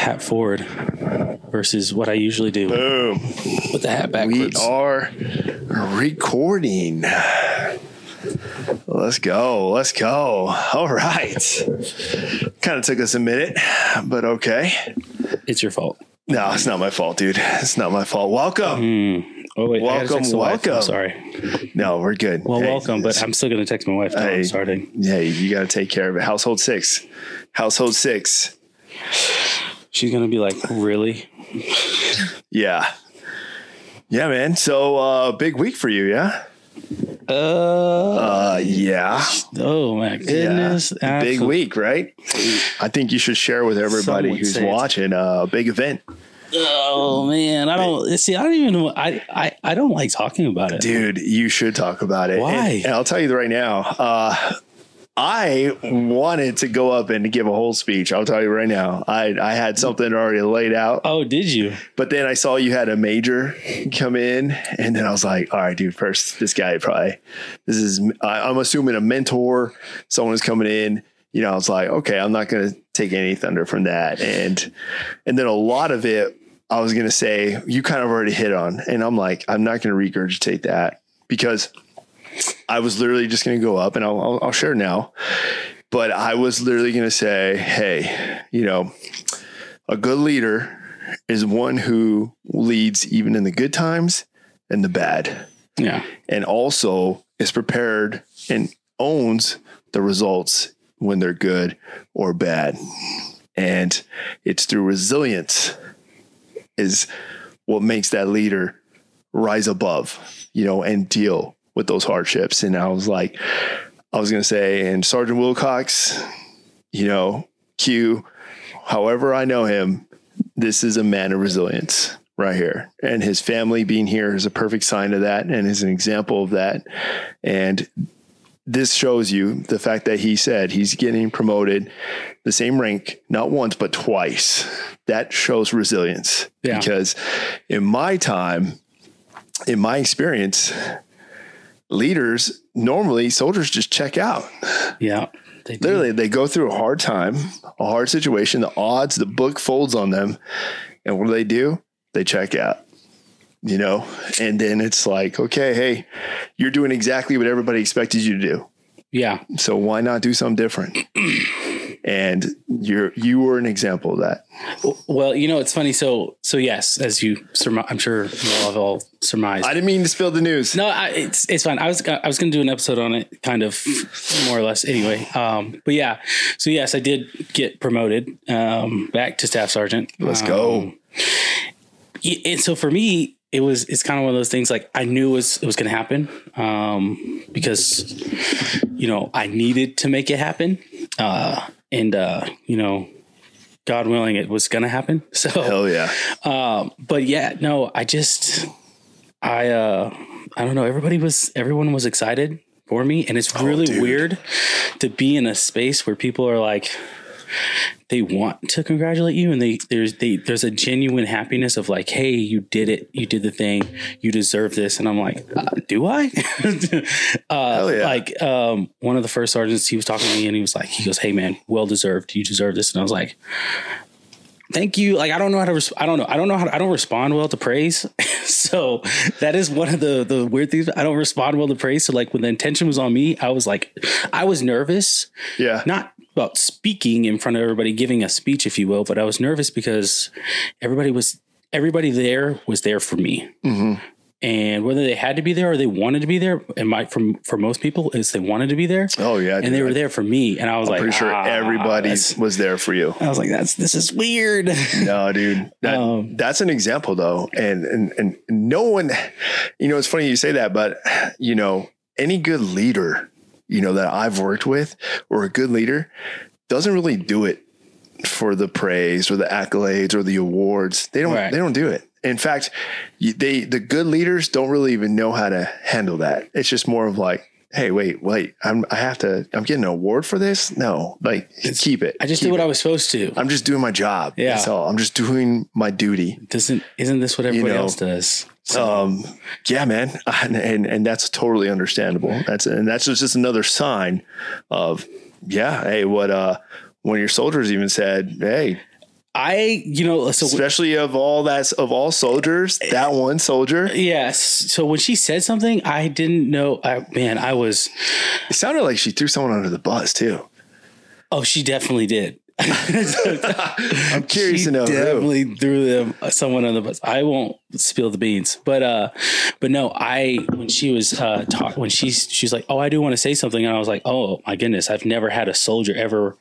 hat forward versus what I usually do Boom. with the hat backwards. We are recording. Let's go. Let's go. All right. kind of took us a minute, but okay. it's your fault. No, it's not my fault, dude. It's not my fault. Welcome. Hmm. Oh wait, Welcome, text the wife. I'm welcome. sorry. No, we're good. Well, Hey, welcome, but I'm still gonna text my wife. Hey. I'm starting. Hey, you got to take care of it. Household six. Household six. She's gonna be like, really? Yeah. Yeah, man. So, uh, big week for you, yeah? Uh, Uh, yeah. oh my goodness! Yeah. Big week, right? I think you should share with everybody who's watching uh, a big event. Oh man, I don't see. I don't even. know- I I I don't like talking about it. Dude, you should talk about it. Why? And, and I'll tell you right now, uh, I wanted to go up and give a whole speech. I'll tell you right now. I, I had something already laid out, Oh, did you? but then I saw you had a major come in, and then I was like, all right, dude, first, this guy probably, this is, I, I'm assuming a mentor, someone is coming in. You know, I was like, okay, I'm not going to take any thunder from that. And, and then a lot of it, I was going to say, you kind of already hit on. And I'm like, I'm not going to regurgitate that because I was literally just going to go up and I'll, I'll, I'll share now. But I was literally going to say, hey, you know, a good leader is one who leads even in the good times and the bad, Yeah. and also is prepared and owns the results when they're good or bad. And it's through resilience is what makes that leader rise above, you know, and deal with those hardships. And I was like, I was going to say, and Sergeant Wilcox, you know, Q, however I know him, this is a man of resilience right here. And his family being here is a perfect sign of that and is an example of that. And this shows you the fact that he said he's getting promoted the same rank, not once, but twice. That shows resilience. Yeah. Because in my time, in my experience, leaders normally soldiers just check out. Yeah. They do. Literally, they go through a hard time, a hard situation, the odds, the book folds on them. And what do they do? They check out, you know? And then it's like, okay, hey, you're doing exactly what everybody expected you to do. Yeah. So why not do something different? and you're you were an example of that. Well, you know, it's funny. So, so yes, as you, surmi- I'm sure you all have all surmised. I didn't mean to spill the news. no, I, it's it's fine. I was I was going to do an episode on it, kind of more or less. Anyway, um, but yeah. So yes, I did get promoted um, back to staff sergeant. Let's Um, go. and so for me it was it's kind of one of those things like i knew it was it was going to happen um because you know i needed to make it happen uh and uh you know god willing it was going to happen so Hell yeah. um but yeah no i just i uh i don't know everybody was everyone was excited for me and it's really dude. weird to be in a space where people are like they want to congratulate you and they there's they there's a genuine happiness of like hey you did it. You did the thing. You deserve this. And i'm like uh, do i? Uh yeah. like um one of the first sergeants he was talking to me and he was like he goes hey man well deserved. You deserve this. And i was like thank you. Like i don't know how to res- i don't know. I don't know how to, i don't respond well to praise. So that is one of the the weird things. I don't respond well to praise. So like when the intention was on me i was like i was nervous. Yeah. not about speaking in front of everybody, giving a speech, if you will, but I was nervous because everybody was everybody there was there for me. And whether they had to be there or they wanted to be there, and my from for most people is they wanted to be there, Oh yeah. and they were there for me. And I was like, pretty sure ah, everybody was there for you. I was like, that's this is weird. No, dude. That, Um, that's an example though. And, and and no one you know, it's funny you say that, but you know, any good leader, you know, that I've worked with or a good leader doesn't really do it for the praise or the accolades or the awards. They don't Right. they don't do it. In fact, they the good leaders don't really even know how to handle that. It's just more of like, hey, wait, wait, I'm I have to I'm getting an award for this? No, like keep it. I just did what it. I was supposed to. I'm just doing my job. Yeah. That's all. I'm just doing my duty. Doesn't isn't this what everybody know, else does? Um, yeah, man. And, and, and that's totally understandable. That's, and that's just, just another sign of, yeah. Hey, what, uh, one of your soldiers even said, Hey, I, you know, so Especially of all that of all soldiers, that one soldier. yes. So when she said something, I didn't know. I, man, I was. It sounded like she threw someone under the bus too. Oh, she definitely did. I'm curious she to know who. definitely threw them someone on the bus. I won't spill the beans, but uh, but no, I when she was uh talk when she's she's like, oh, I do want to say something, and I was like, oh my goodness, I've never had a soldier ever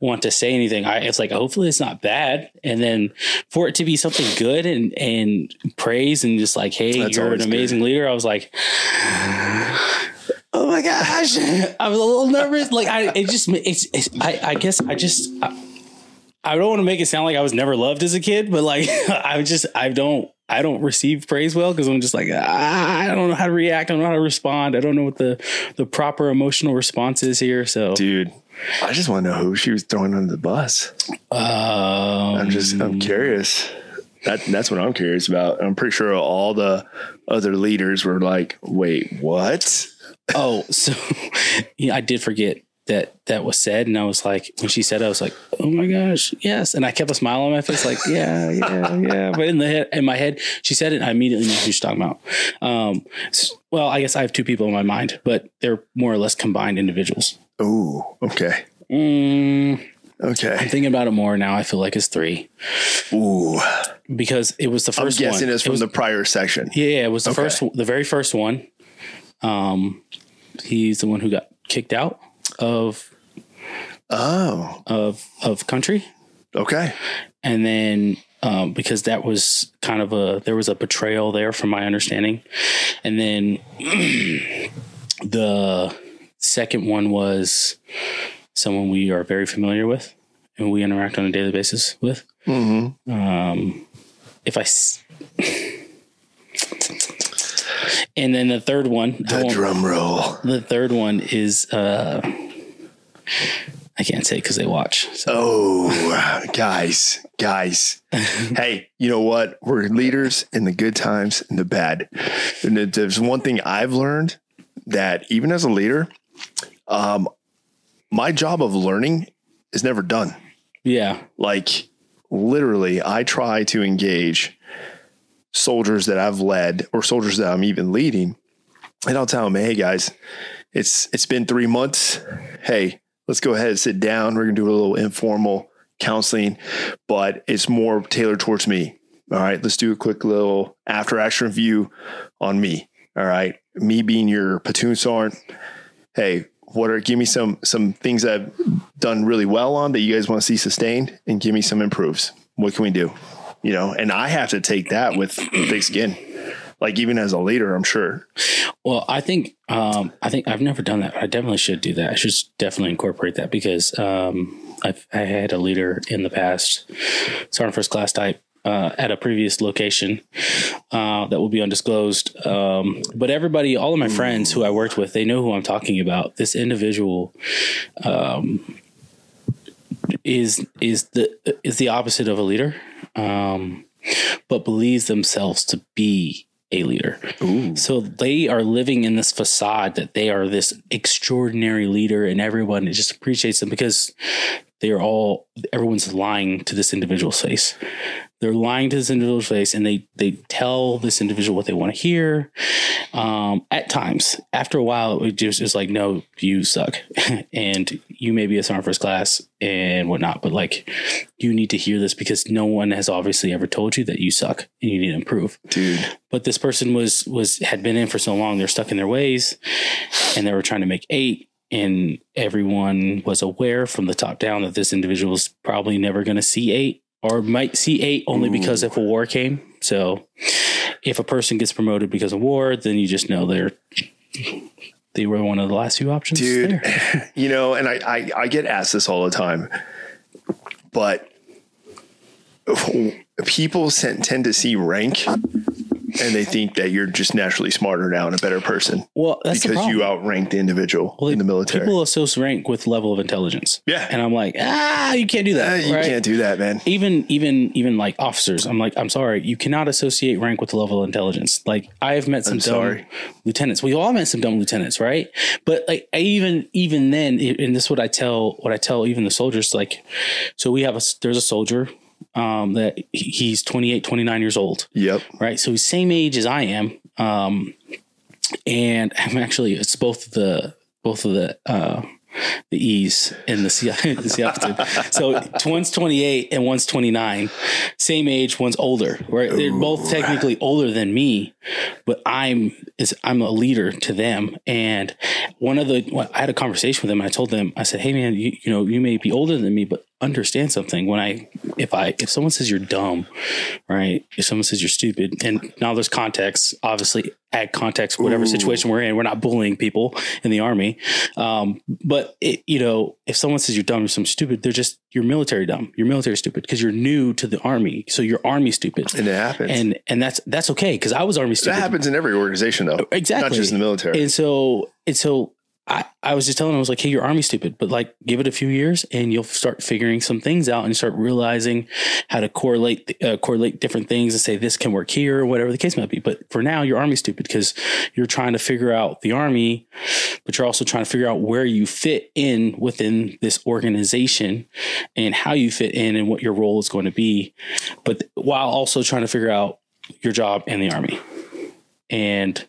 want to say anything. I it's like hopefully it's not bad, and then for it to be something good and and praise and just like, hey, That's you're an amazing leader. I was like. Oh my gosh! I was a little nervous. Like I, it just, it's, it's I, I guess I just, I, I don't want to make it sound like I was never loved as a kid, but like I just, I don't, I don't receive praise well because I'm just like ah, I don't know how to react. I don't know how to respond. I don't know what the the proper emotional response is here. So, Dude, I just want to know who she was throwing under the bus. um, I'm just I'm curious. That that's what I'm curious about. I'm pretty sure all the other leaders were like, "Wait, what?" Oh, so yeah, I did forget that that was said, and I was like, when she said, it, I was like, oh my gosh, yes, and I kept a smile on my face, like, yeah, yeah, yeah. But in the head, in my head, she said it, and I immediately knew who she's talking about. Um, s- well, I guess I have two people in my mind, but they're more or less combined individuals. Oh, okay, Mm, okay. I'm thinking about it more now, I feel like it's three Ooh, because it was the I'm first guessing one. it's It from was- the prior section. Yeah, yeah, it was the Okay. first, the very first one. Um, he's the one who got kicked out of Oh, of of country, okay. and then um, because that was kind of a there was a betrayal there, from my understanding, and then the second one was someone we are very familiar with and we interact on a daily basis with. Mm-hmm. Um, if I. And then the third one, The drum roll. the third one is uh I can't say because they watch. So Oh, guys, guys. hey, you know what? We're leaders in the good times and the bad. And there's one thing I've learned that even as a leader, um, my job of learning is never done. yeah, Like literally, I try to engage soldiers that I've led or soldiers that I'm even leading, and I'll tell them, "Hey guys, it's it's been three months. Hey, let's go ahead and sit down. We're gonna do a little informal counseling, but it's more tailored towards me. All right, let's do a quick little after action review on me. All right, me being your platoon sergeant. Hey, what are give me some some things I've done really well on that you guys want to see sustained, and give me some improves. What can we do? You know, and I have to take that with thick skin. Like even as a leader, I'm sure. Well, I think um, I think I've never done that. I definitely should do that. I should definitely incorporate that because um, I've I had a leader in the past, sergeant first class type. Uh, at a previous location uh, that will be undisclosed. Um, but everybody, all of my friends who I worked with, they know who I'm talking about. This individual um, is is the is the opposite of a leader, um, but believes themselves to be a leader. Ooh. So they are living in this facade that they are this extraordinary leader and everyone just appreciates them because they are all everyone's lying to this individual's face. They're lying to this individual's face and they they tell this individual what they want to hear. Um, at times, after a while, it just is like, no, you suck. and you may be a sergeant first class and whatnot, but like you need to hear this because no one has obviously ever told you that you suck and you need to improve Dude. but this person was was had been in for so long they're stuck in their ways and they were trying to make eight and everyone was aware from the top down that this individual is probably never going to see eight or might see eight only because if a war came so if a person gets promoted because of war then you just know they're they were one of the last few options dude there. you know and I, I i get asked this all the time but people tend to see rank and they think that you're just naturally smarter now and a better person well that's because you outrank the individual Well, in the military. people associate rank with level of intelligence. Yeah. and i'm like ah you can't do Uh, that you right? can't do that man. Even even even like officers i'm like i'm sorry you cannot associate rank with the level of intelligence. Like i have met some I'm dumb sorry. lieutenants. We all met some dumb lieutenants right? But like I even even then and this is what i tell what i tell even the soldiers like so we have a there's a soldier um, that he's 28, 29 years old, Yep. right? So he's same age as I am. Um, and I'm actually, it's both the, both of the, uh, the E's in the, C-. So one's 28 and one's 29, same age, one's older, right? They're both technically older than me, but I'm is I'm a leader to them. And one of the well, I had a conversation with them. And I told them, I said, "Hey, man, you, you know, you may be older than me, but understand something. When I if I if someone says you're dumb, right? If someone says you're stupid, and now there's context, obviously add context whatever Ooh. situation we're in. We're not bullying people in the army, um, but it, you know, if someone says you're dumb or something stupid, they're just you're military dumb. You're military stupid because you're new to the army, so you're army stupid. And it happens. And and that's that's okay because I was army stupid that happens in every organization, though. Exactly. Not just in the military. And so, and so I, I was just telling him, I was like, hey, your army's stupid, but like give it a few years and you'll start figuring some things out and start realizing how to correlate, uh, correlate different things and say this can work here or whatever the case might be. But for now, your army's stupid because you're trying to figure out the army, but you're also trying to figure out where you fit in within this organization and how you fit in and what your role is going to be. But while also trying to figure out your job in the army and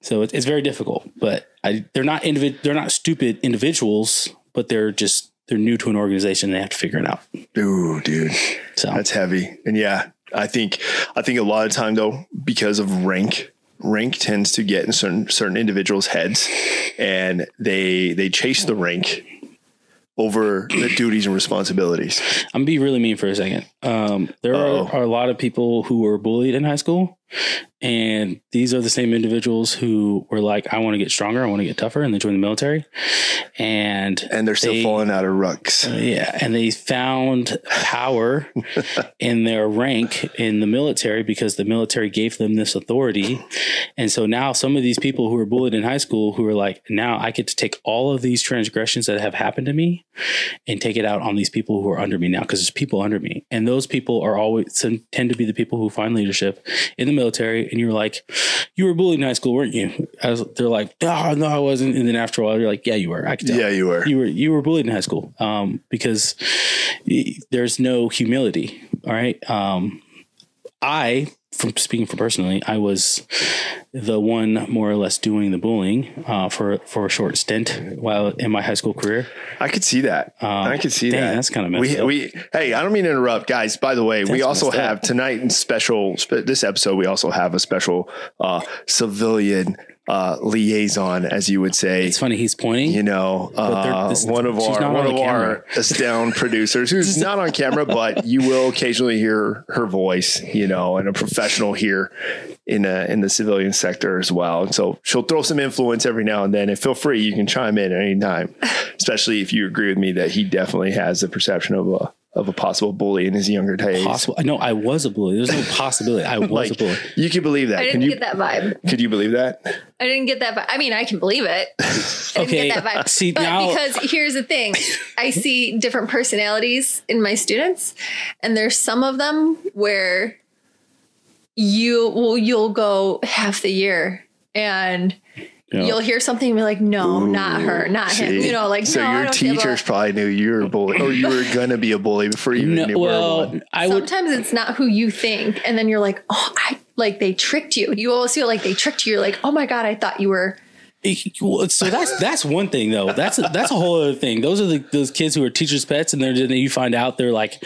so it's, it's very difficult. But I, they're not individ, they're not stupid individuals, but they're just they're new to an organization. And they have to figure it out. Ooh, dude. So That's heavy. And yeah, I think I think a lot of time though, because of rank, rank tends to get in certain certain individuals' heads and they they chase the rank over the duties and responsibilities. I'm gonna be really mean for a second. Um, there are, are a lot of people who were bullied in high school, and these are the same individuals who were like, "I want to get stronger, I want to get tougher," and they joined the military, and And they're still They- falling out of rucks. Uh, yeah, and they found power in their rank in the military because the military gave them this authority. And so now some of these people who were bullied in high school who are like, now I get to take all of these transgressions that have happened to me and take it out on these people who are under me now because there's people under me. And those people are always tend to be the people who find leadership in the military. Military and you're like, you were bullied in high school, weren't you? As they're like, oh, no, I wasn't. And then after a while, you're like, yeah, you were. I can tell Yeah, you were. you were you were bullied in high school um, because there's no humility. All right. Um, I, from speaking for personally, I was the one more or less doing the bullying uh, for for a short stint while in my high school career. I could see that. I could see dang, that. that's kinda messed we, up. we, hey, I don't mean to interrupt, guys. By the way, we also up. have tonight in special this episode. We also have a special uh, civilian uh, liaison, as you would say. It's funny he's pointing. you know, uh, this- one of our one on of our astound producers who's not on camera, but you will occasionally hear her voice, you know, and a professional here in a, in the civilian sector as well. And so she'll throw some influence every now and then. And feel free, you can chime in at any time, especially if you agree with me that he definitely has the perception of a of a possible bully in his younger days. Possible. No, I was a bully. There's no possibility. I was Like a bully. you can believe that. I Can didn't you get that vibe. could you believe that? I didn't get that vibe. I mean, I can believe it. I didn't Okay, get that vibe. Uh, see, but now- because here's the thing, I see different personalities in my students, and there's some of them where you will you'll go half the year and You know, you'll hear something and be like, no, not her, not him. You know, like so no, I your don't teachers probably knew you were a bully or you were gonna be a bully before you even no, knew were well, one. I would. Sometimes it's not who you think, and then you're like, oh, I like they tricked you. You always feel like they tricked you. You're like, oh my god, I thought you were. So that's that's one thing though. That's a, that's a whole other thing. Those are the those kids who are teachers' pets, and then you find out they're like,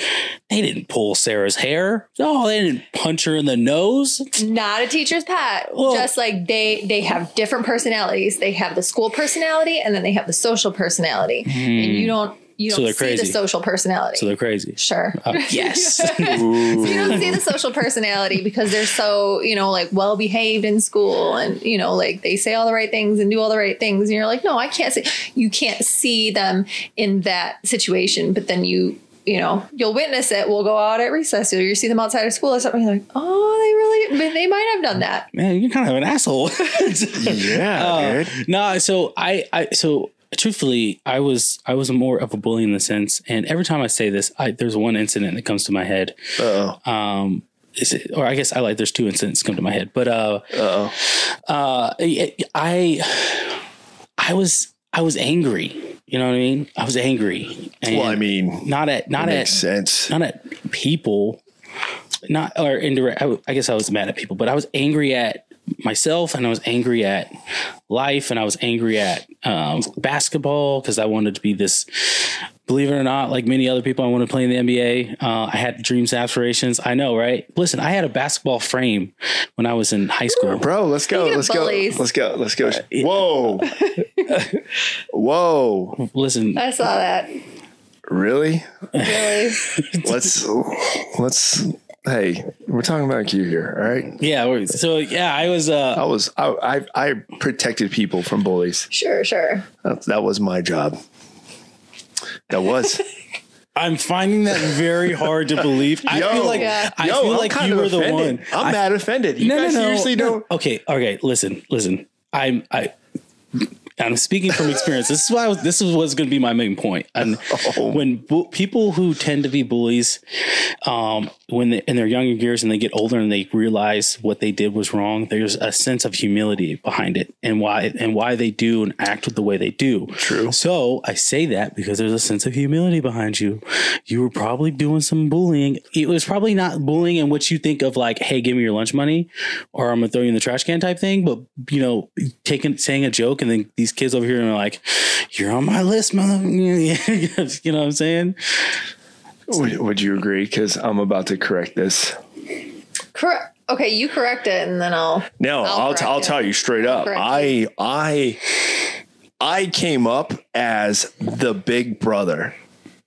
they didn't pull Sarah's hair. Oh, they didn't punch her in the nose. not a teacher's pet. Well- just like they they have different personalities. They have the school personality and then they have the social personality. And hmm. you don't you So don't they're see the crazy. social personality. So they're crazy. sure. Uh, yes. Ooh. you don't see the social personality because they're so, you know, like well behaved in school and, you know, like they say all the right things and do all the right things. And you're like, no, I can't see. You can't see them in that situation. But then you, you know, you'll witness it. We'll go out at recess or you see them outside of school or something. You're like, oh, they really, they might have done that. Man, you're kind of an asshole. Yeah, Uh, dude. no, so I, I, so truthfully, I was, I was more of a bully in the sense, and every time I say this, I, there's one incident that comes to my head. Uh-oh. Um, is it, or I guess I like, there's two incidents come to my head, but, uh, uh, I, I was, I was angry. You know what I mean? I was angry. And Well, I mean, not at not at sense. not at people, not or indirect. I guess I was mad at people, but I was angry at myself, and I was angry at life, and I was angry at um, basketball because I wanted to be this. Believe it or not, like many other people, I wanted to play in the NBA. Uh, I had dreams, aspirations. I know, right? Listen, I had a basketball frame when I was in high school. Bro, let's go. Let's go. Let's go. Let's go. Whoa. Whoa. Listen, I saw that. Really? Really. Let's let's hey, we're talking about you here, all right? yeah. So yeah, I was. Uh, I was I I, I protected people from bullies. Sure, sure. That, that was my job. That was. I'm finding that very hard to believe. I Yo, feel like Yeah. I Yo, feel I'm like you of were the one. I'm I- mad offended. You guys seriously no. don't Okay, okay. Listen, listen. I'm I. I'm speaking from experience. This is why I was, this is what's going to be my main point. And Oh. when bu- people who tend to be bullies, um, when they, in their younger years and they get older and they realize what they did was wrong, there's a sense of humility behind it and why and why they do and act the way they do. True. So I say that because there's a sense of humility behind you. You were probably doing some bullying. It was probably not bullying in what you think of like, hey, give me your lunch money or I'm gonna throw you in the trash can type thing, but you know, taking saying a joke and then these kids over here and are like, You're on my list, mother you know what I'm saying? would, would you agree? Because I'm about to correct this. Correct. Okay, you correct it, and then I'll. No, I'll I'll, correct I'll you. tell you straight up. correct I I I came up as the big brother.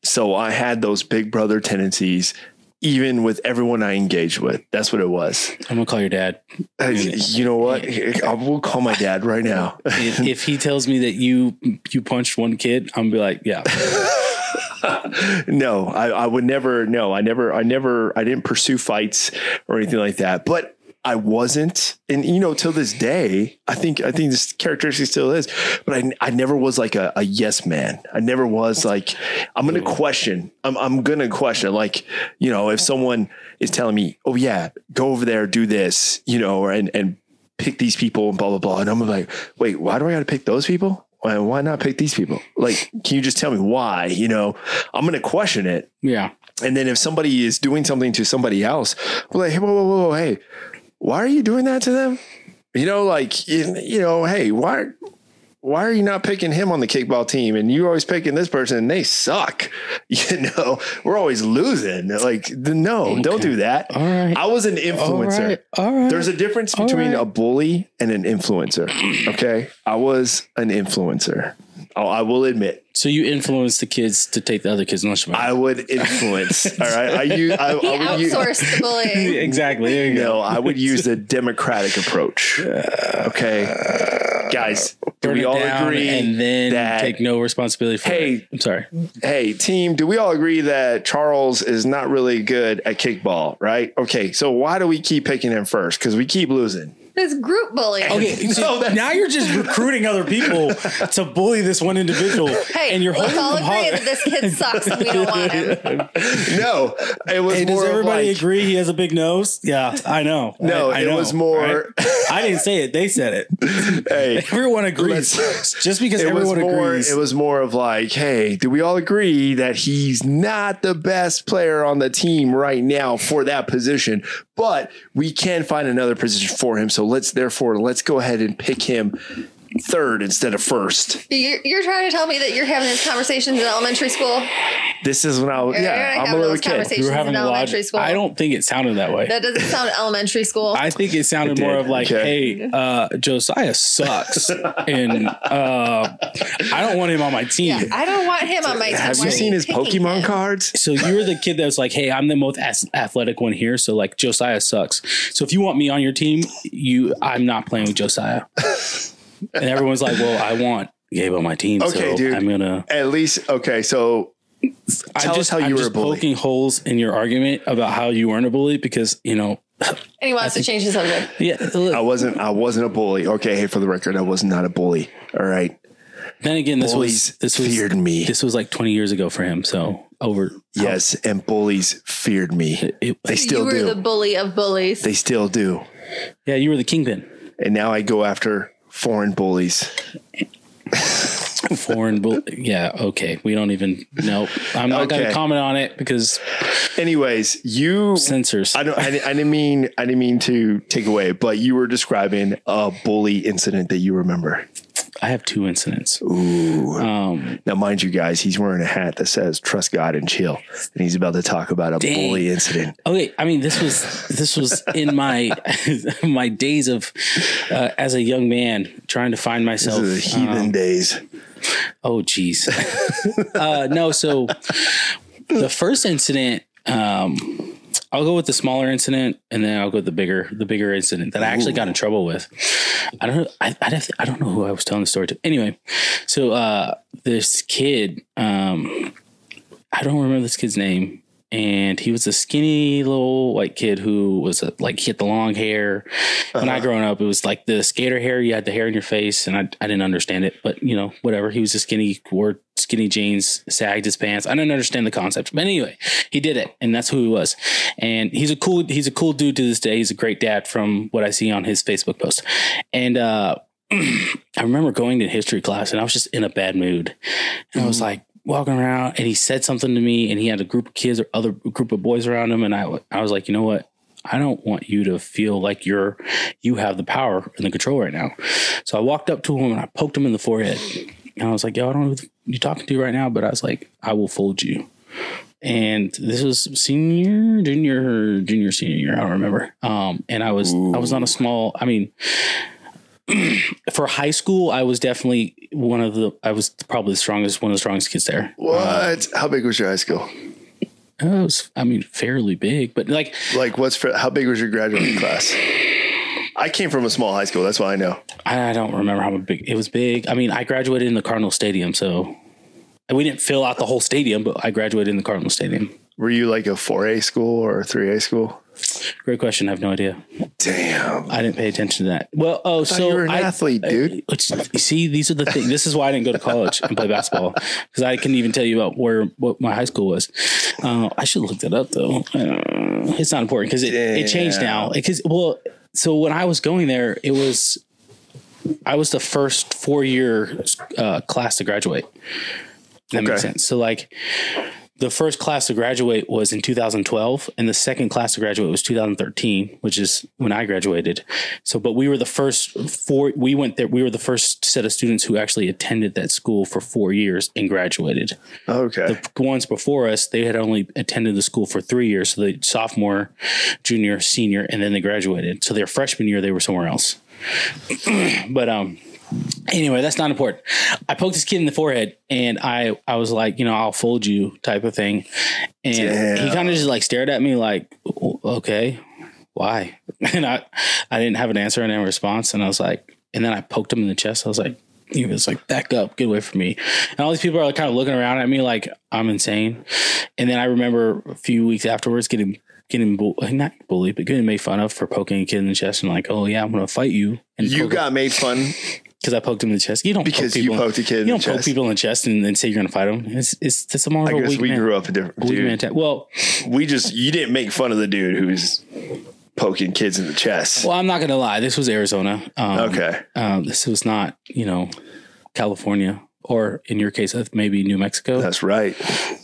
So I had those big brother tendencies even with everyone I engaged with. That's what it was. I'm gonna call your dad. Uh, You know what? I will call my dad right now. If, if he tells me that you you punched one kid, I'm gonna be like, yeah. no, I, I would never. No, I never. I never. I didn't pursue fights or anything like that. But I wasn't, and you know, till this day, I think I think this characteristic still is. But I, I never was like a, a yes man. I never was like I'm gonna question. I'm I'm gonna question. Like you know, if someone is telling me, oh yeah, go over there, do this, you know, or and and pick these people and blah blah blah, and I'm like, wait, why do I got to pick those people? Why, why not pick these people? Like, can you just tell me why? You know, I'm going to question it. Yeah. And then if somebody is doing something to somebody else, we're like, hey, whoa, whoa, whoa, whoa, hey, why are you doing that to them? You know, like, you, you know, hey, why, why are you not picking him on the kickball team? And you're always picking this person and they suck. You know, we're always losing. Like, no, don't do that. All right. I was an influencer. right. All right. There's a difference between right. a bully and an influencer. Okay. I was an influencer. Oh, I will admit, so you influence the kids to take the other kids' lunch money. I would influence. all right. I use, I, He I would use, outsourced the bullying. exactly. There you go. no, I would use the democratic approach. Okay. Guys, do we all agree and then that, take no responsibility for Hey. it. I'm sorry. hey, team, do we all agree that Charles is not really good at kickball, right? Okay. So why do we keep picking him first? Because we keep losing. It's group bullying. Okay, so No, now you're just recruiting other people to bully this one individual. Hey, and you're let's holding all agree ho- that this kid sucks and we don't want him. No, it was Hey, more does everybody like, agree he has a big nose? Yeah, I know. No, I, I it know, was more- right? I didn't say it. They said it. hey, Everyone agrees. Just because it was everyone more agrees. it was more of like hey do we all agree that he's not the best player on the team right now for that position but we can find another position for him so let's therefore let's go ahead and pick him third instead of first You're, you're trying to tell me that you're having these conversations in elementary school? this is when i was You're yeah gonna i'm a little kid conversations we were having in a lot. elementary school. I don't think it sounded that way. That doesn't sound elementary school. I think it sounded It more of like, Okay. "Hey, uh, Josiah sucks, and uh, I don't want him on my team." yeah, I don't want him on my team. have Why you are seen his pokemon him? cards So you're the kid that's like, "Hey, I'm the most athletic one here." So like, Josiah sucks. So if you want me on your team, you, I'm not playing with Josiah. and everyone's like, "Well, I want Gabe on my team, Okay, so dude. I'm gonna." at least okay so I'm Tell us just how you I'm were a just bully. poking holes in your argument about how you weren't a bully because you know, And he wants to change the subject. yeah. look, i wasn't i wasn't a bully okay hey for the record i was not a bully all right then again, this bullies was this was feared me. This was like 20 years ago for him. So over. yes and bullies feared me It, they still you were do the bully of bullies. They still do. yeah, you were the kingpin. And now I go after foreign bullies. foreign. bull yeah. Okay. We don't even. Nope. I'm not going to comment on it because Anyways, you censors. I don't. I, I didn't mean. I didn't mean to take away, but you were describing a bully incident that you remember. I have two incidents. Ooh. Um, Now, mind you, guys, he's wearing a hat that says "Trust God and chill," and he's about to talk about a Dang. bully incident. Okay, I mean this was this was in my my days of uh, as a young man trying to find This myself. the heathen um, days. oh, geez. uh, no, so the first incident, um, I'll go with the smaller incident, and then I'll go with the bigger the bigger incident that I actually got in trouble with. I don't know. I, I, don't- I don't know who I was telling the story to. Anyway, so uh, this kid, um, I don't remember this kid's name. And he was a skinny little white kid who was a, like he had the long hair. When I growing up, it was like the skater hair. You had the hair in your face, and I, I didn't understand it. But you know, whatever. He was a skinny, wore skinny jeans, sagged his pants. I didn't understand the concept, but anyway, he did it, and that's who he was. And he's a cool he's a cool dude to this day. He's a great dad from what I see on his Facebook post. And uh, I remember going to history class, and I was just in a bad mood. And I was like walking around, and he said something to me, and he had a group of kids or other group of boys around him, and I I was like, you know what? I don't want you to feel like you're you have the power and the control right now. So I walked up to him and I poked him in the forehead. And I was like, yo, I don't know who you're talking to right now, but I was like, I will fold you. And this was senior, junior, junior, senior year. I don't remember. Um, and I was I was on a small. I mean, for high school, I was definitely one of the. I was probably the strongest, one of the strongest kids there. What? How big was your high school? Uh, it was, I mean, fairly big, but like Like, what's for, how big was your graduating class? I came from a small high school. That's why I know. I don't remember how big it was. Big. I mean, I graduated in the Cardinal Stadium, so we didn't fill out the whole stadium, but I graduated in the Cardinal Stadium. Were you like a 4A school or a 3A school? Great question. I have no idea. Damn. I didn't pay attention to that. Well, oh, so you were an I- athlete, dude. I- you see, these are the things. This is why I didn't go to college and play basketball because I couldn't even tell you about where what my high school was. Uh, I should look that up though. Uh, it's not important because it, it changed now. Because well, so when I was going there, it was I was the first four year uh, class to graduate. That makes sense. So like the first class to graduate was in 2012 and the second class to graduate was 2013 which is when i graduated. So but we were the first four we went there we were the first set of students who actually attended that school for four years and graduated. Okay. the ones before us they had only attended the school for three years so the sophomore junior senior and then they graduated. So their freshman year they were somewhere else. But um anyway that's not important. I poked this kid in the forehead and i i was like you know i'll fold you type of thing. And he kind of just like stared at me like okay why? And i i didn't have an answer and a response. And i was like and then i poked him in the chest. I was like he was like back up get away from me. And all these people are like kind of looking around at me like i'm insane. And then i remember a few weeks afterwards getting getting bull- not bullied but getting made fun of for poking a kid in the chest and like oh yeah i'm gonna fight you. And You got made fun because I poked him in the chest. You don't because poke you people in- poked a kid you the don't poke chest. people in the chest and then say you're going to fight them. It's it's it's a more I guess we man. grew up a different weak dude. well, We just you didn't make fun of the dude who's poking kids in the chest. well, I'm not going to lie. This was Arizona. Um, okay. Um, this was not you know California or in your case uh, maybe New Mexico, That's right.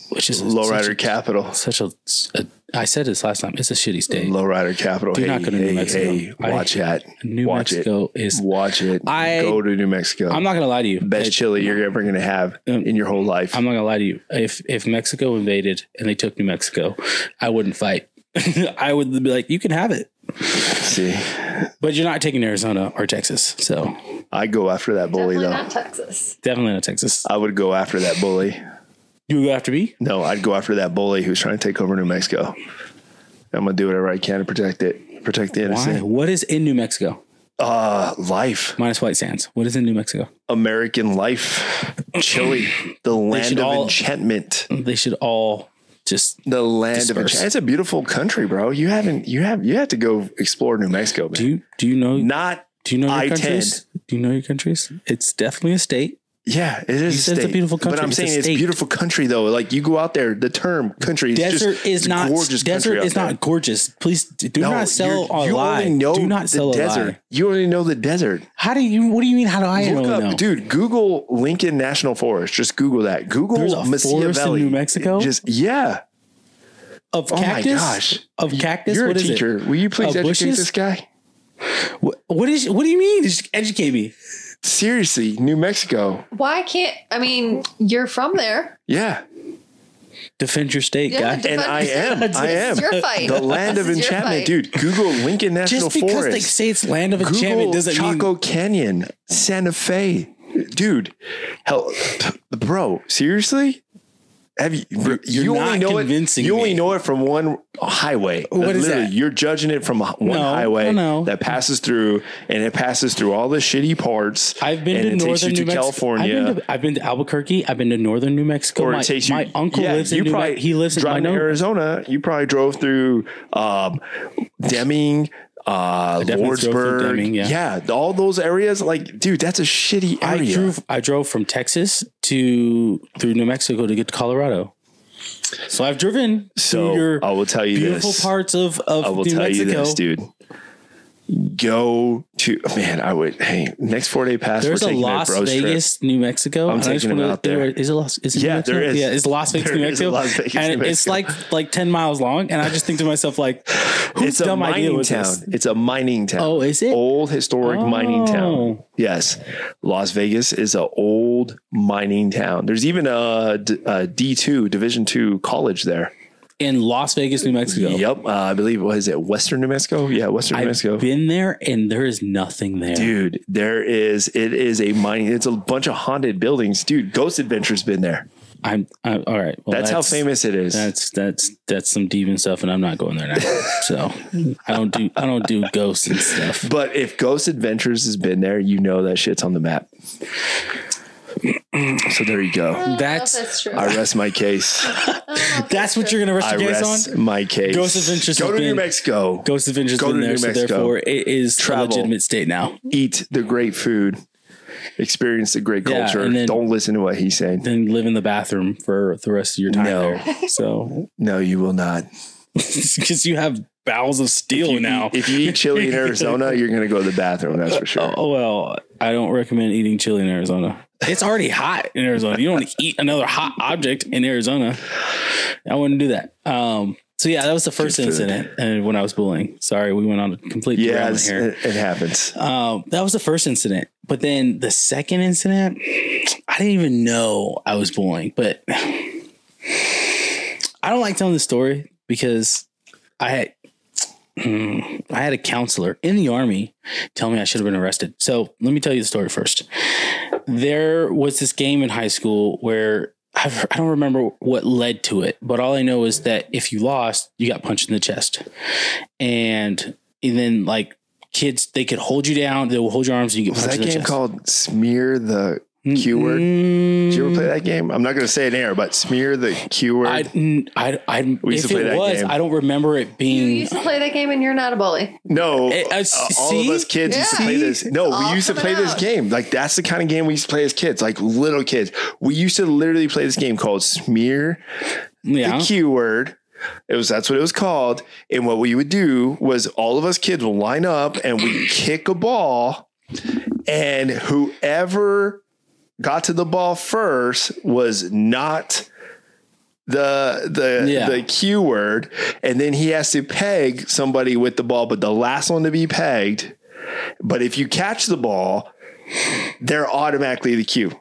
which is Lowrider capital. such a, a. I said this last time. It's a shitty state. Lowrider capital. Do hey, not go to New hey, Mexico. hey, I- watch that. New watch Mexico it. is. Watch it. I- Go to New Mexico. I'm not going to lie to you. Best It- chili you're ever going to have Um, in your whole life. I'm not gonna lie to you. If if Mexico invaded and they took New Mexico, I wouldn't fight. I would be like, you can have it, See, but you're not taking Arizona or Texas. So I go after that bully Definitely though. not Texas. definitely not Texas. I would go after that bully. You would go after me. No, I'd go after that bully who's trying to take over New Mexico. I'm gonna do whatever I can to protect it, protect the Why? innocent. What is in New Mexico? Uh, life, Minus White Sands. What is in New Mexico? American life, Chile, the land of all- enchantment, They should all just. the land Disperse. of enchantment. It's a beautiful country, bro. You haven't, you have, you have to go explore New Mexico, man. Do you do you know? Not Do you know your I-10. countries? Do you know your countries? It's definitely a state. Yeah, it is. said it's a beautiful country. But I'm It's a saying it's state. beautiful country though. Like you go out there, the term country is Desert just, is not gorgeous. desert is not gorgeous. Please do No, not sell a you lie. only know do not the sell a desert. lie. You only know the desert. How do you? What do you mean? How do I Look only up, know? dude. Google Lincoln National Forest. Just Google that. Google There's a Mesilla Valley. New Mexico? Just yeah. Of Oh my cactus? gosh. Of cactus? You're What a is it? teacher. Will you please Uh, educate bushes? this guy? What, what is? What do you mean? Just educate me. Seriously, New Mexico. Why can't I mean you're from there? Yeah, Defend your state, Yeah, guy. defend- and I am. This I am. is your fight. The land of This is your enchantment, fight. dude. Google Lincoln National Just because Forest. they say it's land of Google enchantment doesn't Chaco mean Canyon, Santa Fe, dude. Hell, bro, seriously? Have you? You're- you only know convincing it. You only me. know it from one highway. What is that? You're judging it from one No, highway no, no. that passes through, and it passes through all the shitty parts. I've been to northern New Mexico. California. I've been to, I've been to Albuquerque. I've been to northern New Mexico. or my, takes you. my uncle yeah, lives in New Mexico. He lives in my driving to no, Arizona. You probably drove through um, Deming, uh, definitely drove through Lordsburg. Deming, yeah. all those areas. Like, dude, that's a shitty I area. drove I drove from Texas to through New Mexico to get to Colorado. So I've driven so I will tell you beautiful this. parts of, of I will New tell Mexico. you this, dude. Go to man. I would. Hey, next four day pass. There's a Las trip. Vegas, New Mexico. I'm and I just taking wanna- out there. Is it Las? Is it Yeah, there is. Yeah, it's Las Vegas, There New Mexico. Las Vegas, and New it's like like ten miles long, and I just think to myself like, whose It's a dumb idea mining was town. this? It's a mining town. Oh, is it? Old historic mining oh. town. Oh. Yes, Las Vegas is a old mining town. There's even a D two Division two college there. In Las Vegas, New Mexico. Yep, uh, I believe what is it? Western New Mexico? Yeah, Western New I've Mexico. been there, and there is nothing there. Dude, there is. It is a mining. It's a bunch of haunted buildings. Dude, Ghost Adventure's been there. I'm, I'm all right. Well, That's, how famous it is. That's that's that's some demon stuff, and I'm not going there now. so I don't do I don't do ghosts and stuff. but if Ghost Adventures has been there, you know that shit's on the map. so there you go. Oh, that's that's true. I rest my case. that's what you're gonna rest I your case rest on. my case. Ghost Adventures Go has to New Mexico. Ghost Adventures Go been to there, New so Mexico. therefore it is Travel. a legitimate state now. Eat the great food. Experience the great Yeah, culture. and then- Don't listen to what he's saying. Then live in the bathroom for the rest of your time No. there. So No, you will not. because you have bowels of steel You now. eat- if you eat chili in Arizona, you're going to go to the bathroom. That's for sure. Oh well, I don't recommend eating chili in Arizona. It's already hot in Arizona. You don't want to eat another hot object in Arizona. I wouldn't do that. Um, so yeah, that was the first Good incident, and when I was bullying. Sorry, we went on a complete Yeah, here. it, it happens. Um, that was the first incident, but then the second incident, I didn't even know I was bullying. But I don't like telling the story because I had I had a counselor in the army tell me I should have been arrested. So let me tell you the story first. There was this game in high school where I've, I don't remember what led to it, but all I know is that if you lost, you got punched in the chest, and, and then like kids, they could hold you down, they will hold your arms, and you get Was punched that in the game called Smear the Q word? Mm, Did you ever play that game? I'm not going to say it in air, but Smear the Q word. I, I, I, We used if to play it that was, game. I don't remember it being. You used to play that game and you're not a bully. no, Eh, uh, uh, all of us kids used to play this. No, all we used to coming play this game. Like that's the kind of game we used to play as kids, like little kids. We used to literally play this game called Smear Yeah. the Q word. It was that's what it was called. And what we would do was all of us kids will line up and we kick a ball, and whoever got to the ball first was not the the Yeah. the Q word, and then he has to peg somebody with the ball, but the last one to be pegged. But if you catch the ball, they're automatically the Q.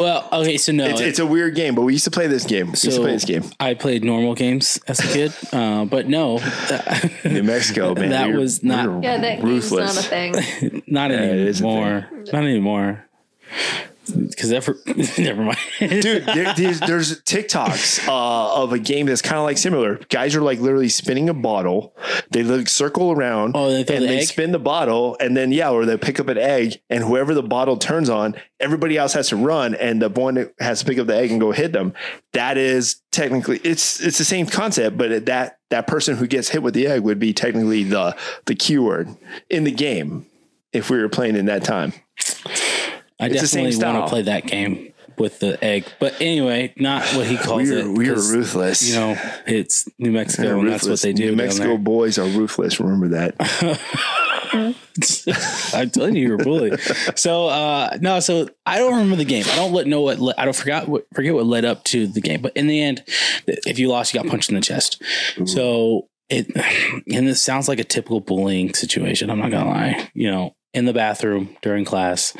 Well, okay, so no, It's, it's a weird game, but we used to play this game. We used to play this game. I played normal games as a kid, uh, but no, New Mexico, man. That we were- was not- we Yeah, that ruthless. game's not a thing. not it is a anymore. Not anymore. Because ever, never mind. Dude, there, there's, there's TikToks uh, of a game that's kind of like similar. Guys are like literally spinning a bottle. They like circle around Oh, they and the they egg? spin the bottle, and then yeah, or they pick up an egg, and whoever the bottle turns on, everybody else has to run, and the one that has to pick up the egg and go hit them. That is technically it's it's the same concept, but that that person who gets hit with the egg would be technically the the Q word in the game if we were playing in that time. I It's the same definitely want to play that game with the egg. But anyway, not what he calls We it. are, we are 'cause, ruthless. You know, it's New Mexico, and that's what they do. New down Mexico there. boys are ruthless. Remember that. I'm telling you, you're bullied. So uh no, so I don't remember the game. I don't let know what le- I don't forgot what forget what led up to the game. But in the end, if you lost, you got punched in the chest. So it and this sounds like a typical bullying situation. I'm not gonna lie. You know, in the bathroom during class,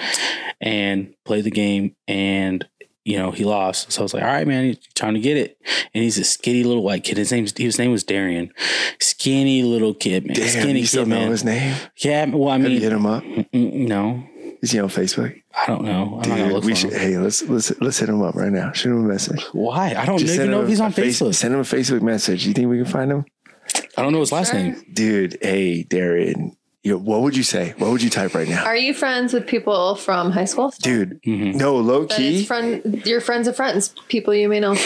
and play the game and. You know, he lost. So I was like, all right, man, time to get it. And he's a skinny little white kid. His name's his name was Darian. Skinny little kid, man. Damn, skinny you still kid, know man. his name? Yeah, well, I Have you mean, hit him up? No, Is he on Facebook? I don't know. I'm not gonna Dude, look we for should. him. Hey, let's let's let's hit him up right now. Shoot him a message. Why? I don't Just even know if he's a on face- Facebook. Send him a Facebook message. You think we can find him, I don't know his last Sure. name. dude? Hey, Darren. You, what would you say? What would you type right now, Are you friends with people from high school? dude? Mhm. No, low key. friend, your friends of friends, people you may know.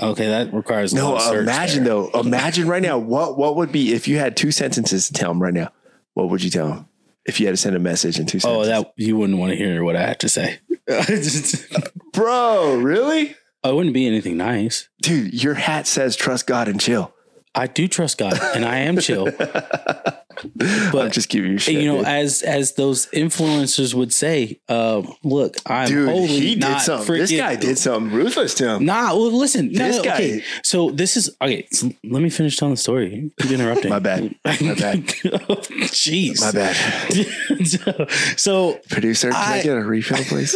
Okay, that requires No, lot of imagine there. though. Imagine right now. What what would be if you had two sentences to tell him right now? What would you tell him if you had to send a message in two sentences? Oh, that you wouldn't want to hear what I had to say. bro, really, I wouldn't be anything nice. dude? Your hat says trust God and chill. I do trust God, and I am chill. I'm just giving you shit. you know, dude. as as those influencers would say, uh, "Look, I'm dude, he did something. This guy did something ruthless to him. Nah, well, listen. This no, guy- okay. So this is okay. So let me finish telling the story. Keep interrupting. My bad. My bad. Jeez. My bad. so, so Producer, can I, I- get a refill, please?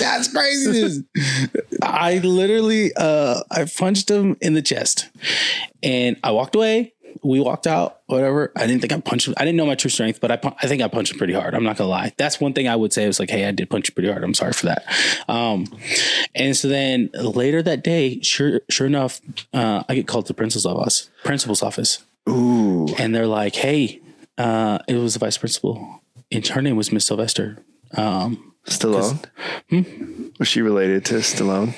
that's crazy. I literally, uh, I punched him in the chest, and I walked away. We walked out, whatever. I didn't think I punched him. I didn't know my true strength, but I, I think I punched him pretty hard. I'm not gonna lie. That's one thing I would say. I was like, hey, I did punch you pretty hard. I'm sorry for that. Um, and so then later that day, sure, sure enough, uh, I get called to the principal's office. Principal's office Ooh, and they're like, "Hey, uh, it was the vice principal, and her name was Miss Sylvester." Um, Stallone. Hmm? Was she related to Stallone?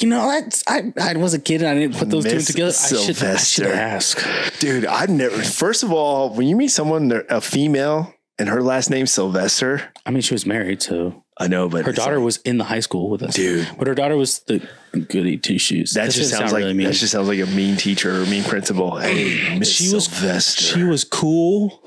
You know, that's I, I was a kid and I didn't put those two Miss together. I should, I should ask. Dude, I've never. First of all, when you meet someone, a female, and her last name's Sylvester, I mean, she was married, so I know, but her daughter like- was in the high school with us, Dude. But her daughter was the goody two shoes. that just sounds like mean. that just sounds like a mean teacher or mean principal. Hey, Miss she was Sylvester. she was cool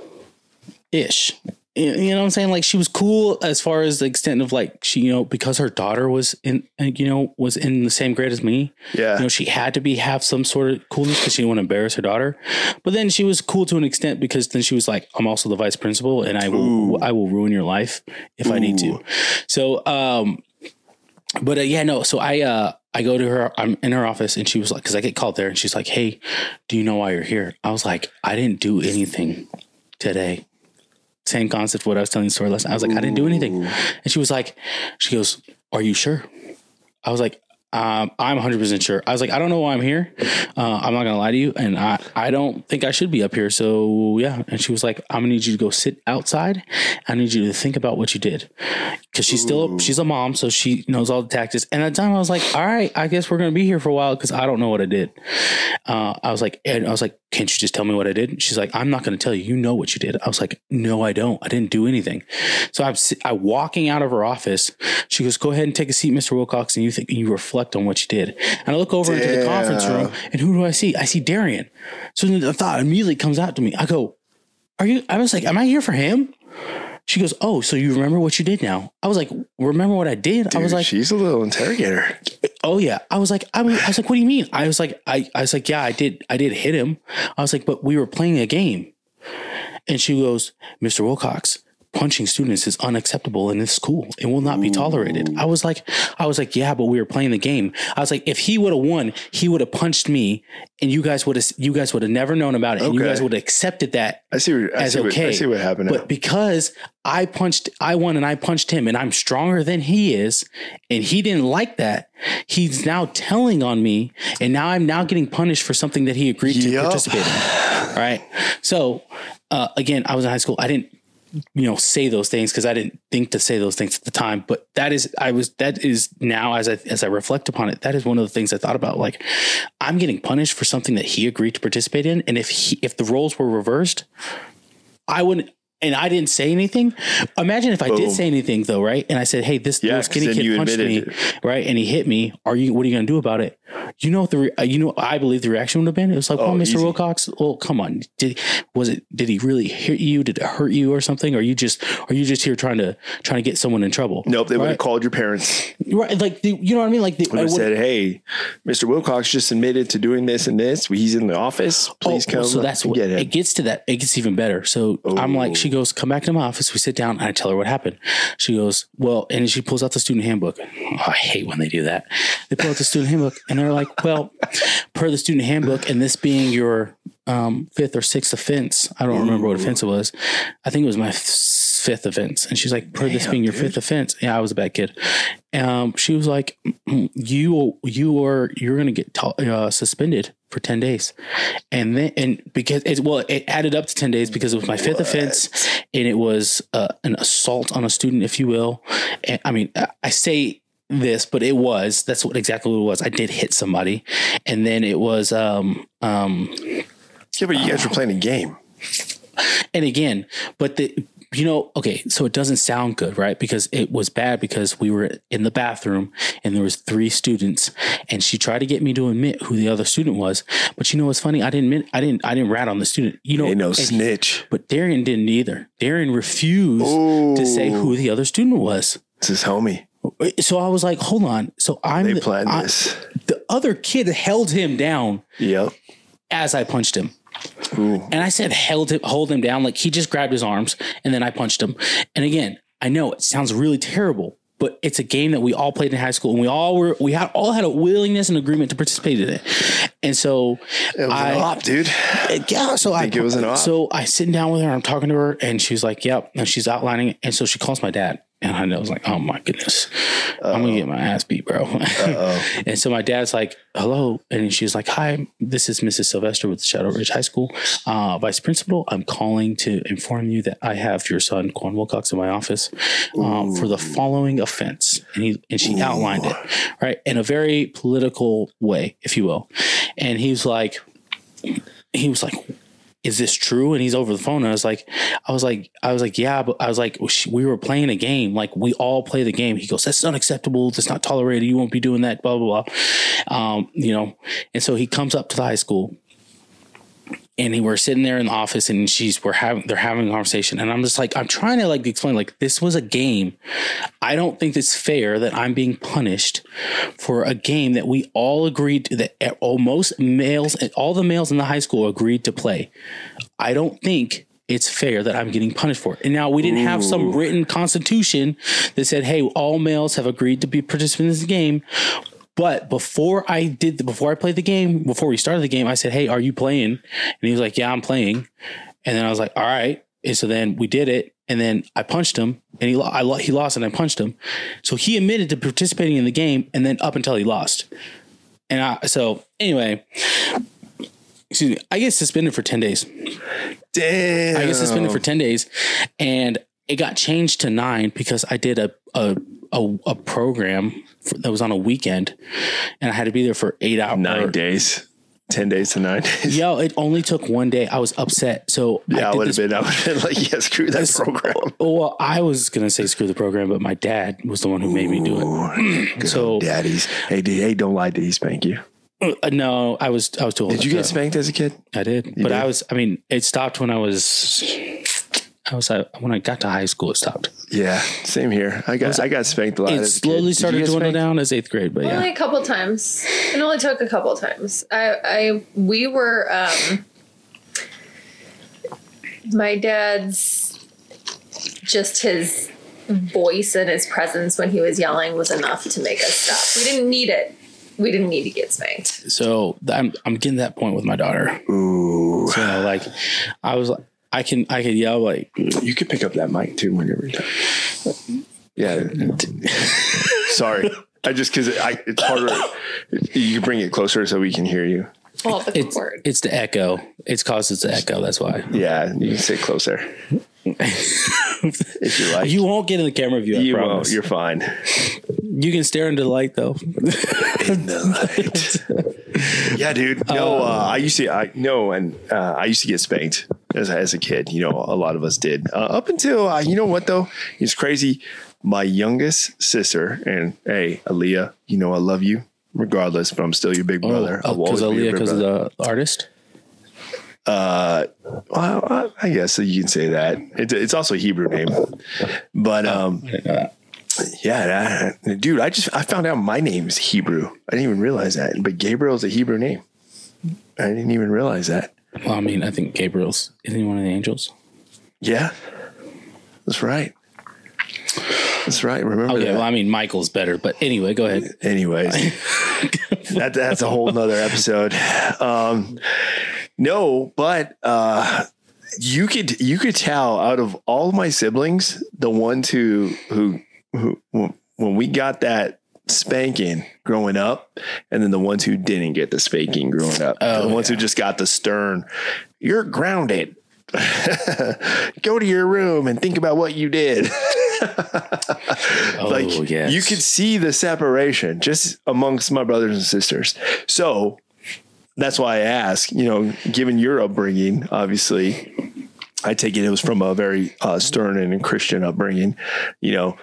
ish you know what i'm saying like she was cool as far as the extent of like she you know because her daughter was in uh, you know was in the same grade as me yeah. you know she had to be have some sort of coolness because she didn't want to embarrass her daughter but then she was cool to an extent because then she was like i'm also the vice principal and i will Ooh. i will ruin your life if i need to so um but uh, yeah no so i uh I go to her, I'm in her office, and she was like, because I get called there, and she's like, Hey, do you know why you're here? I was like, I didn't do anything today. Same concept what I was telling the story last night. I was like, I didn't do anything. And she was like, She goes, Are you sure? I was like, um, I'm 100% sure. I was like, I don't know why I'm here. Uh, I'm not going to lie to you. And I, I don't think I should be up here. So, yeah. And she was like, I'm going to need you to go sit outside. I need you to think about what you did. Because she's still, Ooh. she's a mom. So she knows all the tactics. And at the time, I was like, all right, I guess we're going to be here for a while because I don't know what I did. Uh, I was like, and I was like, can't you just tell me what I did? She's like, I'm not going to tell you. You know what you did. I was like, no, I don't. I didn't do anything. So I'm, I'm walking out of her office. She goes, go ahead and take a seat, Mr. Wilcox, and you think you reflect on what you did. And I look over into the conference room, and who do I see? I see Darian. So the thought immediately comes out to me. I go, are you? I was like, am I here for him? She goes, oh, so you remember what you did now? I was like, remember what I did? I was like, she's a little interrogator. oh yeah. I was like, I was, I was like, what do you mean? I was like, I, I was like, yeah, I did, I did hit him. I was like, but we were playing a game. And she goes, Mr. Wilcox, punching students is unacceptable in this school. It will not be tolerated. I was like, I was like, yeah, but we were playing the game. I was like, if he would have won, he would have punched me, and you guys would have, you guys would have never known about it, and you guys would have accepted that I see. What, I, as see what, I see what happened. now. But because I punched, I won and I punched him, and I'm stronger than he is, and he didn't like that. He's now telling on me, and now I'm now getting punished for something that he agreed to participate in. All right. So uh, again, I was in high school. I didn't, you know, say those things because I didn't think to say those things at the time. But that is, I was, that is now as I as I reflect upon it, that is one of the things I thought about. Like, I'm getting punished for something that he agreed to participate in, and if he, if the roles were reversed, I wouldn't. And I didn't say anything. Imagine if I Boom. did say anything though, right? And I said, "Hey, this Yeah, little skinny kid punched me, admitted right? And he hit me. Are you? What are you going to do about it? You know what the re- uh, you know I believe the reaction would have been. It was like, Oh, "Well, Mr. easy. Wilcox, well, come on. Did was it? Did he really hit you? Did it hurt you or something? Or are you just are you just here trying to trying to get someone in trouble? Nope, they would have called your parents. right? Like the, you know what I mean? Like the, Would have said, "Hey, Mr. Wilcox just admitted to doing this and this. He's in the office. Please Oh, come." So that's what get it gets to that. It gets even better. So I'm like, Oh. she goes, come back to my office. We sit down and I tell her what happened. She goes, well, and she pulls out the student handbook. Oh, I hate when they do that. They pull out the student handbook and they're like, well, per the student handbook, and this being your um, fifth or sixth offense, I don't remember what offense it was. I think it was my fifth offense. And she's like, per this being your dude. fifth offense. Yeah, I was a bad kid. Um, she was like, you, you are, you're going to get uh, suspended for 10 days. And then, and because it, well, it added up to 10 days because it was my fifth offense and it was uh, an assault on a student, if you will. And I mean, I- I say this, but it was, that's what exactly what it was. I did hit somebody. And then it was, um, um, yeah, but you guys were playing a game. and again, but the you know, okay, so it doesn't sound good, right? Because it was bad because we were in the bathroom and there was three students and she tried to get me to admit who the other student was. But you know what's funny? I didn't admit, I didn't I didn't rat on the student. You know, Ain't no snitch. but Darian didn't either. Darian refused to say who the other student was. It's his homie. So I was like, hold on. So I'm They the, planned I- this. the other kid held him down Yep. as I punched him. Ooh. And I said, held him, hold him down. Like he just grabbed his arms and then I punched him. And again, I know it sounds really terrible, but it's a game that we all played in high school and we all were, we had all had a willingness and agreement to participate in it. And so It was I, an op, dude. yeah, so I think it was an op. So I sitting down with her, I'm talking to her, and she's like, "Yep," and she's outlining it, and so she calls my dad, and I was like, "Oh my goodness, I'm gonna get my ass beat, bro." and so my dad's like, "Hello," and she's like, "Hi, this is Mrs. Sylvester with Shadow Ridge High School, uh, vice principal. I'm calling to inform you that I have your son Quan Wilcox in my office um, for the following offense," and he and she outlined it right in a very political way, if you will, and he's like he was like, "Is this true?" And he's over the phone. And I was like, "I was like, I was like, yeah," but I was like, "We were playing a game. Like we all play the game." He goes, "That's unacceptable. That's not tolerated. You won't be doing that." Blah blah blah. Um, you know, and so he comes up to the high school. And we're sitting there in the office, and she's we're having they're having a conversation, and I'm just like I'm trying to like explain like this was a game. I don't think it's fair that I'm being punished for a game that we all agreed to, that almost males, all the males in the high school agreed to play. I don't think it's fair that I'm getting punished for it. And now we didn't have some written constitution that said, "Hey, all males have agreed to be participants in this game." But before I did, the, before I played the game, before we started the game, I said, "Hey, are you playing?" And he was like, "Yeah, I'm playing." And then I was like, "All right." And so then we did it, and then I punched him, and he I he lost, and I punched him. So he admitted to participating in the game, and then up until he lost. And I so anyway, excuse me, I get suspended for ten days. Damn. I get suspended for ten days, and it got changed to nine because I did a a a, a program for, that was on a weekend, and I had to be there for eight hours. nine days. Ten days to nine days. Yo, it only took one day. I was upset, so Yeah, I did would have been. I would have been like, yeah, screw that program. Well, I was gonna say screw the program, but my dad was the one who made me do it. So- daddies. Hey, hey, don't lie. Did he spank you? Uh, no, I was I was too old. Did you to- get spanked as a kid? I did, but did? I was. I mean, it stopped when I was. I was like, when I got to high school. It stopped. Yeah, same here. I got I got spanked a lot. It as a kid. slowly started get to dwindle spanked? down as eighth grade, but yeah. Only a couple times. It only took a couple times. I, I, we were, um, my dad's, just his voice and his presence when he was yelling was enough to make us stop. We didn't need it. We didn't need to get spanked. So I'm I'm getting that point with my daughter. Ooh, So like, I was like, I can I could yell like, you could pick up that mic too whenever you're done. Yeah. Sorry, I just because I it's harder. You can bring it closer so we can hear you. Well, the it's word. it's the echo. It's caused it's the echo. That's why. Yeah, you can sit closer if you like. You won't get in the camera view. I you won't you're fine. you can stare into the light though. in the light. yeah, dude. No, uh, I used to. I no, and uh, I used to get spanked as, as a kid. You know, a lot of us did. Uh, up until, uh, you know what though? It's crazy. My youngest sister, and hey, Aaliyah, you know, I love you regardless, but I'm still your big brother. I will because your Aaliyah, because of the artist. Uh, well, I- guess you can say that. It's, it's also a Hebrew name, but um, know that. yeah, that- dude, I just I found out my name's Hebrew. I didn't even realize that. But Gabriel's a Hebrew name. I didn't even realize that. Well, I mean, I think Gabriel's isn't he one of the angels? Yeah, that's right. That's right. Remember Okay, that. well, I mean, Michael's better, but anyway, go ahead. Anyways, that that's a whole nother episode. Um, no, but uh, you could you could tell out of all my siblings, the ones who who who when we got that spanking growing up, and then the ones who didn't get the spanking growing up, Oh, the ones who just got the stern, you're grounded. Go to your room and think about what you did. Oh, like yes. you could see the separation just amongst my brothers and sisters. So that's why I ask, you know, given your upbringing, obviously, I take it it was from a very uh, stern and Christian upbringing. You know,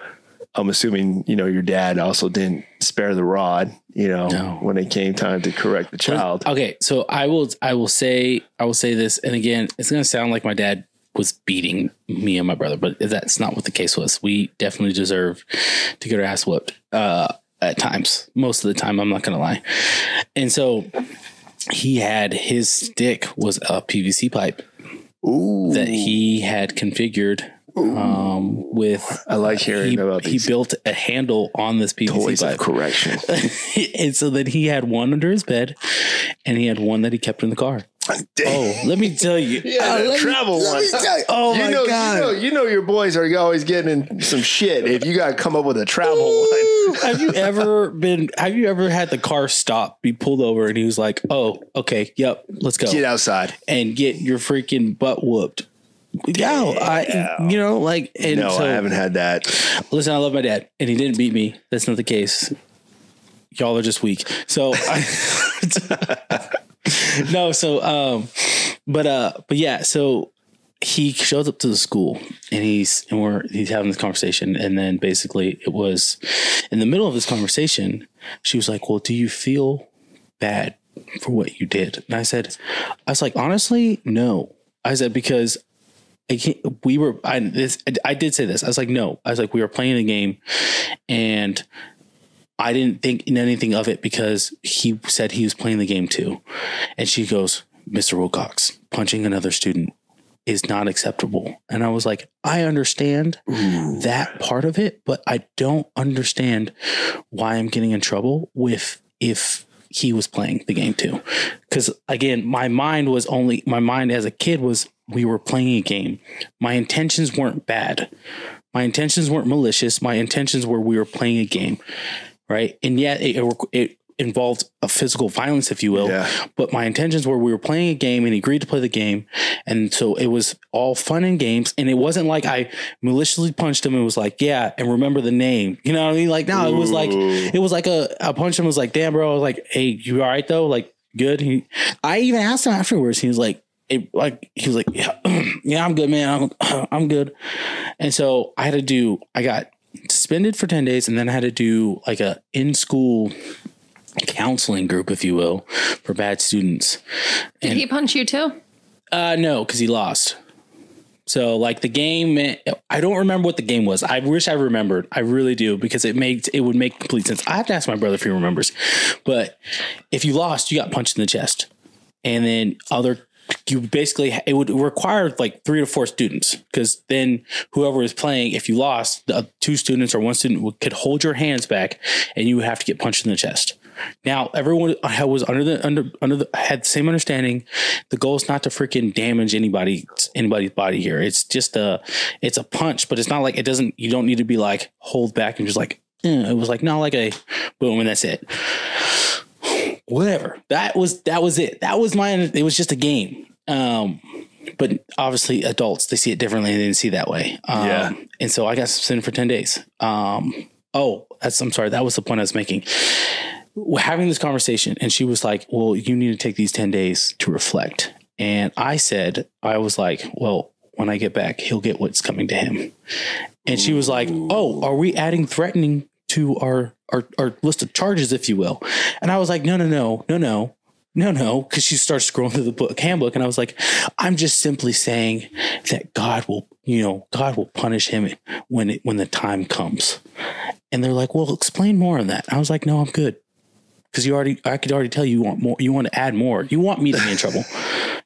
I'm assuming, you know, your dad also didn't spare the rod, you know, No. when it came time to correct the child. Okay, so I will I will say I will say this, and again, it's gonna sound like my dad was beating me and my brother, but that's not what the case was. We definitely deserve to get our ass whooped uh, at times. Most of the time, I'm not gonna lie. And so he had his stick was a PVC pipe Ooh, that he had configured um, with. I like hearing He, about he built a handle on this PVC toys pipe. of correction. and so then he had one under his bed and he had one that he kept in the car. Oh, let me tell you. Yeah, Uh, the let me- travel let one. me tell you- Oh you my know, god. You know, you know your boys are always getting in some shit if you got to come up with a travel one. have you ever been have you ever had the car stop, be pulled over and he was like, "Oh, okay, yep, let's go." Get outside. and get your freaking butt whooped. Yeah, I you know, like and No, so, I haven't had that. Listen, I love my dad, and he didn't beat me. That's not the case. Y'all are just weak. So, I, no. So, um, but uh, but yeah. So he shows up to the school, and he's and we're he's having this conversation, and then basically it was in the middle of this conversation, she was like, "Well, do you feel bad for what you did?" And I said, "I was like, honestly, no." I said because I can't, we were I this I did say this. I was like, no. I was like, we were playing the game and I didn't think anything of it because he said he was playing the game too. And she goes, Mr. Wilcox, punching another student is not acceptable. And I was like, I understand that part of it, but I don't understand why I'm getting in trouble with if he was playing the game too. Because again, my mind was only my mind as a kid was we were playing a game. My intentions weren't bad. My intentions weren't malicious. My intentions were we were playing a game, right? And yet it, it, involved a physical violence, if you will. Yeah. But my intentions were we were playing a game and he agreed to play the game. And so it was all fun and games. And it wasn't like I maliciously punched him and was like, yeah, and remember the name. You know what I mean? Like, no, it was like, it was like a, I punched him was like, damn, bro. I was like, hey, you all right though? Like, good. He, I even asked him afterwards. He was like, it, like, he was like, yeah, yeah, I'm good, man. I'm, I'm good. And so I had to do, I got suspended for 10 days and then I had to do like a in school counseling group, if you will, for bad students. Did he punch you too? Uh, no, because he lost. So like the game, I don't remember what the game was. I wish I remembered. I really do because it made it would make complete sense. I have to ask my brother if he remembers. But if you lost, you got punched in the chest, and then other you basically it would require like three to four students because then whoever is playing, if you lost, the two students or one student could hold your hands back, and you would have to get punched in the chest. Now everyone was under the under under the had the same understanding. The goal is not to freaking damage anybody anybody's body here. It's just a it's a punch, but it's not like it doesn't. You don't need to be like hold back and just like eh. it was like not like a boom and that's it. Whatever that was that was it. That was my. It was just a game. Um, but obviously adults they see it differently. They didn't see it that way. Um, Yeah. And so I got suspended for ten days. Um. Oh, that's I'm sorry. That was the point I was making we're having this conversation and she was like well you need to take these 10 days to reflect And I said, I was like, well, when I get back, he'll get what's coming to him. And she was like, oh, are we adding threatening to our, our, our list of charges, if you will? And I was like, no, no, no, no, no. No, no, because she starts scrolling through the book handbook, and I was like, I'm just simply saying that God will, you know, God will punish him when it when the time comes. And they're like, well, explain more on that. I was like, no, I'm good. Because you already, I could already tell you want more. You want to add more. You want me to be in trouble.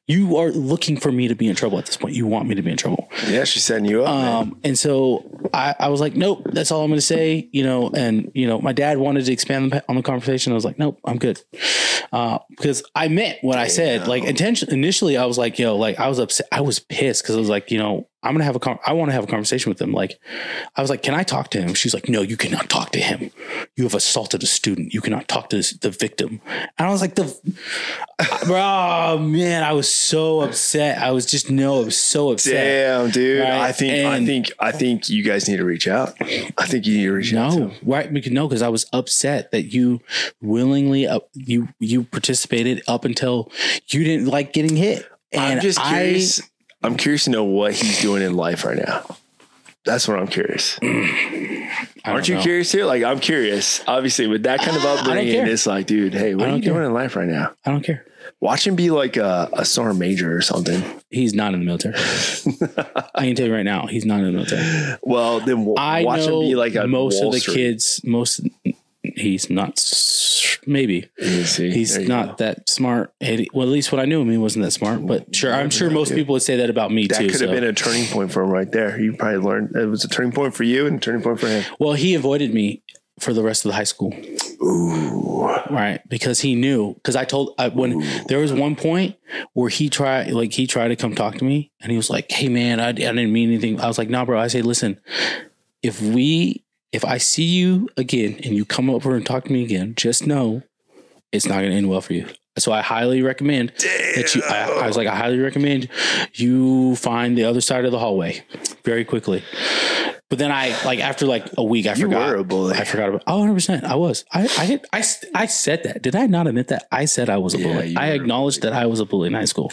You are looking for me to be in trouble at this point. You want me to be in trouble. Yeah, she's setting you up. man. Um, and so I, I was like, nope, that's all I'm going to say, you know, and, you know, my dad wanted to expand on the conversation. I was like, nope, I'm good. Uh, because I meant what I said, like intention initially I was like, yo, like I was upset. I was pissed because I was like, you know, I'm going to have a, con- I want to have a conversation with him. Like, I was like, can I talk to him? She's like, no, you cannot talk to him. You have assaulted a student. You cannot talk to this, the victim. And I was like, the, bro, man, I was so upset. I was just, no, I was so upset. Damn, dude. Right, I think I and- think I think you guys need to reach out. I think you need to reach out. No, right? Because no, because I was upset that you willingly uh, you you participated up until you didn't like getting hit. And I'm just I- curious. I'm curious to know what he's doing in life right now. That's what I'm curious. Aren't you know. curious too? Like I'm curious. Obviously, with that kind of upbringing, it's like, dude, hey, what are you care. doing in life right now? I don't care. Watch him be like a, a sergeant major or something. He's not in the military. I can tell you right now, he's not in the military. Well, then w- I watch know him be like a most Wall of the Street. kids. Most he's not. s- Maybe see, he's not that smart. And- Well, at least what I knew him, he wasn't that smart. But sure, I'm sure most people would say that about me too. That too. could have so. been a turning point for him right there. You probably learned it was a turning point for you and a turning point for him. Well, he avoided me for the rest of the high school. Ooh, Right, because he knew. Because I told I, when there was one point where he tried, like he tried to come talk to me, and he was like, "Hey, man, I, I didn't mean anything." I was like, "Nah, bro." I say, "Listen, if we, if I see you again and you come over and talk to me again, just know it's not going to end well for you." So I highly recommend that you. I, I was like, I highly recommend you find the other side of the hallway very quickly. But then I like after like a week, I you forgot. were a bully. I forgot about. Oh, 100 percent. I was. I I, I I said that. Did I not admit that? I said I was a bully. you I acknowledged that I was a bully in high school,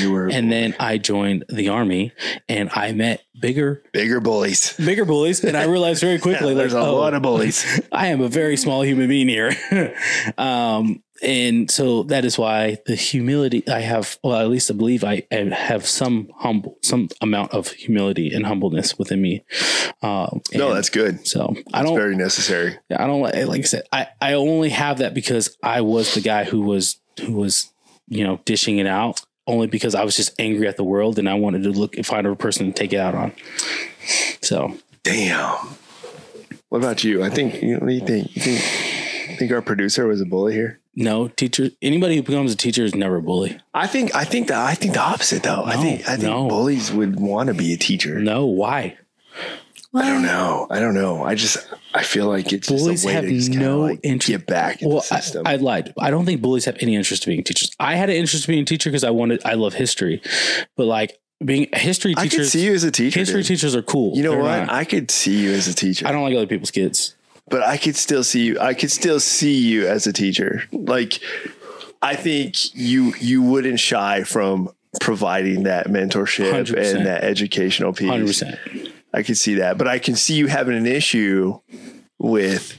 You were and then I joined the army, and I met bigger bigger bullies. bigger bullies, and I realized very quickly There's like, a oh, lot of bullies. I am a very small human being here. um, and so that is why the humility I have, well, at least I believe I, I have some humble, some amount of humility and humbleness within me. Um, no, that's good. so I don't, very necessary. I don't like, like I said, I, I only have that because I was the guy who was, who was, you know, dishing it out only because I was just angry at the world and I wanted to look and find a person to take it out on. So Damn. What about you? I think. You know, what do you think? You think? Think our producer was a bully here? No teacher, anybody who becomes a teacher is never a bully. I think. I think that. I think the opposite though. I No, think. I think no. bullies would want to be a teacher. No, why? I don't know. I don't know. I just. I feel like it's Bullies just a way have no like interest- get back Well, the system. I, I lied. I don't think bullies have any interest in being teachers. I had an interest in being a teacher because I wanted. I love history, but like being history teachers. I could see you as a teacher. history dude. teachers are cool. You know They're what? not. I could see you as a teacher. I don't like other people's kids. But I could still see you. I could still see you as a teacher. Like, I think you you wouldn't shy from providing that mentorship 100%. and that educational piece. Hundred percent I could see that, but I can see you having an issue with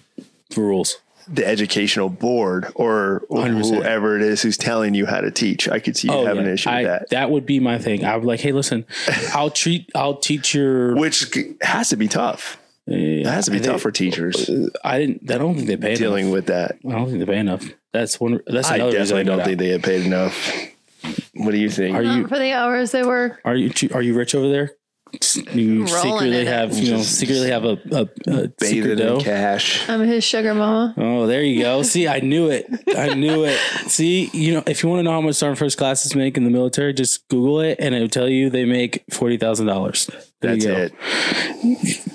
for rules. the educational board or 100%. whoever it is who's telling you how to teach. I could see you oh, having an issue Oh, I, with that, that would be my thing. I would like, hey, listen, I'll treat, I'll teach your. which has to be tough. It has to be I tough think- for teachers I didn't. I don't think they pay dealing enough. with that. I don't think they pay enough. That's one. That's I another reason definitely I don't got think out. they get paid enough. What do you think? Are you Um, for the hours they work. Are you are you rich over there? You secretly have you know secretly have a, a, a secret bathing dough. in cash? I'm his sugar mama. Oh, there you go. See, I knew it. I knew it. See, you know, if you want to know how much sergeant first classes make in the military, just Google it, and it'll tell you they make forty thousand dollars. That's you it.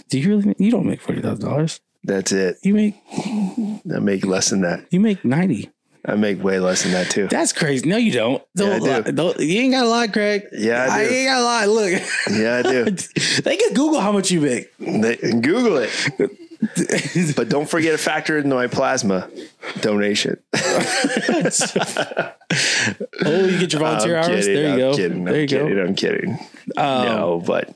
Do you really? You don't make forty thousand dollars. That's it. You make I make less than that. you make ninety. I make way less than that too. That's crazy. No, you don't. Yeah, I Don't, do. don't you ain't got a lot, Craig. Yeah, I do. ain't got to lie. Look, Yeah, I do. they can Google how much you make. They, Google it. but don't forget to factor in my plasma donation. Oh, you get your volunteer I'm hours. kidding, There you I'm go. Kidding, there I'm you kidding, go. I'm kidding. Um, no, but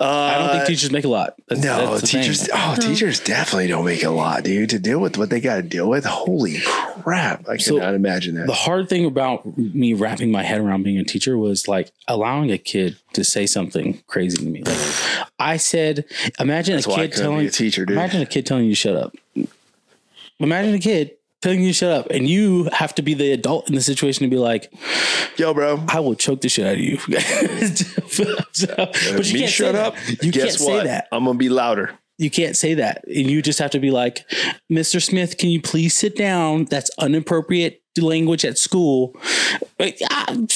I don't think uh, teachers make a lot. That's, no, that's the thing. teachers. Oh, teachers definitely don't make a lot, dude. To deal with what they got to deal with. Holy crap! I So, cannot imagine that. The hard thing about me wrapping my head around being a teacher was like allowing a kid to say something crazy to me. Like I said, imagine That's a why I kid be telling a teacher, dude. Imagine a kid telling you to shut up. Imagine a kid telling you to shut up, and you have to be the adult in the situation to be like, Yo, bro. "I will choke the shit out of you." So- but you Me can't shut up. That. You Guess can't what? say that. I'm gonna be louder. You can't say that. And you just have to be like, Mr. Smith, can you please sit down? That's inappropriate language at school. Like, I,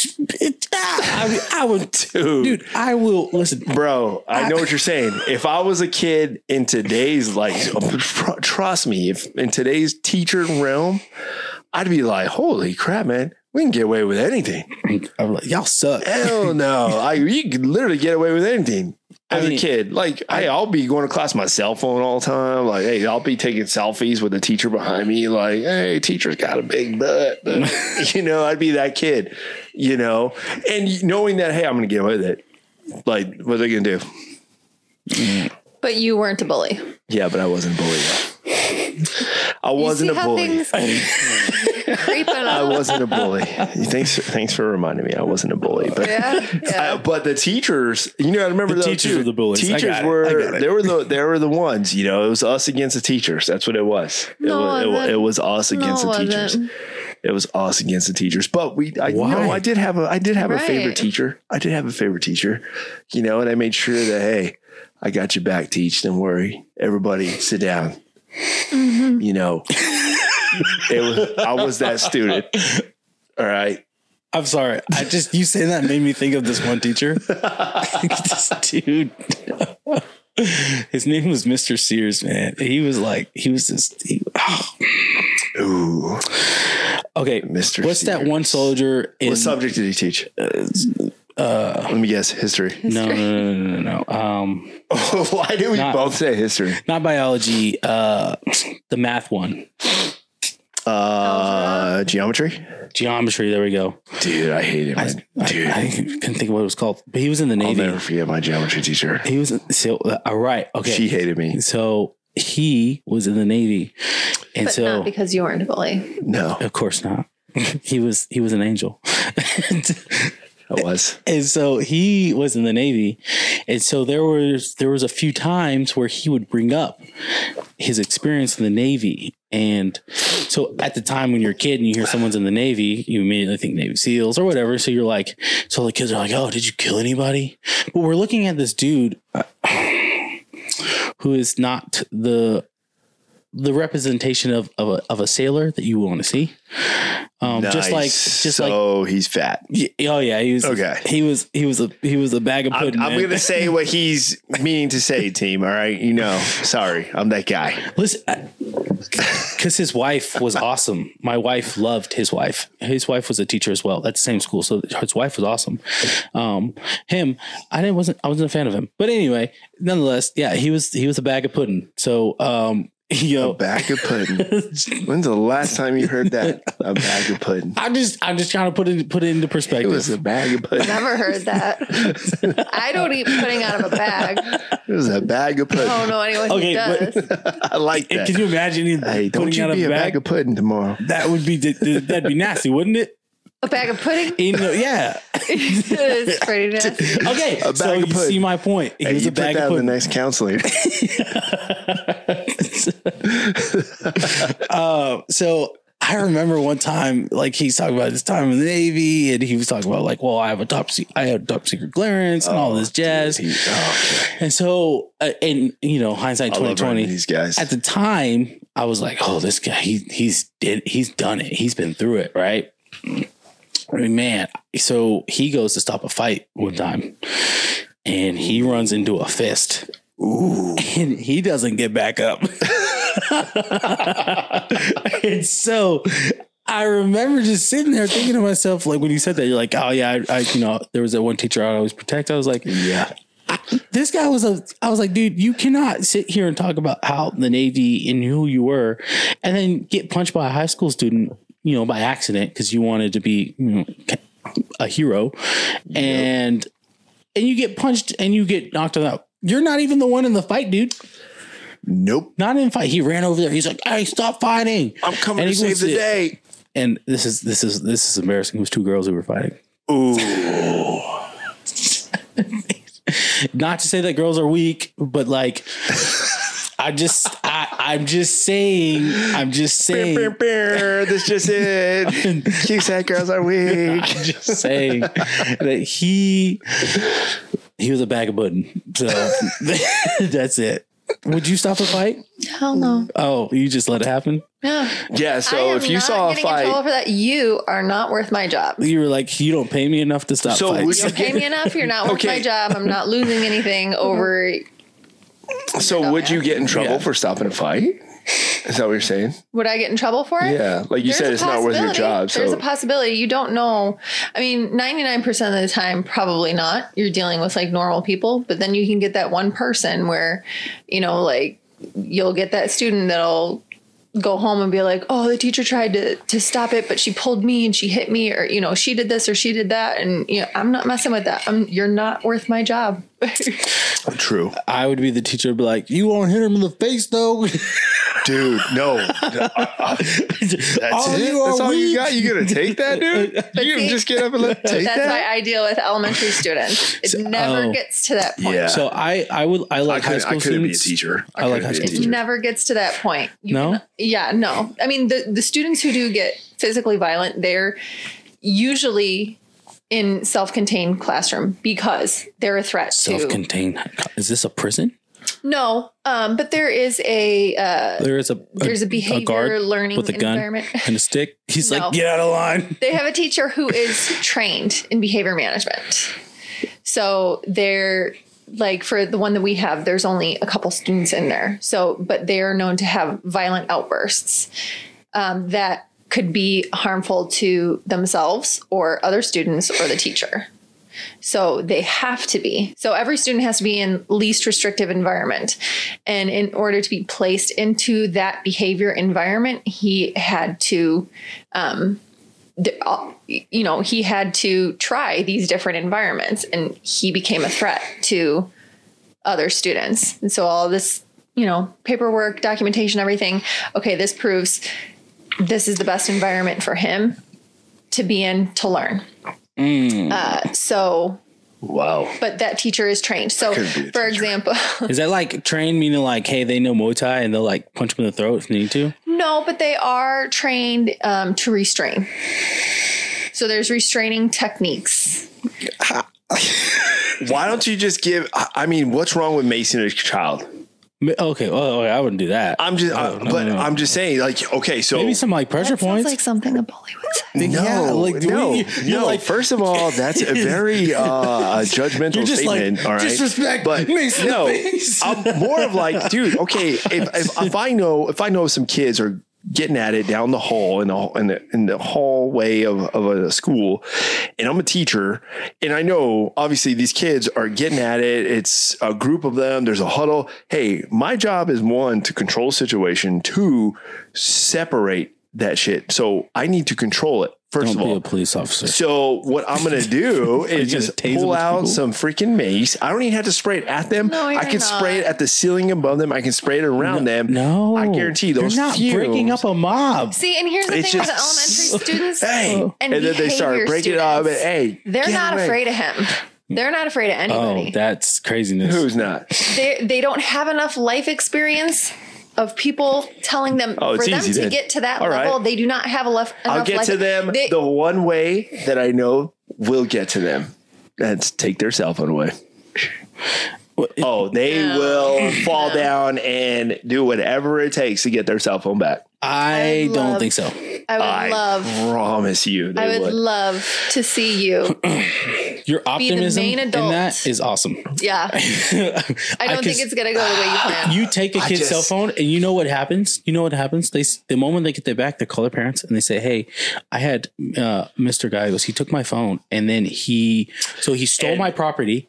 I, I would, Dude. dude, I will listen. Bro, I know what you're saying. If I was a kid in today's like, trust me, if in today's teacher realm, I'd be like, holy crap, man, we can get away with anything. I'm like, y'all suck. Hell no, I you can literally get away with anything as I mean, a kid. Like, hey, I'll be going to class my cell phone all the time. Like, hey, I'll be taking selfies with the teacher behind me. Like, hey, teacher's got a big butt. But, you know, I'd be that kid. You know, and knowing that, hey, I'm going to get away with it. Like, what are they going to do? But you weren't a bully. Yeah, but I wasn't a bully. I wasn't a bully. things creeping I wasn't a bully. Thanks, thanks for reminding me. I wasn't a bully, but Yeah, I- but the teachers, you know, I remember The teachers too. were the bullies. Teachers got it. I were got they were the they were the ones. You know, it was us against the teachers. That's what it was. It No, was it it, wasn't. it was us against No, the teachers. It was us against the teachers. But we, I, you know, I did have a I did have a favorite teacher. I did have a favorite teacher. You know, and I made sure that hey, I got your back, teach. Don't worry. Everybody, sit down. Mm-hmm. You know, it was I was that student. All right. I'm sorry. I just, you saying that made me think of this one teacher. this dude. His name was Mr. Sears, man. He was like, he was just, he, Ooh. okay. Mr. What's that one soldier in, What subject did he teach? uh, Let me guess. History. no, no, no, no, no, no. Um, Why did we Not- both say history? not biology, uh, the math one, Uh, geometry. geometry. There we go. Dude, I hate him. I, I, Dude, I couldn't think of what it was called, but he was in the I'll Navy. never forget my geometry teacher. He was so uh, all right. Okay, She hated me. so he was in the Navy, and But so not because you weren't a bully. No, of course not. he was he was an angel. I was. and so he was in the navy. And so there was there was a few times where he would bring up his experience in the navy. And so at the time when you're a kid and you hear someone's in the navy you immediately think navy seals or whatever. So you're like so the kids are like oh did you kill anybody? But we're looking at this dude uh, who is not the the representation of of a, of a sailor that you want to see um just like Nice. just like so he's fat. Y- Oh yeah, he was Okay. He was he was a he was a bag of I'm, pudding. I'm gonna say what he's meaning to say, team. All right, you know. Sorry, I'm that guy. listen, because his wife was awesome. My wife loved his wife. His wife was a teacher as well at the same school, so his wife was awesome. Um, him, I didn't wasn't I wasn't a fan of him, but anyway, nonetheless, yeah, he was he was a bag of pudding. So um, you A bag of pudding. When's the last time you heard that? A bag of pudding. I'm just I'm just trying to put it put it into perspective. It perspective. was a bag of pudding. Never heard that. I don't eat pudding out of a bag. It was a bag of pudding. Oh, I don't know anyone Okay, who but- does. I like that. Can you imagine hey, don't you out a be a bag? bag of pudding tomorrow. that would be that'd be nasty, wouldn't it? A bag of pudding You know, yeah. is pretty nasty. Okay, A so bag you of pudding. see my point. He Hey, was you a put bag that of in the pudding. next counseling. Uh, so I remember one time, like he's talking about his time in the Navy, and he was talking about like, well, I have a top, se- I have top secret clearance and all this jazz. He- oh, okay. And so, uh, and you know, hindsight I twenty love running twenty. these guys. At the time, I was like, oh, this guy, he he's did, he's done it. He's been through it, right? I mean, man. So he goes to stop a fight one mm-hmm. time, and he runs into a fist. Ooh. and he doesn't get back up. and so I remember just sitting there thinking to myself, like when you said that, you're like, oh yeah, I, I you know, there was that one teacher I always protect. I was like, Yeah. I, this guy was a I was like, dude, you cannot sit here and talk about how the Navy and who you were and then get punched by a high school student, you know, by accident because you wanted to be, you know, a hero and and you get punched and you get knocked out. You're not even the one in the fight, dude. Nope. Not in the fight. He ran over there. He's like, "Hey, stop fighting!" I'm coming And to save the to- day. And this is this is this is embarrassing. It was two girls who were fighting. Ooh. Not to say that girls are weak, but like, I just I I'm just saying I'm just saying Bear, bear, this just it. You said girls are weak. I'm just saying that he he was a bag of pudding. So that's it. Would you stop a fight? Hell no. Oh, you just let it happen? Yeah. Yeah, I so am if you not saw a getting in fight, for that, you are not worth my job. You were like, you don't pay me enough to stop So fights. You don't pay me enough. You're not worth Okay. my job. I'm not losing anything over. Mm-hmm. So would you get in trouble Yeah. for stopping a fight? Is that what you're saying? Would I get in trouble for it? Yeah, like you There's said, a it's not worth your possibility. job. So There's a possibility. You don't know. I mean, 99% of the time, probably not. You're dealing with like normal people, but then you can get that one person where, you know, like you'll get that student that'll go home and be like, oh, the teacher tried to, to stop it, but she pulled me and she hit me, or, you know, she did this or she did that. And, you know, I'm not messing with that. I'm, you're not worth my job. true, I would be the teacher, be like, you won't hit him in the face though. dude. No, That's that's it. That's all you got. You gonna take that, dude? You see, gonna just get up and let, take That's that? why I deal with elementary students. It never oh. gets to that point. Yeah. So I, I would, I I like high couldn't, school I couldn't be a teacher. I like high be a school It teacher. never gets to that point. You No? can- yeah, no. I mean, the the students who do get physically violent, they're usually in self-contained classroom because they're a threat to. Self-contained. Is this a prison? No, um, but there is a uh, There is a, there's a behavior learning with a gun and a stick. He's No. like, get out of line. they have a teacher who is trained in behavior management. So they're like for the one that we have, there's only a couple students in there. So, but they are known to have violent outbursts um, that could be harmful to themselves or other students or the teacher. So they have to be. So every student has to be in least restrictive environment. And in order to be placed into that behavior environment, he had to th- uh, you know, he had to try these different environments and he became a threat to other students. And so all this, you know, paperwork, documentation, everything, okay, this proves this is the best environment for him to be in to learn. Uh, so, Wow. but that teacher is trained. So, couldn't be a for teacher. example, Is that like trained meaning like, hey, they know Muay Thai and they'll like punch them in the throat if they need to? No, but they are trained um, to restrain. So there's restraining techniques. Why don't you just give? I I mean, what's wrong with Mason a child? Ma- Okay, well, okay, I wouldn't do that. I'm just, uh, no, but no, no. I'm just saying, like, okay, so Maybe some like pressure That sounds points. like something a bully would say. no, Yeah, like, do no, we- you're no. like- First of all, that's a very uh, judgmental You're just like, statement. all right, disrespect but Mason no, face. I'm more of like, dude. Okay, if, if if I know if I know some kids are getting at it down the hall in the in the, in the hallway of, of a school. And I'm a teacher. And I know obviously these kids are getting at it. It's a group of them. There's a huddle. Hey my job is one to control situation. Two separate that shit so I need to control it 1st Don't of be all a police officer. so what I'm gonna do is just tase pull out people? some freaking mace. I don't even have to spray it at them. No, I you're can spray it at the ceiling above them. I can spray it around them. No, I guarantee you those You're not fumes, breaking up a mob. See, and here's the It's thing with elementary students. Hey, oh. And and, then they start behavior breaking it up. And, students. hey, They're get not away. afraid of him. They're not afraid of Oh, anybody. that's craziness. Who's not? they they don't have enough life experience of people telling them Oh, it's for them easy to then. get to that All right. level. They do not have enough. I'll get life- to them They, the one way that I know will get to them. That's take their cell phone away. Well, it- Oh, they No. will fall down and do whatever it takes to get their cell phone back. I, I don't think so. I would I love. promise you, they I would would. love to see you. Your optimism main in that is awesome. Yeah, I don't think it's gonna go the way you plan. You take a kid's just- cell phone, and you know what happens. You know what happens. They the moment they get their back, they call their parents and they say, "Hey, I had uh, Mr. Guy goes. He took my phone, and then he so he stole And- my property,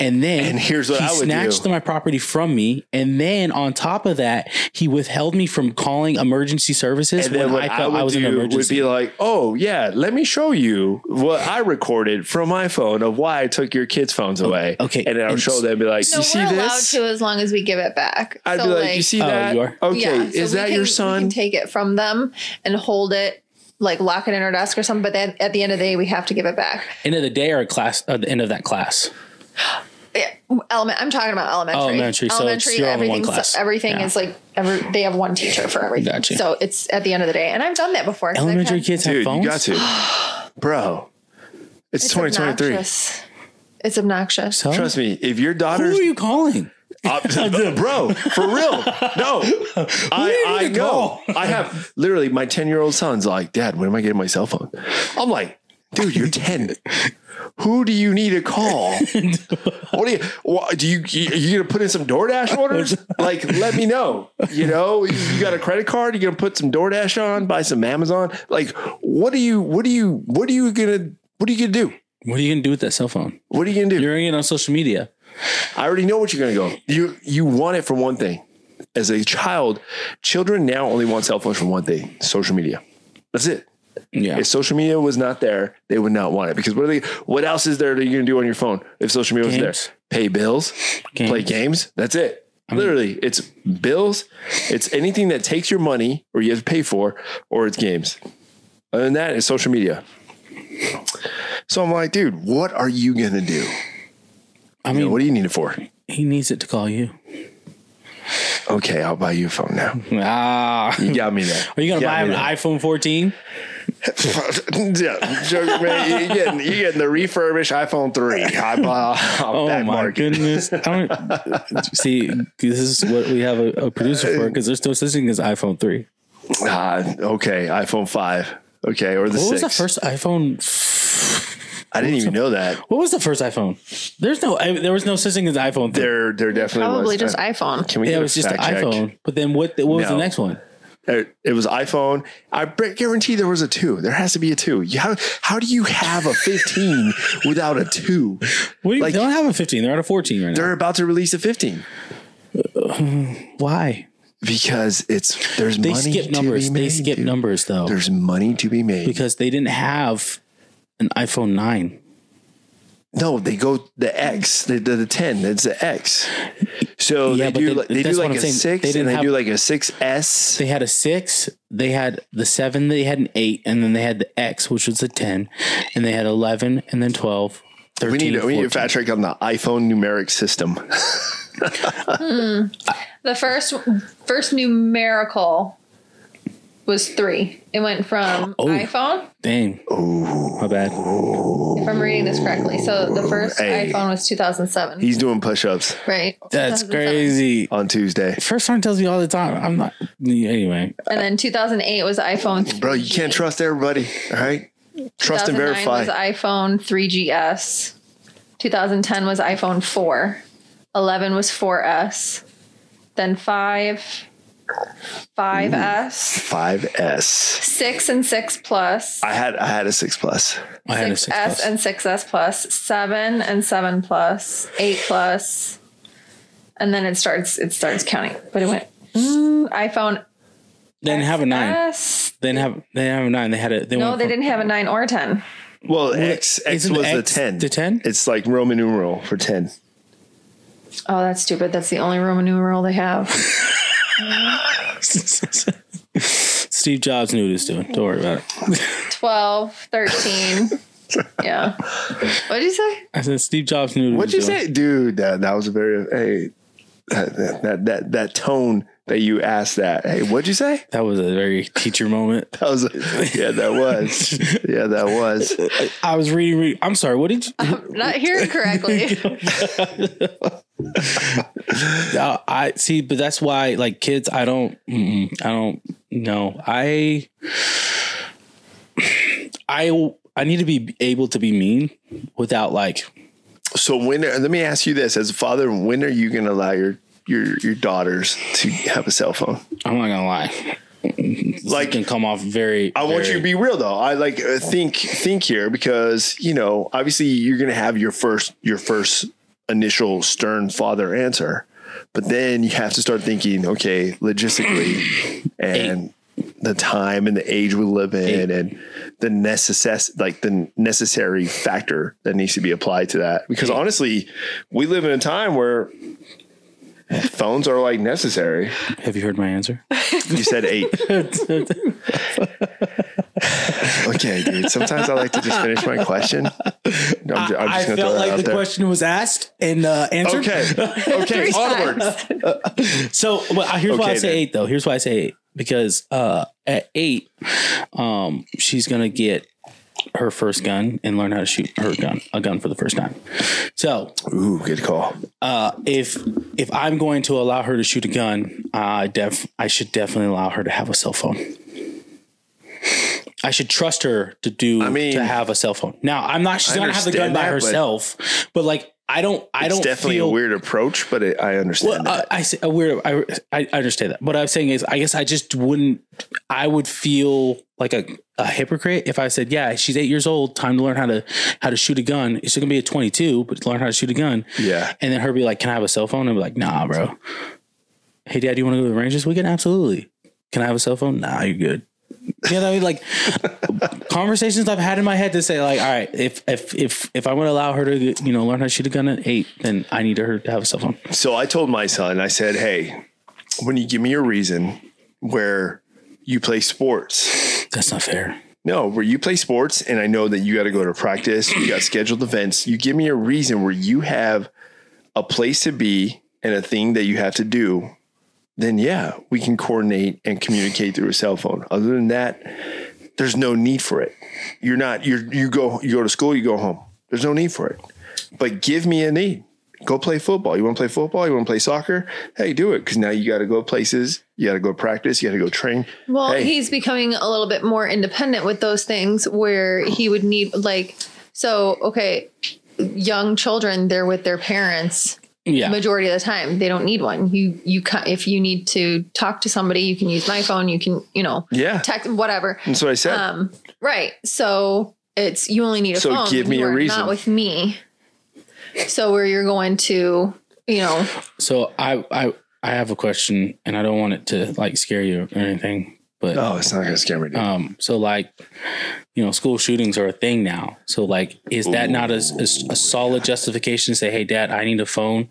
And then And here's what he I would snatched do. my property from me. And then on top of that, he withheld me from calling emergency services And then when what I I, felt would I, was in an do would be like, oh yeah, let me show you what I recorded from my phone of why I took your kids' phones away. okay, and then I'll and show s- them, be like, No, you see we're allowed to as long as we give it back. I'd So, be like, you see Oh, that? you are? Okay, yeah, so is that can- your We son? can take it from them and hold it, like lock it in our desk or something. But then at the end of the day, we have to give it back. end of the day or class at the end of that class. Yeah, element. I'm talking about elementary. Elementary, so it's- you're only one everything. class. everything Yeah. is like every. They have one teacher for everything. Gotcha. So it's at the end of the day, and I've done that before Elementary had- kids have Dude, phones. you got to, bro. It's, It's 2023. obnoxious. It's obnoxious. So? Trust me, if your daughter Who are you calling? Uh, bro, for real. No, I, you I need know. I have literally my 10 year old son's like, Dad, when am I getting my cell phone? I'm like, dude, you're 10. Who do you need to call? What do you, what, do you, you, you gonna put in some DoorDash orders? Like, let me know. You know, you got a credit card, you're gonna put some DoorDash on, buy some Amazon. Like, what are you, what are you, what are you gonna, what are you gonna do? What are you gonna do with that cell phone? What are you gonna do? You're gonna get on social media. I already know what you're going to go. You you want it for one thing. As a child, children now only want cell phones for one thing: social media. That's it. Yeah. If social media was not there, they would not want it because what are they? What else is there that you're going to do on your phone if social media was Games. there? Pay bills, play Games. games. That's it. Literally, it's bills. It's anything that takes your money or you have to pay for, or it's games. Other than that, it's social media. So I'm like, dude, what are you gonna do? I You mean, know, what do you need it for? he needs it to call you. Okay, I'll buy you a phone now. Ah. You got me there. Are you gonna Got buy him an iPhone 14? Yeah, joke, man. You're getting, you're getting the refurbished iPhone 3. I bought Oh back my market. goodness! I don't see. This is what we have a, a producer for because there's no such thing as iPhone 3. Ah, okay, iPhone 5. Okay, or the What 6. was the first iPhone? I didn't even know that. What was the first iPhone? There's no. I, there was no such thing as iPhone 3. There, there definitely Probably was. just Uh, iPhone. Can we yeah, it was just an check? iPhone. But then what? What was No. the next one? It, it was iPhone. I guarantee there was a two. There has to be a two. You- How, how do you have a 15 without a two? What do you, Like- they don't have a 15. They're at a 14 right now. They're about to release a 15 Why? because it's there's They money skip to numbers. be They skip dude. numbers though There's money to be made. because they didn't have an iPhone 9. No, they go the X, the, the, the 10, it's the X. So Yeah, they do they- they do like a saying. six They and they have- do like a 6S. They had a six, they had the seven, they had an eight, and then they had the X, which was a 10, and they had 11, and then 12, 13. we need, to, we need a 14. fact check on the iPhone numeric system. Hmm. The first first numerical was three. It went from Oh. iPhone, Dang. Oh, my bad. if I'm reading this correctly. So the first Hey. iPhone was 2007, He's doing push ups right? That's crazy. on Tuesday. First time tells me all the time. I'm not. Anyway, And then 2008 was iPhone. 3G. Bro, you can't trust everybody. All right. Trust and verify. was iPhone 3GS. 2010 was iPhone 4. 11 was 4S. Then 5, 5S, 5S. 6 and 6 Plus. I had I had a 6 plus. I had a 6S six plus. and 6S Plus, 7 and 7 plus. Plus, 8 Plus. And then it starts it starts counting. But it went mm, iPhone They didn't have a nine. S. They didn't have. They didn't have a nine. They had a. They No, they from- didn't have a 9 or a 10. Well, X X isn't was the 10. the 10? It's like Roman numeral for 10. Oh, that's stupid. That's the only Roman numeral they have. Steve Jobs knew what he was doing. Don't worry about it. 12, 13. yeah. What did you say? I said Steve Jobs knew what What'd you was doing. say? Dude, that, that was a very hey that, that that that that tone that you asked that. Hey, what'd you say? That was a very teacher moment. That was a, yeah, that was. Yeah, that was. I was reading. reading I'm sorry. What did you? I'm not hearing correctly. I see, but that's why, like kids, I don't, I don't know. I, I, I need to be able to be mean without like. So when are, let me ask you this as a father, when are you gonna allow your your your daughters to have a cell phone? I'm not gonna lie. Like, Like can come off very. I want you to be real though. I like uh, think think here because you know obviously you're gonna have your first your first initial stern father answer. But then you have to start thinking, okay, logistically and the time and the age we live in and the necess like the necessary factor that needs to be applied to that. Because honestly, we live in a time where phones are like necessary. Have you heard my answer? You said eight. okay, dude. Sometimes I like to just finish my question. I'm, I'm just I gonna throw felt that like out the there. question was asked and uh, answered. Okay. Okay. Three Onward. So well, here's why I Okay, say then. eight though. Here's why I say eight because uh, at eight, um, she's gonna get her first gun and learn how to shoot her gun, a gun for the first time. So Ooh, good call. uh, if if I'm going to allow her to shoot a gun, I def I should definitely allow her to have a cell phone. I should trust her to do I mean- to have a cell phone. Now I'm not. She's I gonna have the gun by that, but- herself, but, like I don't. I It's don't It's definitely feel a weird approach, but it, I understand well, that. I, I say a weird. I, I understand that. What I'm saying is, I guess I just wouldn't. I would feel like a, a hypocrite if I said, "Yeah, she's eight years old. Time to learn how to how to shoot a gun. She's gonna be a 22, but learn how to shoot a gun." Yeah. And then her be like, "Can I have a cell phone?" And be like, "Nah, bro. Hey, dad, do you want to go to the range this weekend? Absolutely. Can I have a cell phone? Nah, you're good." You know what I mean? Like conversations I've had in my head to say, like, all right, if if if if I want to allow her to, you know, learn how to shoot a gun at eight, then I need her to have a cell phone. So I told my son, I said, hey, when you give me a reason where you play sports, That's not fair. no, where you play sports and I know that you got to go to practice, you got scheduled events, you give me a reason where you have a place to be and a thing that you have to do, then yeah, we can coordinate and communicate through a cell phone. Other than that, there's no need for it. You're not you're you go you go to school, you go home. There's no need for it. But give me a need. Go play football. You want to play football? You want to play soccer? Hey, do it because now you got to go places. You got to go practice. You got to go train. Well, Hey. he's becoming a little bit more independent with those things where he would need like so okay, young children they're with their parents Yeah. majority of the time. They don't need one. You you if you need to talk to somebody, you can use my phone, you can, you know, Yeah, text whatever. that's what I said. Um right. So it's you only need a So phone. give me a reason. Not with me. So where you're going to, you know, So I I I have a question, and I don't want it to like scare you or anything, but oh, it's not gonna scare me. Dude. um, so like, you know, school shootings are a thing now. So like, is that not a, a, a solid justification to say, hey, dad, I need a phone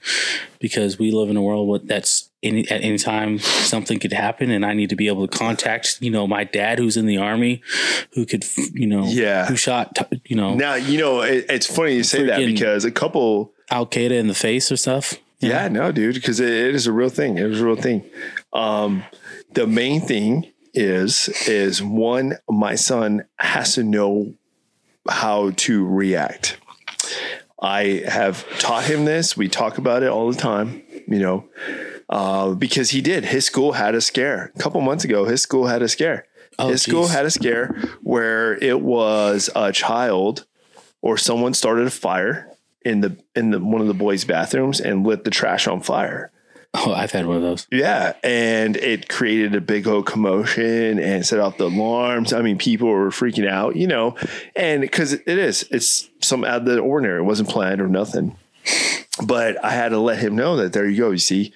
because we live in a world with that's any at any time something could happen, and I need to be able to contact, you know, my dad who's in the army, who could, you know, Yeah. who shot, you know, now you know it, it's funny you say that because a couple Al Qaeda in the face or stuff. Yeah, no, dude, because it, it is a real thing. It is a real thing. Um, the main thing is is one, my son has to know how to react. I have taught him this. We talk about it all the time, you know, uh, because he did. His school had a scare a couple months ago. His school had a scare. Oh, his school had a scare where it was a child or someone started a fire in the in the one of the boys' bathrooms and lit the trash on fire. Oh, I've had one of those. Yeah, and it created a big old commotion and set off the alarms. I mean, people were freaking out, you know, and because it is, it's some out of the ordinary. It wasn't planned or nothing. But I had to let him know that there you go. You see,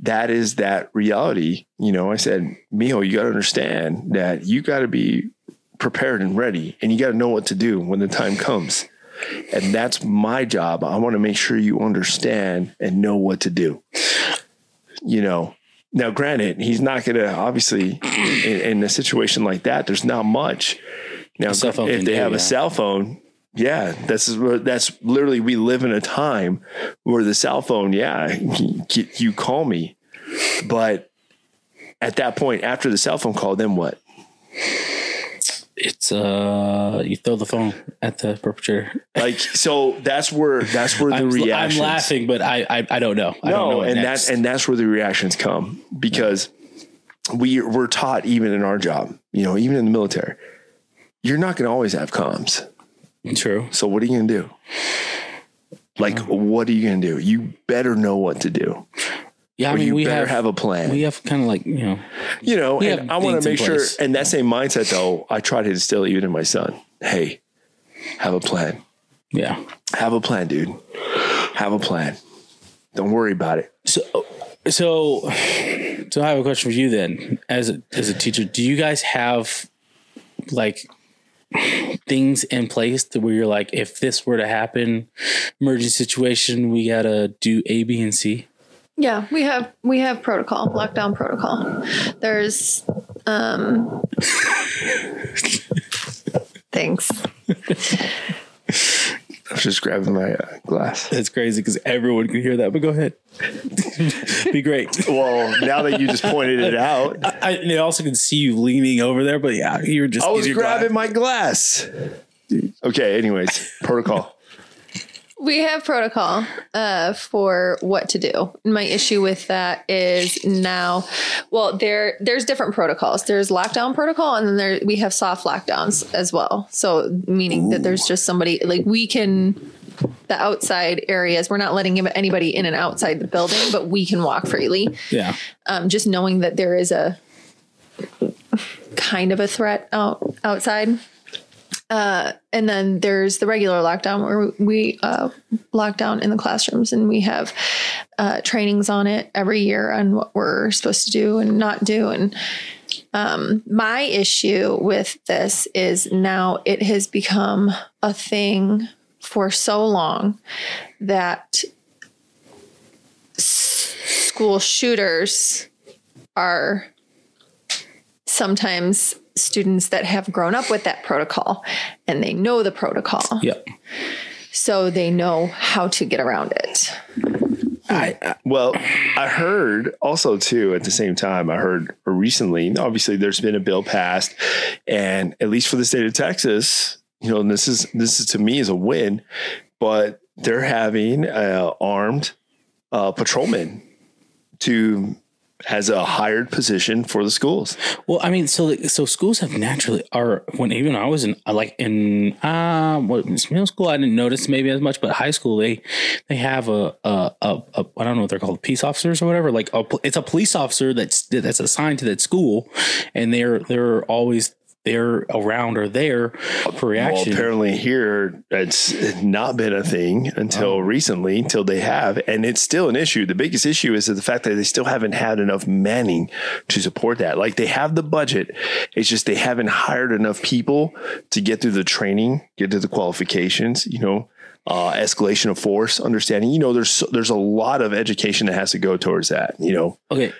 that is that reality. You know, I said, Mijo, you got to understand that you got to be prepared and ready, and you got to know what to do when the time comes. And that's my job. I want to make sure you understand and know what to do you know now granted he's not going to obviously in, in a situation like that there's not much. Now if they do, have yeah. a cell phone yeah where that's literally we live in a time where the cell phone yeah you call me. But at that point after the cell phone call then what It's uh, you throw the phone at the perpetrator. like so that's where that's where the I'm, I'm laughing, but I I, I don't know. I don't know no, and next. that's and that's where the reactions come because we we're taught even in our job, you know, even in the military, you're not going to always have comms. true. So what are you going to do? Like, what are you going to do? You better know what to do. Yeah, I mean you we better have, have, a plan. we have kind of like you know you know, and I want to make sure. And that same mindset, though, I try to instill even in my son. Hey, have a plan. yeah Have a plan, dude. have a plan. Don't worry about it. So, so, so I have a question for you then, as a, as a teacher. Do you guys have like things in place to where you're like, if this were to happen, emergency situation, we gotta do A, B, and C? Yeah, we have we have protocol, lockdown protocol. There's um thanks. I was just grabbing my uh, glass. That's crazy because everyone can hear that. But go ahead, be great. Well, now that you just pointed it out, I, I they also can see you leaning over there, but yeah, you're just I was grabbing glass. my glass. Okay, anyways, protocol. We have protocol uh, for what to do. My issue with that is now, well, there there's different protocols. There's lockdown protocol, and then there we have soft lockdowns as well. So meaning that there's just somebody like we can the outside areas. We're not letting anybody in and outside the building, but we can walk freely. Yeah, Um, just knowing that there is a kind of a threat out outside. Uh, and then there's the regular lockdown where we uh, lock down in the classrooms and we have uh, trainings on it every year on what we're supposed to do and not do. And um, my issue with this is now it has become a thing for so long that s- school shooters are sometimes students that have grown up with that protocol and they know the protocol yep. so they know how to get around it I, I Well, I heard also too at the same time, I heard recently, obviously there's been a bill passed and at least for the state of Texas, you know, this is this is to me is a win, but they're having uh, armed uh, patrolmen to as a hired position for the schools. Well, I mean, so so schools have naturally are when even I was in like in uh what middle school I didn't notice maybe as much, but high school they they have a a, a, a I don't know what they're called peace officers or whatever. Like a, it's a police officer that's that's assigned to that school, and they're they're always they're around or there for reaction. Well, apparently here it's not been a thing until recently, until they have, and it's still an issue. The biggest issue is the fact that they still haven't had enough manning to support that. Like they have the budget, it's just they haven't hired enough people to get through the training, get to the qualifications. You know, uh, escalation of force, understanding. You know, there's there's a lot of education that has to go towards that. You know, okay,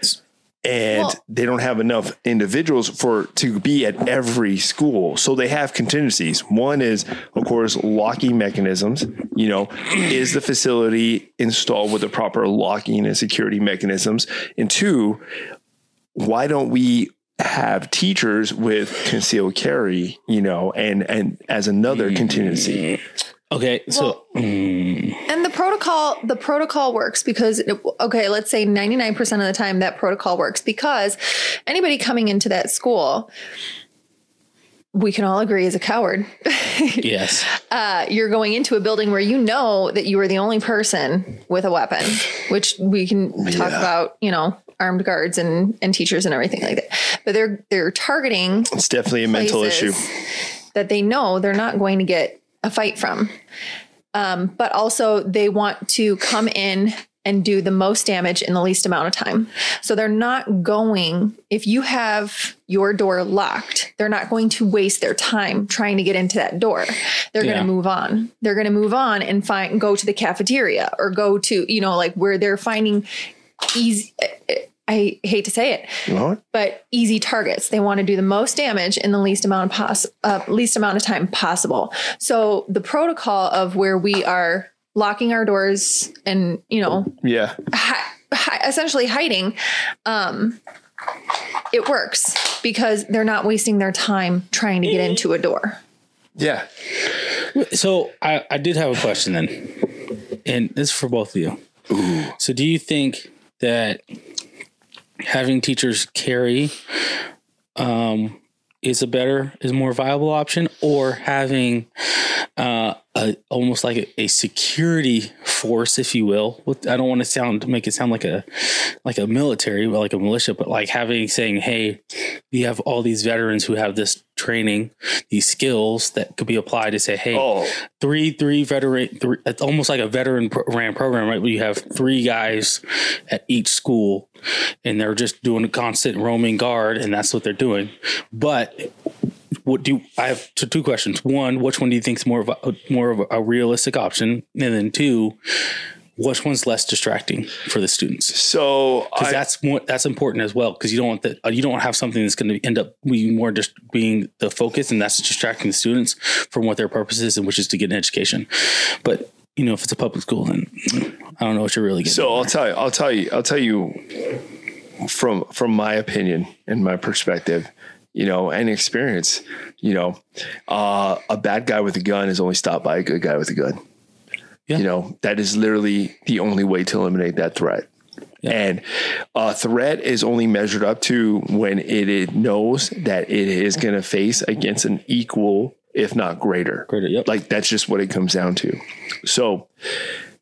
and Well- they don't have enough individuals for to be at every school. So they have contingencies. One is, of course, locking mechanisms. You know, is the facility installed with the proper locking and security mechanisms? And two, why don't we have teachers with concealed carry? You know, and and as another contingency. Mm. Okay, so mm, and the protocol the protocol works because it- okay let's say 99% of the time that protocol works because anybody coming into that school we can all agree is a coward yes, uh, you're going into a building where you know that you are the only person with a weapon, which we can talk Yeah. about, you know, armed guards and, and teachers and everything like that. But they're they're targeting It's definitely a mental issue. that they know they're not going to get a fight from. Um, but also they want to come in and do the most damage in the least amount of time. So they're not going, if you have your door locked, they're not going to waste their time trying to get into that door. They're Yeah. going to move on. They're going to move on and find, go to the cafeteria or go to, you know, like where they're finding easy. I hate to say it, what? but easy targets. They want to do the most damage in the least amount of poss- uh, least amount of time possible. So the protocol of where we are locking our doors and you know Yeah. hi- hi- essentially hiding, um, it works because they're not wasting their time trying to get into a door. Yeah. So I, I did have a question then, and this is for both of you. So do you think that having teachers carry um, is a better, is more viable option, or having uh, a, almost like a, a security force, if you will? With- I don't want to sound make it sound like a like a military, but like a militia, but like having saying, "Hey, you have all these veterans who have this training, these skills that could be applied to say, hey, oh. three three veteran three, it's almost like a veteran pro- ran program right? Where you have three guys at each school and they're just doing a constant roaming guard and that's what they're doing. But what do you, I have two, two questions. One which one do you think is more of a more of a realistic option? And then two which one's less distracting for the students? So because that's more that's important as well because you don't want that you don't want to have something that's going to end up being more just being the focus and that's distracting the students from what their purpose is and which is to get an education. But you know if it's a public school then i don't know what you're really getting So I'll tell you, I'll tell you, I'll tell you from from my opinion and my perspective, you know, and experience, you know, uh, a bad guy with a gun is only stopped by a good guy with a gun. Yeah. You know, that is literally the only way to eliminate that threat. Yeah. And a threat is only measured up to when it, it knows that it is going to face against an equal, if not greater. Greater, yep. Like that's just what it comes down to. So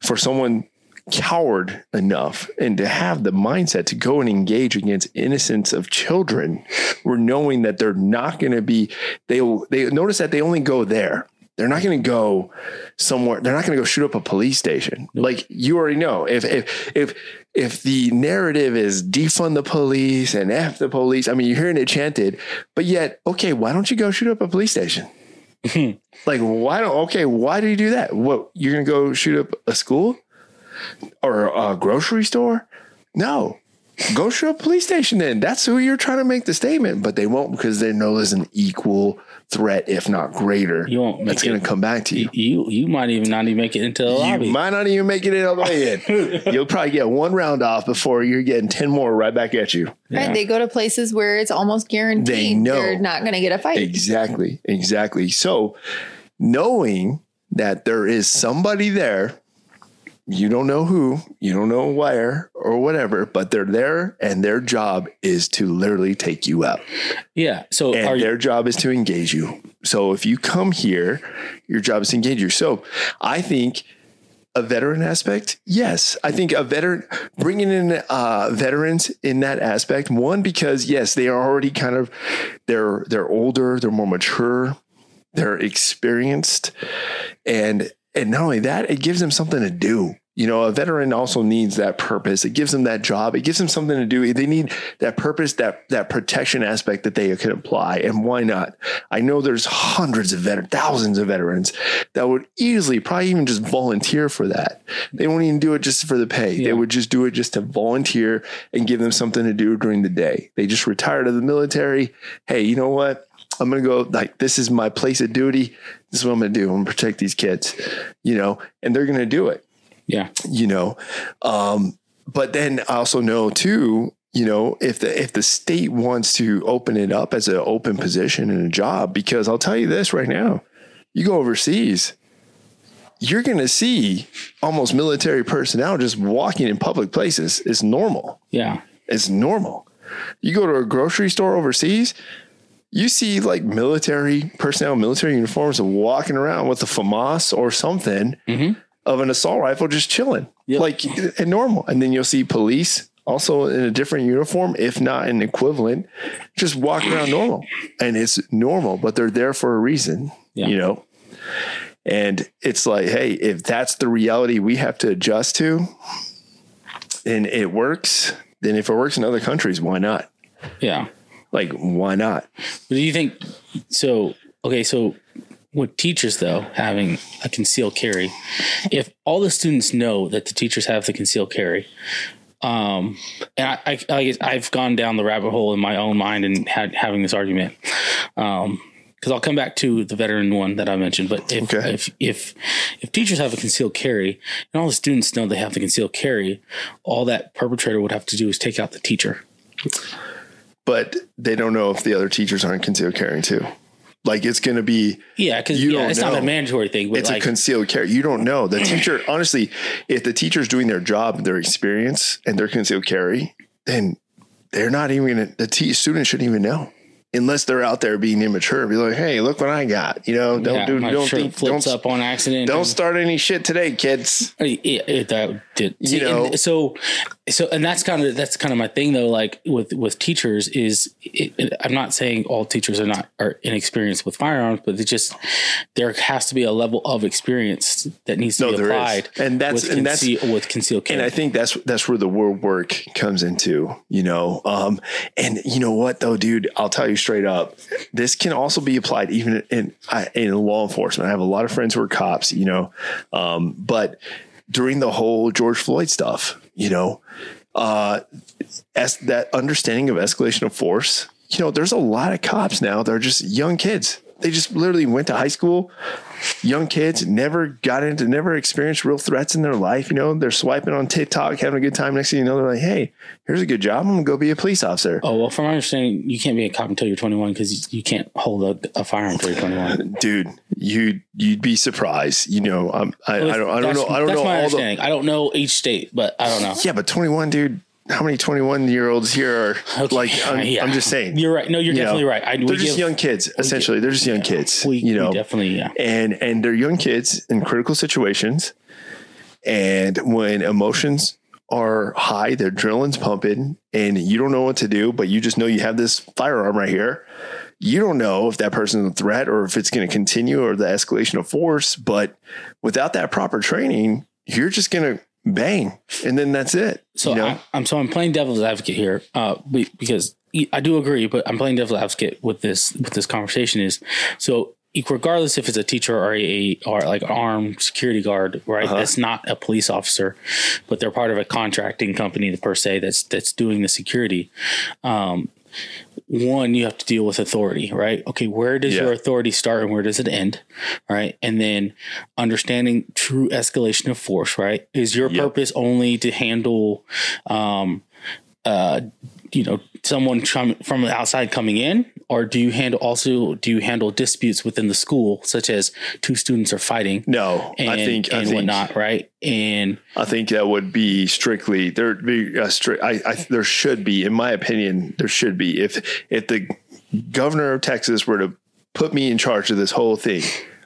for someone coward enough and to have the mindset to go and engage against innocence of children, we're knowing that they're not going to be, they they notice that they only go there. They're not going to go somewhere. They're not going to go shoot up a police station. Like you already know, if if if if the narrative is defund the police and f the police, I mean, you're hearing it chanted, but yet, okay, why don't you go shoot up a police station? like, why don't? Okay, why do you do that? What you're going to go shoot up a school or a grocery store? No, go shoot up a police station. Then that's who you're trying to make the statement, but they won't because they know there's an equal threat, if not greater. You won't make that's going to come back to you. you you might even not even make it into the lobby You might not even make it all the way in. You'll probably get one round off before you're getting 10 more right back at you. Yeah. Right? They go to places where it's almost guaranteed They know. they're not going to get a fight. Exactly. Exactly. So knowing that there is somebody there, you don't know who, you don't know where or whatever, but they're there and their job is to literally take you out. yeah so and are you their job is to engage you. So if you come here, your job is to engage you. So I think a veteran aspect, yes, I think a veteran bringing in uh, veterans in that aspect. One because yes, they are already kind of they're they're older, they're more mature, they're experienced, and and not only that, it gives them something to do. You know, a veteran also needs that purpose. It gives them that job. It gives them something to do. They need that purpose, that that protection aspect that they can apply. And why not? I know there's hundreds of veterans, thousands of veterans that would easily, probably even just volunteer for that. They won't even do it just for the pay. Yeah. They would just do it just to volunteer and give them something to do during the day. They just retired of the military. Hey, you know what? I'm going to go like, this is my place of duty. This is what I'm going to do. I'm going to protect these kids, you know, and they're going to do it. Yeah. You know um but then i also know too you know if the if the state wants to open it up as an open position and a job because i'll tell you this right now you go overseas you're going to see almost military personnel just walking in public places. It's normal. Yeah. It's normal. You go to a grocery store overseas you see like military personnel military uniforms walking around with a famas or something Mhm. of an assault rifle just chilling. Yep. like and normal. And then you'll see police also in a different uniform if not an equivalent just walking around normal. And it's normal but they're there for a reason Yeah. you know? And it's like hey if that's the reality we have to adjust to and it works. Then if it works in other countries why not? Yeah like why not But do you think so? Okay, so with teachers though having a concealed carry, if all the students know that the teachers have the concealed carry, um, and I, I, I I've gone down the rabbit hole in my own mind and had having this argument, um, because I'll come back to the veteran one that I mentioned. But if Okay. if if if teachers have a concealed carry and all the students know they have the concealed carry, all that perpetrator would have to do is take out the teacher. But they don't know if the other teachers aren't concealed carrying too. Like it's going to be Yeah, because You yeah, don't it's not a mandatory thing, but it's like a concealed carry you don't know. The teacher honestly if the teacher's doing their job their experience and their concealed carry then they're not even going to the t- student shouldn't even know. Unless they're out there being immature be like hey look what i got you know? Don't yeah, do don't think flips don't, up on accident. don't start any shit today kids. Oh, it, it- that Did, You know- and so so and that's kind of that's kind of my thing though like with with teachers is it, it- i'm not saying all teachers are not are inexperienced with firearms but it just there has to be a level of experience that needs to No, be applied And that's- with, and that's- with concealed carry And I think that's that's where the word work comes into, you know. Um, and you know what though, dude, I'll tell you straight up, this can also be applied even in I- in law enforcement. I have a lot of friends who are cops, you know, um, but during the whole George Floyd stuff, you know, uh, as that understanding of escalation of force, you know, there's a lot of cops now that are just young kids. They just literally went to high school, young kids, never got into, never experienced real threats in their life. You know, they're swiping on TikTok, having a good time. Next thing you know, they're like, hey, here's a good job. I'm going to go be a police officer. oh well from my understanding you can't be a cop until you're 21 because you, can't hold a, a firearm until you're 21 Dude, you, you'd be surprised. You know, um, I, I don't, I don't know. I don't that's know my all the, understanding i don't know each state but i don't know yeah, but 21, dude, how many 21 year olds here are Okay. like, I'm, Yeah. I'm just saying. you're right no you're you know, definitely right I, they're just give- young kids, essentially. They're just young kids, we, you know, we definitely yeah and and they're young kids in critical situations and when emotions are high their adrenaline's pumping and you don't know what to do but you just know you have this firearm right here you don't know if that person's a threat or if it's going to continue or the escalation of force but without that proper training you're just going to bang and then that's it So you know I, I'm so I'm playing devil's advocate here, uh, because I do agree, but I'm playing devil's advocate with this with this conversation is so regardless if it's a teacher or a or like armed security guard, right? Uh-huh. That's not a police officer, but they're part of a contracting company per se that's that's doing the security. Um, one, you have to deal with authority, right? Okay, where does Yeah. your authority start and where does it end, right? And then understanding true escalation of force, right? Is your Yep. purpose only to handle, um, uh, you know, someone from from the outside coming in, or do you handle also do you handle disputes within the school, such as two students are fighting? no And, i think i and think whatnot, right? And I think that would be strictly there. Be a strict. I, I there should be, in my opinion, there should be. If if the governor of Texas were to put me in charge of this whole thing,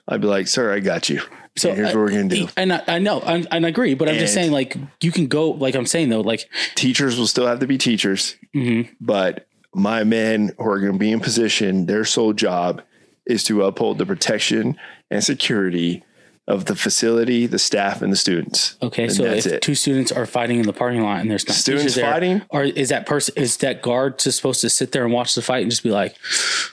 I'd be like, "Sir, I got you. So So here's what we're gonna do." And I, I know, I, and I agree, but I'm just saying, like, you can go, like I'm saying though, like, Teachers will still have to be teachers, mhm. but my men who are going to be in position, their sole job is to uphold the protection and security of the facility, the staff, and the students. okay, And so if it. two students are fighting in the parking lot and there's not Students there, fighting? or is that person is that guard just supposed to sit there and watch the fight and just be like,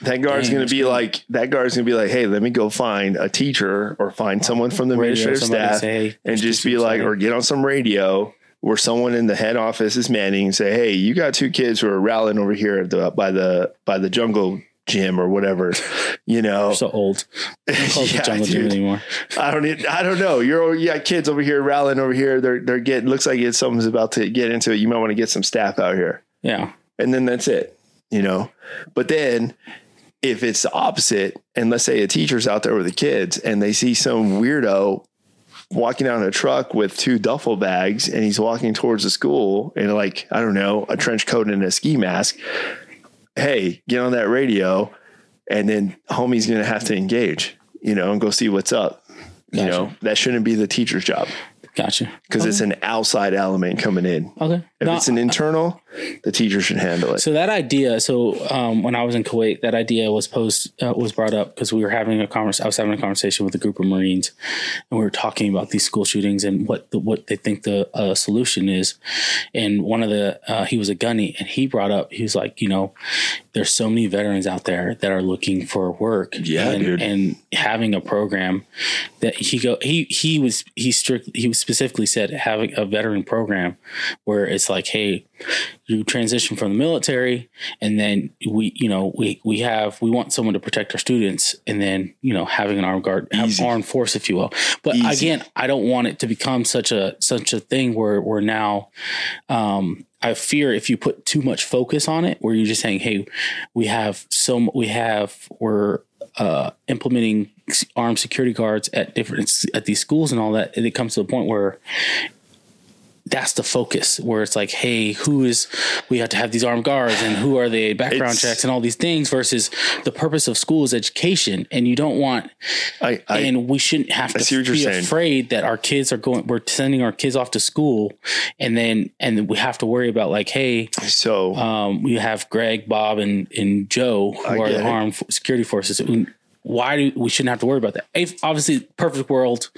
That guard's going to be like that guard's going to be like, hey, let me go find a teacher or find someone from the Radio, administrative staff say, hey, and just be like, students or get on some radio where someone in the head office is manning and say, hey, you got two kids who are rallying over here at the, by the by the jungle gym or whatever, you know. so old, Don't call the Yeah, jungle gym anymore. I don't e- I don't know. You're you got kids over here rallying over here. They're they're getting looks like it's something's about to get into it. You might want to get some staff out here Yeah, and then that's it, you know. But then if it's the opposite, and let's say a teacher's out there with the kids and they see some weirdo walking out in a truck with two duffel bags and he's walking towards the school in like, I don't know, a trench coat and a ski mask. Hey, get on that radio and then homie's gonna have to engage, you know, and go see what's up. You know, that shouldn't be the teacher's job gotcha. because it's an outside element coming in. Okay, If No, it's an internal, the teacher should handle it. So that idea, so um, when I was in Kuwait, that idea was posed uh, was brought up because we were having a convers. I was having a conversation with a group of Marines, and we were talking about these school shootings and what the, what they think the uh, solution is. And one of the uh, he was a gunny, and he brought up he was like, you know, there's so many veterans out there that are looking for work. Yeah, and, dude. and having a program that he go he he was he strict he specifically said having a veteran program where it's like, hey, you transition from the military and then we you know we we have we want someone to protect our students and then you know having an armed guard have armed force if you will but Easy. again i don't want it to become such a such a thing where we're now um I fear if you put too much focus on it, where you're just saying, "Hey, we have so we have we're uh, implementing armed security guards at different at these schools and all that," and it comes to a point where that's the focus where it's like, hey, who is we have to have these armed guards and who are they background It's- checks and all these things versus the purpose of school is education. And you don't want I, I and we shouldn't have to what you're be saying. afraid that our kids are going we're sending our kids off to school and then and we have to worry about like, hey, so um, we have Greg, Bob, and and Joe who I are the armed f- security forces. Why do we shouldn't have to worry about that? If obviously, perfect world,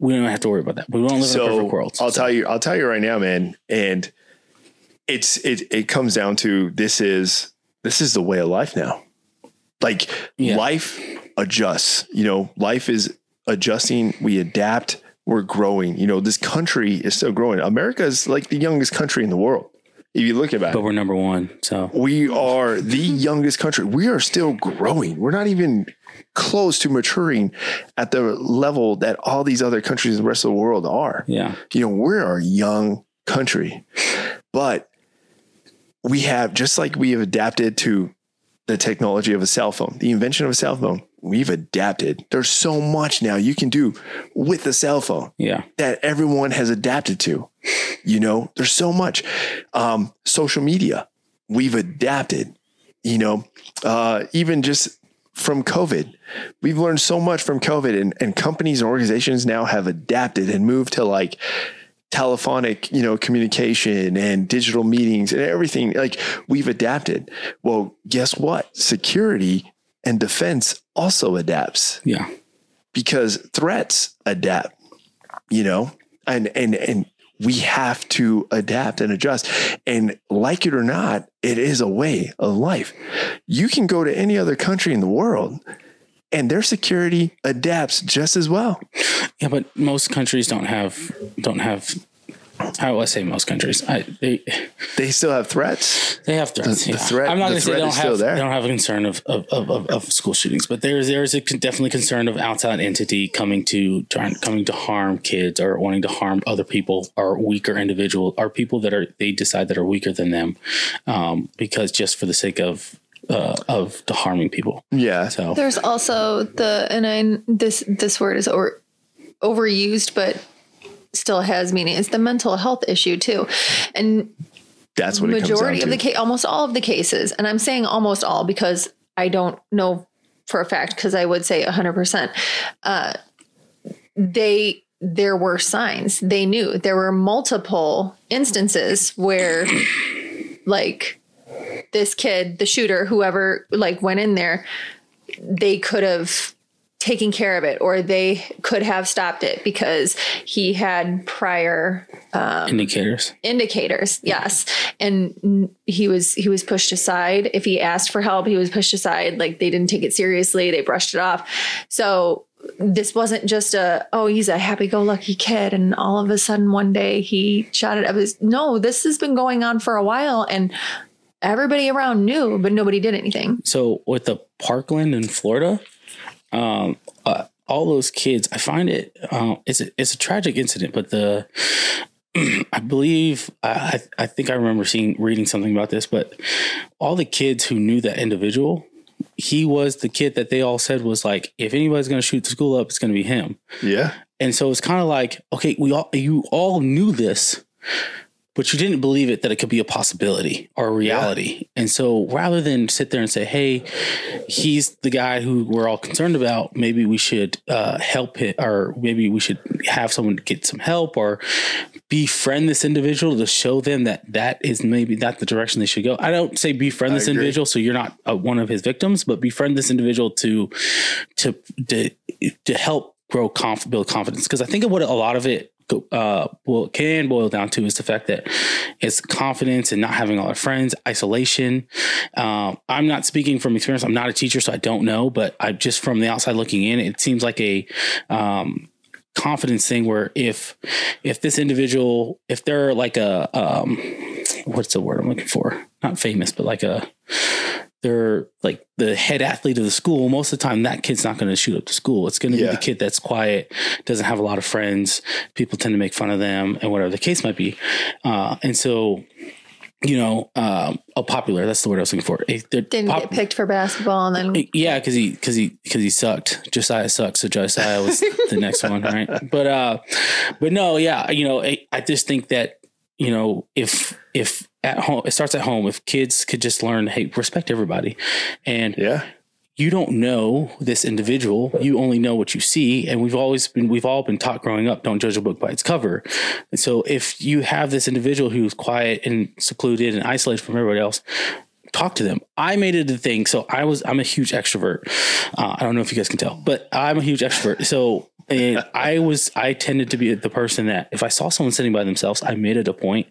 we don't have to worry about that. We don't live in a so perfect world. I'll So, tell you, I'll tell you right now, man. And it's it it comes down to this is this is the way of life now. Like Yeah. life adjusts. You know, life is adjusting. We adapt. We're growing. You know, this country is still growing. America is like the youngest country in the world. If you look at it, but we're number one. So we are the youngest country. We are still growing. We're not even close to maturing at the level that all these other countries in the rest of the world are yeah, you know, we're a young country, but we have, just like we have adapted to the technology of a cell phone, the invention of a cell phone, we've adapted. There's so much now you can do with a cell phone yeah, that everyone has adapted to. You know, there's so much. Um, social media, we've adapted. You know, uh, even just from COVID, we've learned so much from COVID, and, and companies and organizations now have adapted and moved to like telephonic, you know, communication and digital meetings and everything. Like we've adapted. Well, guess what? Security and defense also adapts yeah, because threats adapt, you know, and and and we have to adapt and adjust. And like it or not, it is a way of life. You can go to any other country in the world and their security adapts just as well. yeah. But most countries don't have don't have. How do I say most countries? I, they They still have threats. they have threats. The- the yeah. threat- I'm not going to say they don't have there. they don't have a concern of of, of, of, of school shootings, but there's there's a con- definitely concern of outside entity coming to trying coming to harm kids or wanting to harm other people or weaker individual or people that are they decide that are weaker than them, um, because just for the sake of uh, of to harming people. Yeah. So There's also the and I this this word is over, overused, but still has meaning. It's the mental health issue too, and That's what it majority of the case, almost all of the cases, and I'm saying almost all because I don't know for a fact because I would say 100. percent uh, They there were signs they knew there were multiple instances where like this kid the shooter whoever like went in there they could have taken care of it or they could have stopped it because he had prior um, indicators. indicators yes. And he was he was pushed aside. If he asked for help he was pushed aside. Like they didn't take it seriously. They brushed it off. So this wasn't just a oh he's a happy-go-lucky kid and all of a sudden one day he shot it up his no this has been going on for a while and everybody around knew but nobody did anything. So with the Parkland in Florida, um, uh, all those kids, I find it uh, it's a, it's a tragic incident, but the I believe I I think I remember seeing reading something about this, but all the kids who knew that individual, he was the kid that they all said was like, if anybody's going to shoot the school up, it's going to be him. Yeah. And so it's kind of like, okay, we all you all knew this, but you didn't believe it that it could be a possibility or a reality. And so rather than sit there and say, hey, he's the guy who we're all concerned about, maybe we should uh, help him or maybe we should have someone get some help or befriend this individual to show them that that is maybe not the direction they should go. I don't say befriend this agree. individual so you're not uh, one of his victims, but befriend this individual to to to, to help grow conf- build confidence because I think of what a lot of it uh well can boil down to is the fact that it's confidence and not having a lot of friends isolation. Um i'm not speaking from experience. I'm not a teacher so i don't know but i just from the outside looking in it seems like a um confidence thing where if if this individual if they're like a um what's the word i'm looking for? Not famous but like a they're like the head athlete of the school most of the time that kid's not going to shoot up the school it's going to Yeah. be the kid that's quiet doesn't have a lot of friends people tend to make fun of them and whatever the case might be uh, and so you know um, a popular that's the word i was looking for they're didn't pop- get picked for basketball and then yeah, because he because he because he sucked. Josiah sucked, so Josiah was the next one, right? But uh, but no, yeah, you know, I, I just think that you know, if if at home it starts at home, if kids could just learn, hey, respect everybody, and Yeah. you don't know this individual. You only know what you see. And we've always been we've all been taught growing up don't judge a book by its cover. And so if you have this individual who's quiet and secluded and isolated from everybody else talk to them. I made it a thing. So i was i'm a huge extrovert. Uh, i don't know if you guys can tell but i'm a huge extrovert. So and I was, I tended to be the person that if I saw someone sitting by themselves, I made it a point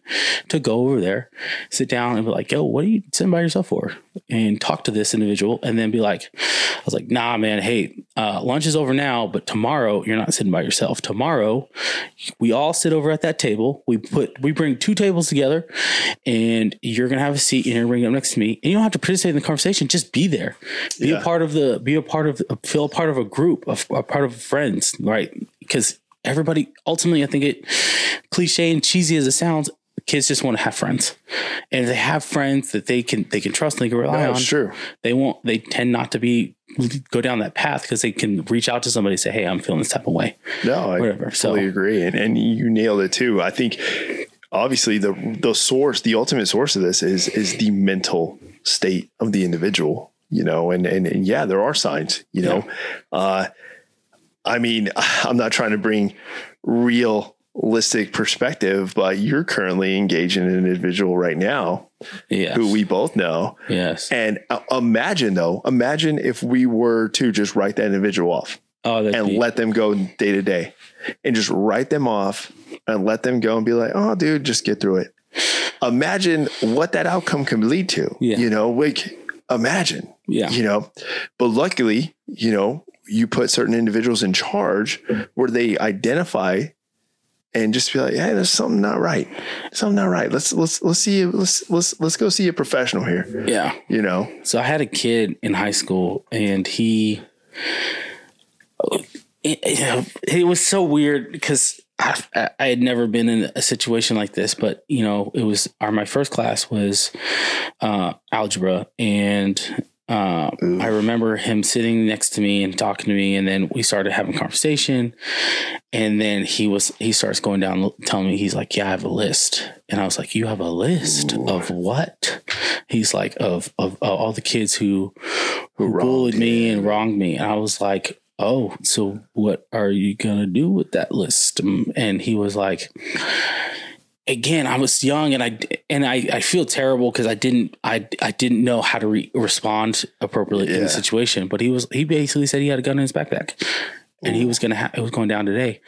to go over there, sit down and be like, yo, what are you sitting by yourself for? And talk to this individual and then be like, I was like, nah, man, hey, uh, lunch is over now, but tomorrow you're not sitting by yourself. Tomorrow we all sit over at that table. We put, we bring two tables together and you're going to have a seat and you're going to up next to me. And you don't have to participate in the conversation. Just be there. Be Yeah. a part of the, be a part of, feel a part of a group, a, a part of friends, right? Because everybody, ultimately, I think it cliche and cheesy as it sounds, kids just want to have friends. And if they have friends that they can, they can trust and they can rely No, on true. they won't they tend not to be go down that path because they can reach out to somebody and say hey i'm feeling this type of way No, I Whatever, so- totally agree. And, and you nailed it too. I think obviously the the source, the ultimate source of this is is the mental state of the individual, you know, and and, and yeah, there are signs, you know. Uh I mean, I'm not trying to bring realistic perspective, but you're currently engaged in an individual right now yes who we both know. yes And uh, imagine though, imagine if we were to just write that individual off oh and be, let them go day to day and just write them off and let them go and be like, oh, dude, just get through it. Imagine what that outcome can lead to. Yeah. You know, like imagine, yeah you know, but luckily, you know, you put certain individuals in charge where they identify and just be like, hey, there's something not right. Something not right. Let's let's let's see let's let's let's go see a professional here. yeah You know? so i had a kid in high school and he it, it, it was so weird because I, I- I had never been in a situation like this, but you know, it was our my first class was uh, algebra, and uh, I remember him sitting next to me and talking to me, and then we started having conversation, and then he was he starts going down telling me he's like, yeah, I have a list, and I was like, you have a list of what? He's like of of, of all the kids who who bullied me you. and wronged me, and I was like. Oh, so what are you gonna do with that list? And he was like, again i was young and i and i, I feel terrible because i didn't i i didn't know how to re- respond appropriately in the situation but he was he basically said he had a gun in his backpack and he was gonna ha- it was going down today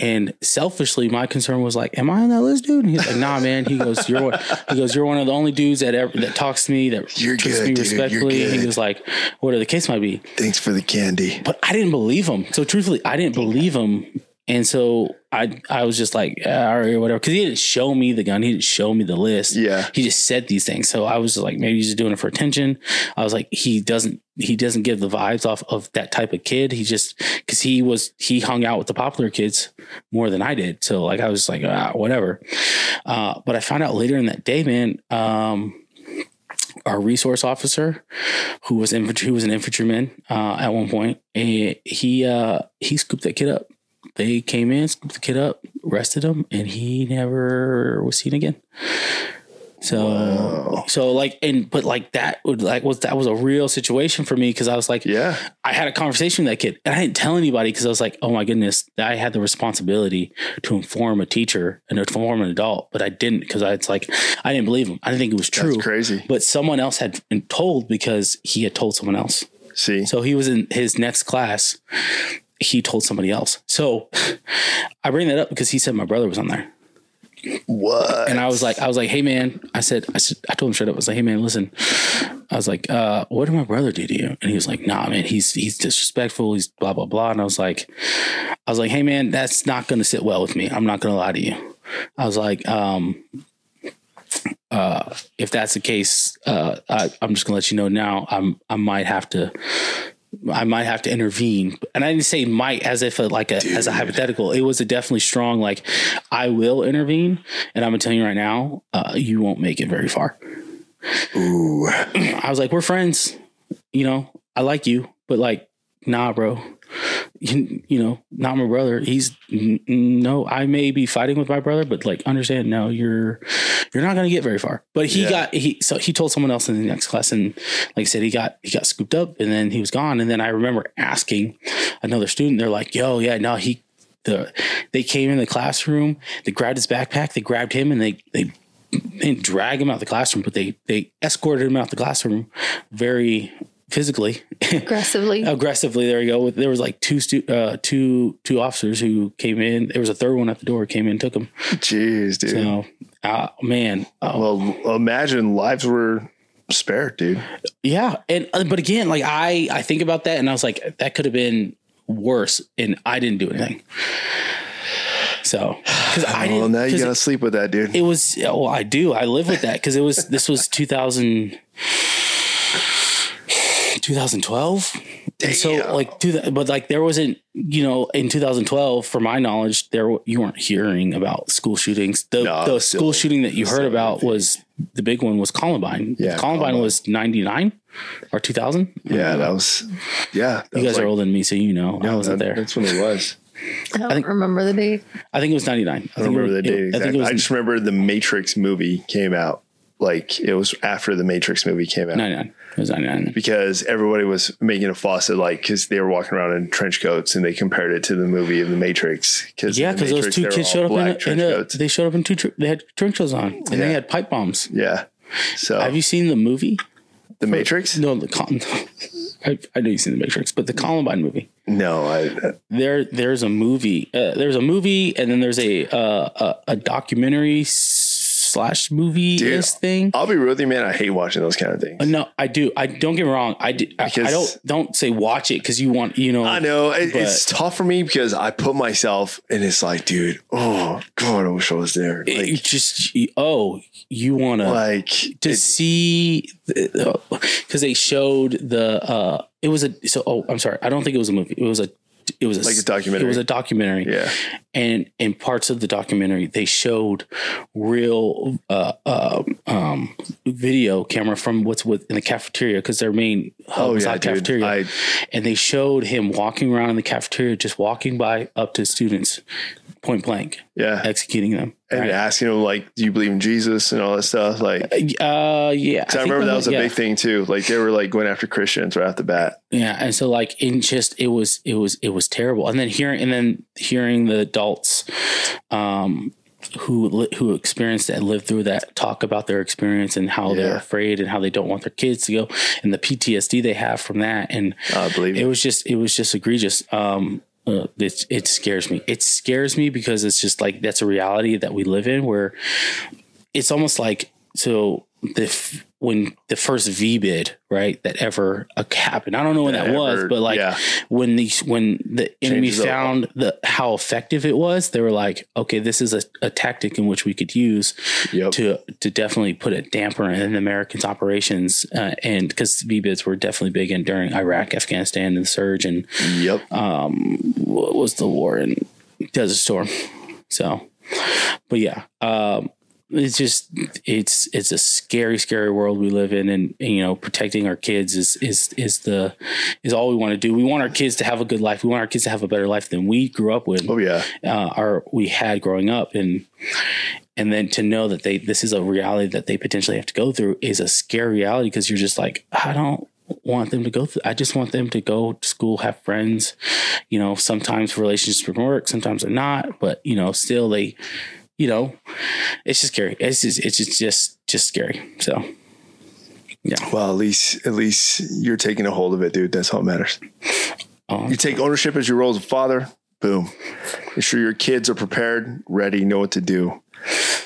and selfishly my concern was like am i on that list dude and he's like nah man he goes you're one he goes you're one of the only dudes that ever that talks to me that You're treats good, me dude. You're respectfully he was like whatever the case might be Thanks for the candy. but I didn't believe him. So truthfully, I didn't believe him. And so I I was just like, "Ah, all right, whatever. Cause he didn't show me the gun. He didn't show me the list. Yeah. He just said these things. So I was just like, maybe he's just doing it for attention. I was like, he doesn't he doesn't give the vibes off of that type of kid. He just cause he was he hung out with the popular kids more than I did. So like I was just like, ah, whatever. Uh, but I found out later in that day, man, um, our resource officer, who was infantry, who was an infantryman uh, at one point, and he uh, he scooped that kid up. They came in, scooped the kid up, arrested him, and he never was seen again. So, so like, and but like that would like was that was a real situation for me because I was like, Yeah. I had a conversation with that kid and I didn't tell anybody because I was like, oh my goodness, I had the responsibility to inform a teacher and inform an adult, but I didn't because I it's like I didn't believe him. I didn't think it was true. That's crazy. But someone else had been told because he had told someone else. See? So he was in his next class. He told somebody else. So I bring that up because he said my brother was on there. what? And I was like, I was like, hey man, I said, I said, I told him straight up, I was like, hey man, listen, I was like, uh, what did my brother do to you? And he was like, nah, man, he's he's disrespectful, he's blah blah blah. And I was like, I was like, hey man, that's not gonna sit well with me. I'm not gonna lie to you. I was like, um, uh, if that's the case, uh, I, I'm just gonna let you know now. I'm I might have to. I might have to intervene, and I didn't say might as if a, like a as a hypothetical. It was a definitely strong like I will intervene, and I'm gonna tell you right now, uh, you won't make it very far. Ooh. I was like, we're friends, you know. I like you, but like, nah, bro. You, you know, not my brother. He's no, I may be fighting with my brother, but like understand, no, you're you're not gonna get very far. But he Yeah. got he so he told someone else in the next class, and like I said, he got he got scooped up, and then he was gone. And then I remember asking another student, they're like, "Yo, yeah, no, he." The, they came in the classroom, they grabbed his backpack, they grabbed him, and they they they didn't drag him out the classroom, but they they escorted him out the classroom very physically, Aggressively. aggressively. There you go. There was like two stu- uh, two two officers who came in. There was a third one at the door. Came in, took him. Jeez, dude. So, uh, man, uh, Well, imagine lives were spared, dude. yeah. And uh, but again, like I I think about that, and I was like, that could have been worse, and I didn't do anything. So because I Well, didn't. now you 'cause gotta sleep with that, dude. it was well i do i live with that because it was this was 2000 2012 and so like do that but like there wasn't you know in 2012 for my knowledge there you weren't hearing about school shootings the, No, the still- school shooting that you heard about everything. was the big one was columbine Yeah, columbine, Columbine. was 99 or 2000 yeah, that was. Yeah, that you was guys are older than me so you know i wasn't that- there That's when it was. I don't think- remember the date. i think it was 99 i, I think don't remember it, the date. it- i Exactly. think it was I just remember the Matrix movie came out. Like it was after the Matrix movie came out. 99 it was 99 because everybody was making a fuss at like because they were walking around in trench coats and they compared it to the movie of the Matrix. Because Yeah, because those two kids showed up in, a, in a, they showed up in two. Tr- they had trench coats on, and they had pipe bombs. yeah. So Have you seen the movie? the Matrix? No, the Con- I, I know you've seen the Matrix, but the Columbine movie. No, I There, there's a movie. Uh, there's a movie, and then there's a uh, a, a documentary slash movie Dude, thing. I'll be real with you, man. I hate watching those kind of things. Uh, No, I do. I don't get me wrong. I did. I, I Because- don't don't say watch it because you want you know. I know it, it's tough for me because I put myself and it's like, dude, oh god, I wish I was there. It just oh, you want to like to see because they showed the uh it was a so oh I'm sorry I don't think it was a movie it was a it was a, Like a documentary. it was a documentary yeah, and in parts of the documentary they showed real uh, uh um video camera from what's with in the cafeteria because their main hub oh was yeah, dude. cafeteria I and they showed him walking around in the cafeteria just walking by up to students point blank yeah, executing them and right? asking them like, do you believe in Jesus and all that stuff. Like, uh yeah 'cause I, think remember that was a yeah. big thing too. Like they were like going after Christians right off the bat. Yeah, and so like in just it was it was it was terrible, and then hearing and then hearing the adults, um, who who experienced that, lived through that, talk about their experience and how they're afraid and how they don't want their kids to go, and the PTSD they have from that, and I believe it it. was just it was just egregious. Um, uh, it it scares me. It scares me because it's just like that's a reality that we live in where it's almost like so the f- when the first VBIED right that ever uh, happened. I don't know when that, That was, ever- but like yeah. when these when the enemy Changes up. found the how effective it was, they were like, okay, this is a, a tactic in which we could use Yep. to to definitely put a damper in the Americans' operations, uh, and because VBIEDs were definitely big in during Iraq, Afghanistan, and the surge, and Yep. what was the war in Desert Storm. So, but yeah, um, it's just it's it's a scary, scary world we live in, and, and, you know, protecting our kids is is is the is all we want to do. We want our kids to have a good life. We want our kids to have a better life than we grew up with. oh yeah. uh, our we had growing up, and and then to know that they this is a reality that they potentially have to go through is a scary reality because you're just like I don't want them to go through. I just want them to go to school, have friends. You know, sometimes relationships work, sometimes they're not, but you know, still they, you know, it's just scary. It's just it's just just just scary. So yeah, Well, at least at least you're taking a hold of it, dude. That's all that matters. um, You take ownership as your role as a father. Boom. Make sure your kids are prepared, ready, know what to do,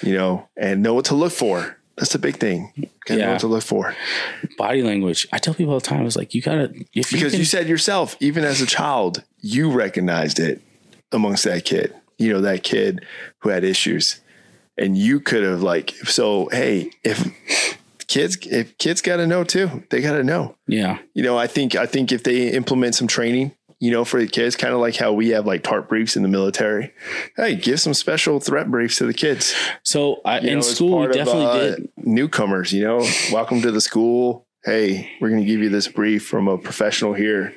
you know, and know what to look for. That's the big thing. Gotta know what to look for. body language. I tell people all the time, I was like, you gotta if you Because can, you said yourself, even as a child, you recognized it amongst that kid. You know, that kid who had issues. And you could have like, so hey, if kids if kids gotta know too, they gotta know. yeah, you know, I think I think if they implement some training, you know, for the kids, kind of like how we have like TARP briefs in the military. Hey, give some special threat briefs to the kids. So I, in know, school, we part of, definitely uh, did. newcomers. You know, welcome to the school. Hey, we're going to give you this brief from a professional here.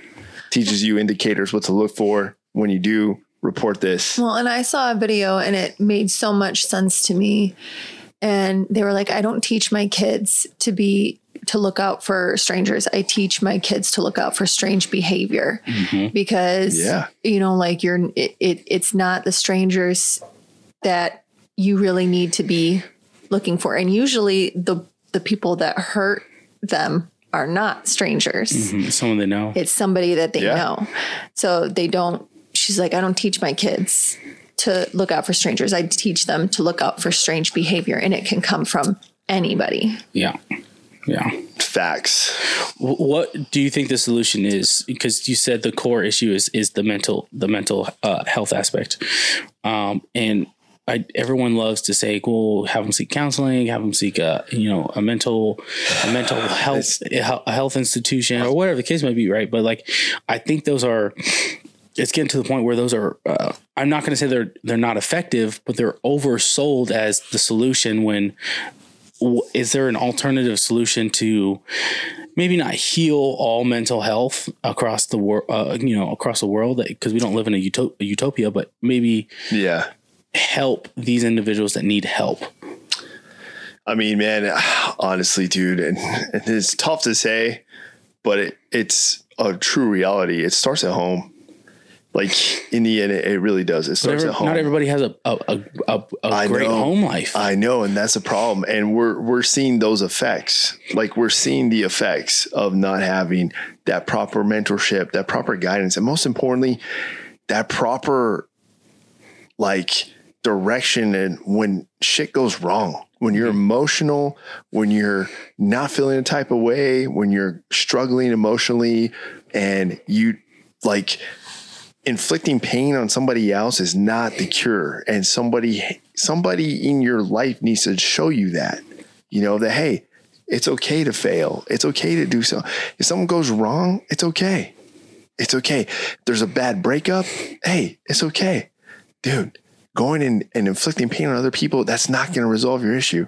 teaches you indicators what to look for when you do report this. Well, and I saw a video and it made so much sense to me. And they were like, I don't teach my kids to be to look out for strangers. I teach my kids to look out for strange behavior because Yeah. you know, like you're it, it it's not the strangers that you really need to be looking for. And usually the the people that hurt them are not strangers Mhm. Someone they know. it's somebody that they Yeah. know. So they don't, she's like, I don't teach my kids to look out for strangers. I teach them to look out for strange behavior, and it can come from anybody. Yeah. Yeah. Facts. What do you think the solution is? Because you said the core issue is is the mental the mental uh, health aspect, um, and I, everyone loves to say, "Well, have them seek counseling, have them seek a you know a mental a mental health a health institution or whatever the case may be." Right, but like I think those are. It's getting to the point where those are. Uh, I'm not going to say they're they're not effective, but they're oversold as the solution. When w- is there an alternative solution to maybe not heal all mental health across the world, uh, you know, across the world, because we don't live in a, utop- a utopia, but maybe Yeah. help these individuals that need help. I mean, man, honestly, dude, and, and it's tough to say, but it, it's a true reality. It starts at home. Like in the end, it, it really does. It starts every- at home. not everybody has a a great know. home life. I know, and that's a problem. And we're we're seeing those effects. Like we're seeing the effects of not having that proper mentorship, that proper guidance, and most importantly, that proper like direction and when shit goes wrong. When you're mm-hmm. emotional, when you're not feeling a type of way, when you're struggling emotionally and you like inflicting pain on somebody else is not the cure. And somebody somebody in your life needs to show you that you know that hey it's okay to fail. It's okay to do so if something goes wrong it's okay. It's okay. There's a bad breakup hey it's okay. Dude going and, and inflicting pain on other people that's not going to resolve your issue.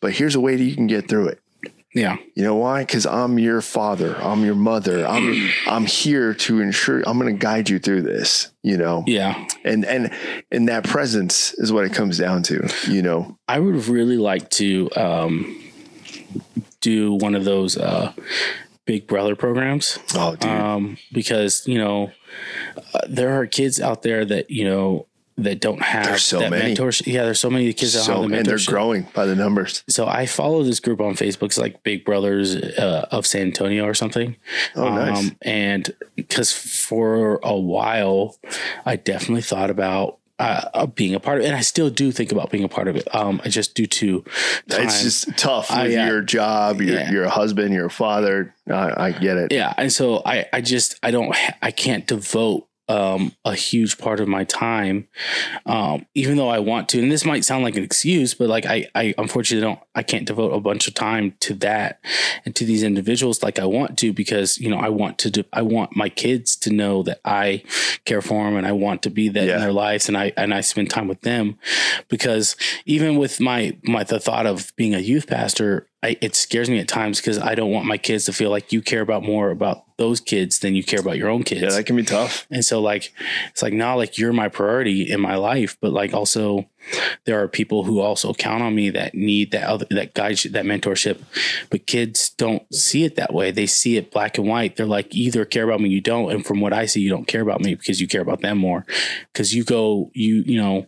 But here's a way that you can get through it yeah, you know why? Because I'm your father. I'm your mother. I'm I'm here to ensure. I'm going to guide you through this. You know, yeah. and and and that presence is what it comes down to. You know, I would really like to um, do one of those uh, Big Brother programs. oh, dude, um, because you know uh, there are kids out there that you know that don't have so that many. mentorship. Yeah, there's so many kids that so don't have the and they're growing by the numbers. so I follow this group on Facebook. It's like Big Brothers uh, of San Antonio or something. Um, Oh, nice. and because for a while, I definitely thought about. Uh, uh, being a part of it, and I still do think about being a part of it. Um, I just do to time. It's just tough with I, uh, your job. You're, yeah. you're husband. You're father. I, I get it. yeah and so i i just i don't i can't devote um a huge part of my time um even though i want to and this might sound like an excuse but like i i unfortunately don't i can't devote a bunch of time to that and to these individuals like i want to because you know i want to do i want my kids to know that i care for them and i want to be that Yeah. in their lives and i and i spend time with them because even with my my the thought of being a youth pastor I, it scares me at times because I don't want my kids to feel like you care about more about those kids than you care about your own kids. Yeah, that can be tough. and so like it's like nah, like you're my priority in my life, but like also there are people who also count on me that need that other that guide that mentorship. But kids don't see it that way. They see it black and white. They're like either care about me, you don't. And from what I see, you don't care about me because you care about them more. Because you go, you you know,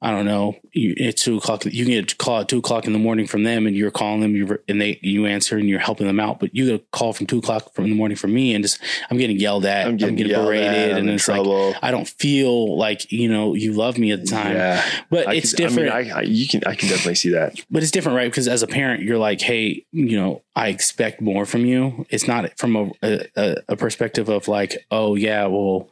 I don't know. You, it's two o'clock. You can get a call at two o'clock in the morning from them, and you're calling them, you're, and they you answer, and you're helping them out. But you get a call from two o'clock from the morning from me, and just I'm getting yelled at, I'm I'm getting getting, yelled at, berated, I'm and it's trouble. like I don't feel like you know you love me at the time. Yeah, But I it's different. I mean, I, I, you can. I can definitely see that. but it's different, right? Because as a parent, you're like, hey, you know, I expect more from you. It's not from a a, a perspective of like, oh yeah, well,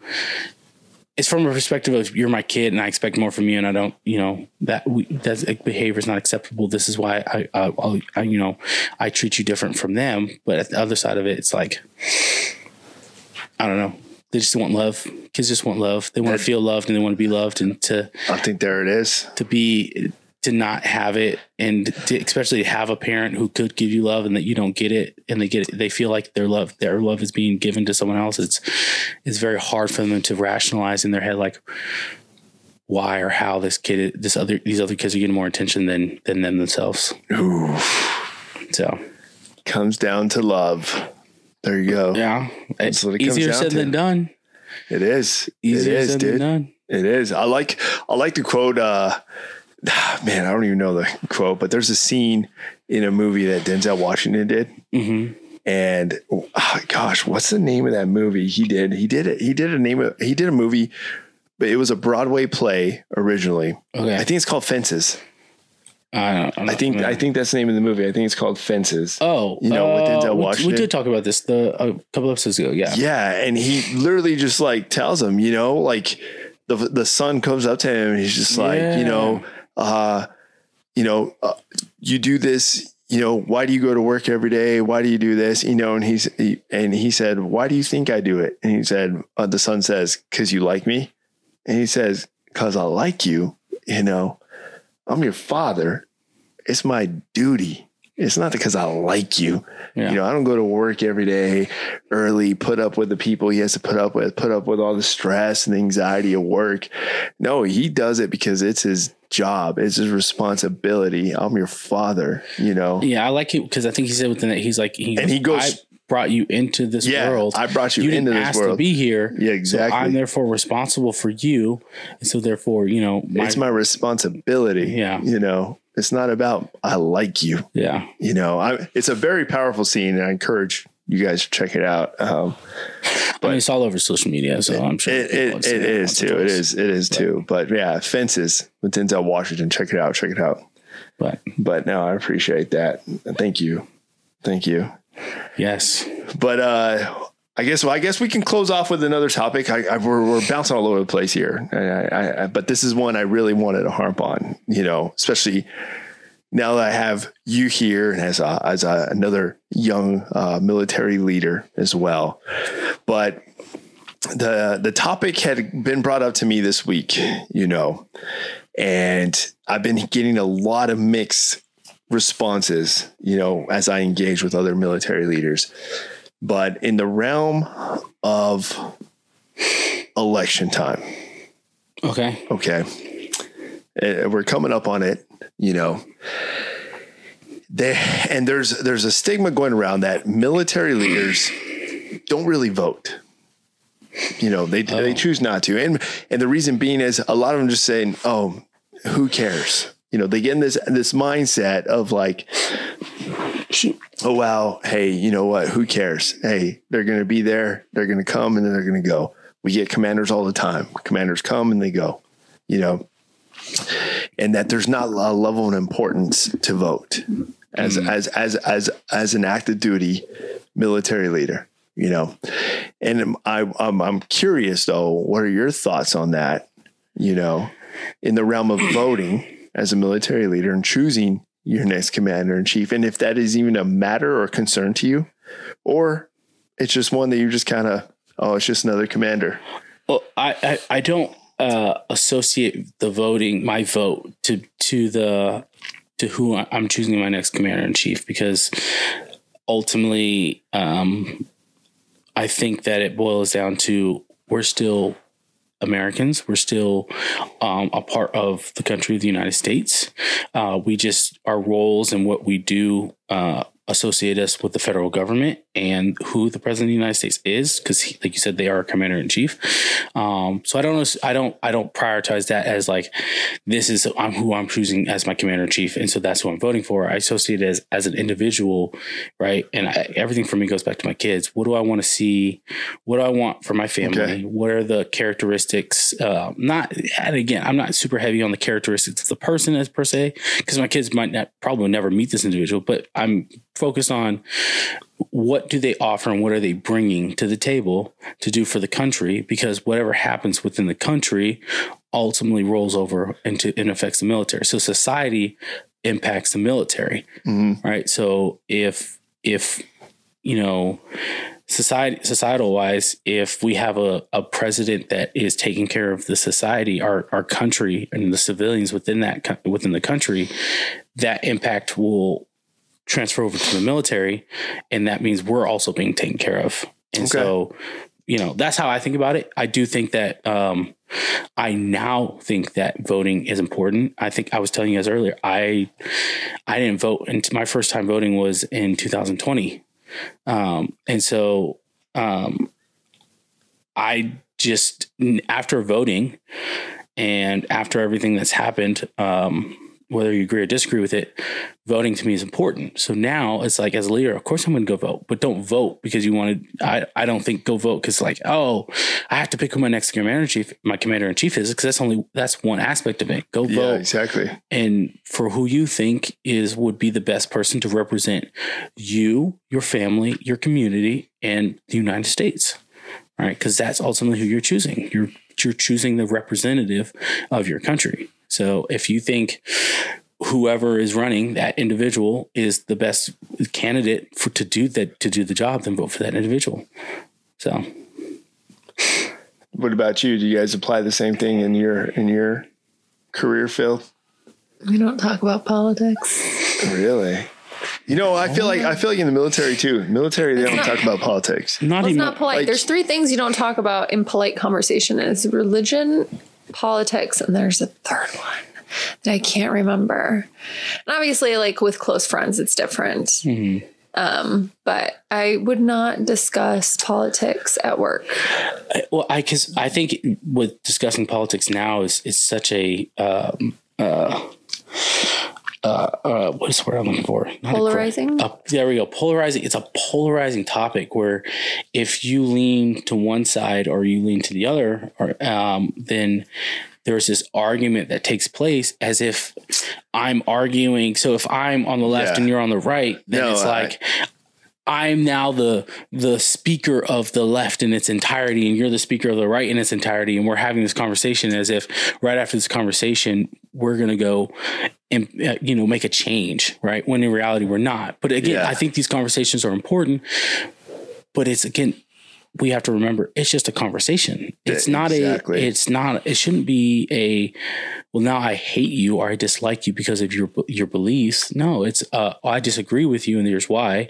it's from a perspective of you're my kid and I expect more from you, and I don't, you know, that we, that behavior is not acceptable. This is why I, I, I'll, I, you know, I treat you different from them. But at the other side of it, it's like, I don't know. They just want love. Kids just want love. They want to feel loved and they want to be loved and to I think there it is. to be to not have it and to especially have a parent who could give you love and that you don't get it and they get it they feel like their love their love is being given to someone else it's it's very hard for them to rationalize in their head like why or how this kid this other these other kids are getting more attention than than them themselves Ooh, so comes down to love. There you go. yeah That's what it comes easier said to. than done It is. easier it is, dude. than done It is. I like I like to quote uh man, I don't even know the quote, but there's a scene in a movie that Denzel Washington did. hmm And oh, gosh, what's the name of that movie he did? He did it. He did a name of he did a movie, but it was a Broadway play originally. okay I think it's called Fences. I, I think. I think that's the name of the movie. I think it's called Fences. Oh, You know, with uh, Denzel we- Washington? We, did talk about this the a couple episodes ago. Yeah. Yeah, and he literally just like tells him, you know, like the the son comes up to him and he's just like, you know, uh, you know, uh, you do this, you know, why do you go to work every day? Why do you do this? You know, and he's he, and he said, why do you think I do it? And he said, uh, the son says, because you like me, and he says, because I like you. You know, I'm your father. It's my duty. It's not because I like you. Yeah. You know, I don't go to work every day early, put up with the people he has to put up with, put up with all the stress and anxiety of work. No, he does it because it's his job, it's his responsibility. I'm your father, you know. Yeah, I like it because I think he said within that he's like he And he goes- brought you into this Yeah, world. I brought you, you into didn't this ask world. to be here. yeah, So exactly. I'm therefore responsible for you, and so therefore, you know, my, it's my responsibility. Yeah. You know, it's not about I like you. yeah. You know, I, it's a very powerful scene, and I encourage you guys to check it out. Um, I mean, it's all over social media, so I'm sure It, it, it is too. It is. It is too. But yeah, fences with Denzel Washington. Check it out. Check it out. But But no, I appreciate that. Thank you. Thank you. Yes, But uh, I guess well, I guess we can close off with another topic. I, I, we're, we're bouncing all over the place here. I, but this is one I really wanted to harp on. You know, especially now that I have you here and as a, as a, another young uh, military leader as well. But the the topic had been brought up to me this week. You know, and I've been getting a lot of mixed responses, you know, as I engage with other military leaders. But in the realm of election time, okay, okay, eh, we're coming up on it, you know. There and there's there's a stigma going around that military leaders don't really vote. You know, they they choose not to, and and the reason being is a lot of them just saying, "Oh, who cares?" You know, they get in this this mindset of like, oh wow, hey, you know what? Who cares? Hey, they're going to be there. They're going to come and then they're going to go. We get commanders all the time. Commanders come and they go. You know, and that there's not a level of importance to vote as mm. as as as as an active duty military leader. You know, and I I'm, I'm curious though. What are your thoughts on that? You know, in the realm of voting as a military leader and choosing your next commander in chief, and if that is even a matter or concern to you, or it's just one that you just kind of oh, it's just another commander. Well, I, I, I don't uh, associate the voting, my vote, to to the to who I'm choosing my next commander in chief because ultimately, um, I think that it boils down to we're still Americans. We're still um, a part of the country of the United States. Uh, we just our roles and what we do uh, associate us with the federal government and who the president of the United States is, because like you said, they are commander in chief. Um, so I don't. I don't. I don't prioritize that as like this is I'm who I'm choosing as my commander in chief, and so that's who I'm voting for. I associate it as as an individual, right? And I, everything for me goes back to my kids. What do I want to see? What do I want for my family? Okay. What are the characteristics? Uh, not and again, I'm not super heavy on the characteristics of the person as per se, because my kids might not probably never meet this individual, but I'm focused on what do they offer and what are they bringing to the table to do for the country? Because whatever happens within the country ultimately rolls over into and affects the military. So society impacts the military Mhm. right? So if if you know society societal wise if we have a, a president that is taking care of the society our our country and the civilians within that within the country that impact will transfer over to the military and that means we're also being taken care of. And Okay. so you know that's how i think about it. I do think that um i now think that voting is important. I think i was telling you guys earlier i i didn't vote and my first time voting was in 2020 um and so um i just after voting and after everything that's happened um whether you agree or disagree with it, voting to me is important. So now it's like, as a leader, of course I'm going to go vote, but don't vote because you want to. I, I don't think go vote because like, oh, I have to pick who my next commander in chief, my commander in chief is because that's only that's one aspect of it. Go Yeah, vote exactly. and for who you think is would be the best person to represent you, your family, your community, and the United States. All right, because that's ultimately who you're choosing. You're you're choosing the representative of your country. So if you think whoever is running that individual is the best candidate for to do that to do the job, then vote for that individual. So What about you? Do you guys apply the same thing in your in your career field? We don't talk about politics. Really? You know, I feel like I feel like in the military too. Military, they don't talk about politics. not Well, it's even not polite. like- there's three things you don't talk about in polite conversation. It's religion, politics, and there's a third one that I can't remember. And obviously, like with close friends, it's different. Mm-hmm. Um, but I would not discuss politics at work. well i because i think with discussing politics now is is such a um uh uh, uh what is the word i'm looking for Not a cra- Polarizing? uh, there we go polarizing it's a polarizing topic where if you lean to one side or you lean to the other or um then there's this argument that takes place as if i'm arguing so if i'm on the left Yeah. and you're on the right then No, it's I- like I'm now the the speaker of the left in its entirety, and you're the speaker of the right in its entirety, and we're having this conversation as if right after this conversation we're going to go and uh, you know make a change, right? When in reality we're not. But again, Yeah. I think these conversations are important, but it's again we have to remember it's just a conversation. It's not exactly. a. It's not. It shouldn't be a. Well, now I hate you or I dislike you because of your your beliefs. No, it's. Uh, I disagree with you and here's why.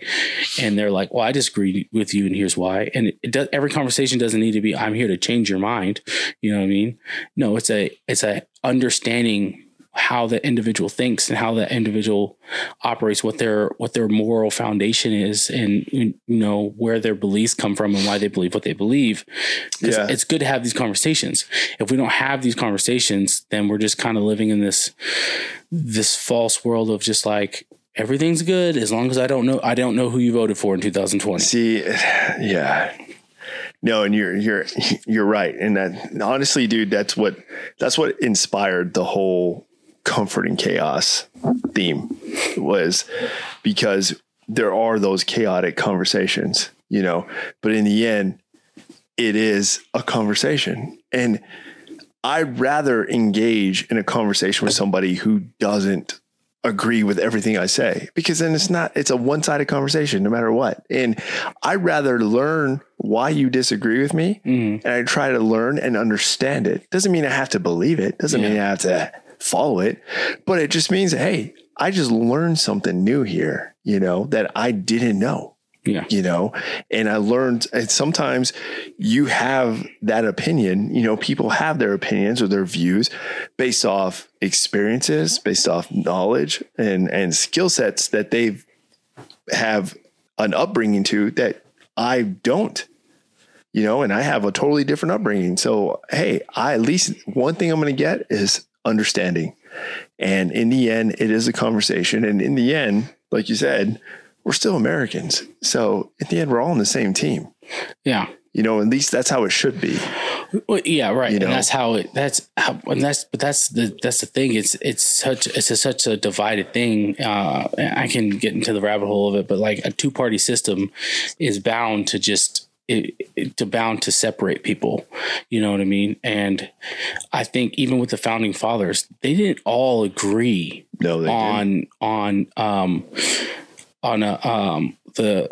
And they're like, well, I disagree with you and here's why. And it, it does. Every conversation doesn't need to be. I'm here to change your mind. You know what I mean? No, it's a. It's a understanding how the individual thinks and how the individual operates, what their what their moral foundation is, and you know where their beliefs come from and why they believe what they believe. Yeah. It's good to have these conversations. If we don't have these conversations, then we're just kind of living in this this false world of just like everything's good as long as I don't know I don't know who you voted for in 2020. See, yeah. No, and you're you're you're right. And that honestly, dude, that's what that's what inspired the whole Comfort in Chaos theme was because there are those chaotic conversations, you know, but in the end, it is a conversation. And I'd rather engage in a conversation with somebody who doesn't agree with everything I say because then it's not, it's a one sided conversation no matter what. And I'd rather learn why you disagree with me mm-hmm. and I try to learn and understand it. Doesn't mean I have to believe it, doesn't mean I have to follow it, but it just means, hey, I just learned something new here, you know, that I didn't know Yeah. you know and i learned and sometimes you have that opinion you know people have their opinions or their views based off experiences based off knowledge and and skill sets that they've have an upbringing to that i don't you know and i have a totally different upbringing so hey i at least one thing i'm going to get is understanding and in the end it is a conversation and in the end like you said we're still Americans. So in the end, we're all on the same team. Yeah. You know, at least that's how it should be. Well, yeah, right. You know? And that's how it. That's how. And that's. But that's the. That's the thing. It's. It's such. It's a, such a divided thing. Uh, I can get into the rabbit hole of it, but like a two party system is bound to just. It, it, to bound to separate people, you know what I mean? And I think even with the founding fathers, they didn't all agree No, they didn't. on on um on a um the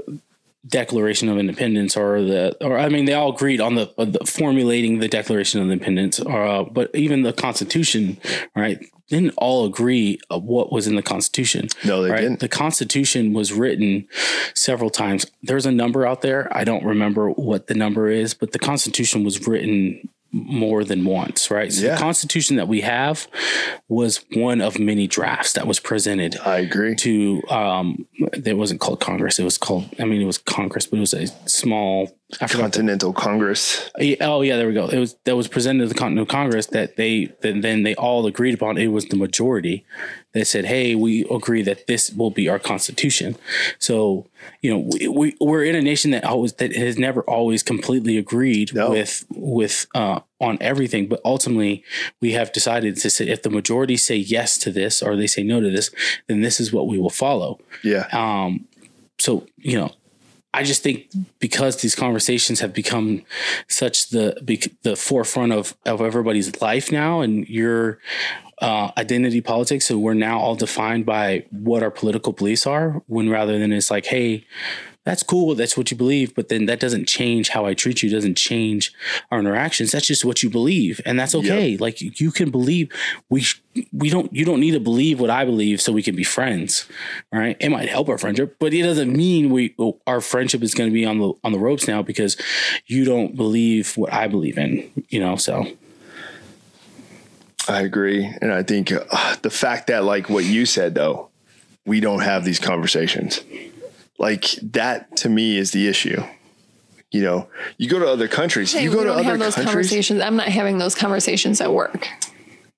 Declaration of Independence or the or I mean they all agreed on the, uh, the formulating the Declaration of Independence uh, but even the Constitution right didn't all agree what was in the Constitution No, they right? didn't. the Constitution was written several times there's a number out there I don't remember what the number is but the Constitution was written more than once right so Yeah. the Constitution that we have was one of many drafts that was presented I agree. to um it wasn't called congress it was called i mean it was congress but it was a small I forgot the- Continental Congress. yeah, oh yeah there we go it was that was presented to the continental congress that they then then they all agreed upon it was the majority that said hey we agree that this will be our constitution so you know we, we we're in a nation that always that has never always completely agreed No. with with uh on everything but ultimately we have decided to say if the majority say yes to this or they say no to this then this is what we will follow Yeah. um, so you know, I just think because these conversations have become such the the forefront of of everybody's life now, and your uh, identity politics, so we're now all defined by what our political beliefs are, when rather than it's like, hey. That's cool. That's what you believe, but then that doesn't change how I treat you. Doesn't change our interactions. That's just what you believe, and that's okay. Like you can believe. We we don't. You don't need to believe what I believe so we can be friends right? It might help our friendship, but it doesn't mean we our friendship is going to be on the on the ropes now because you don't believe what I believe in, you know. So I agree. And I think uh, the fact that, like what you said, though, we don't have these conversations, like that to me is the issue. You know, you go to other countries, Hey, you go to other have those countries. conversations. I'm not having those conversations at work.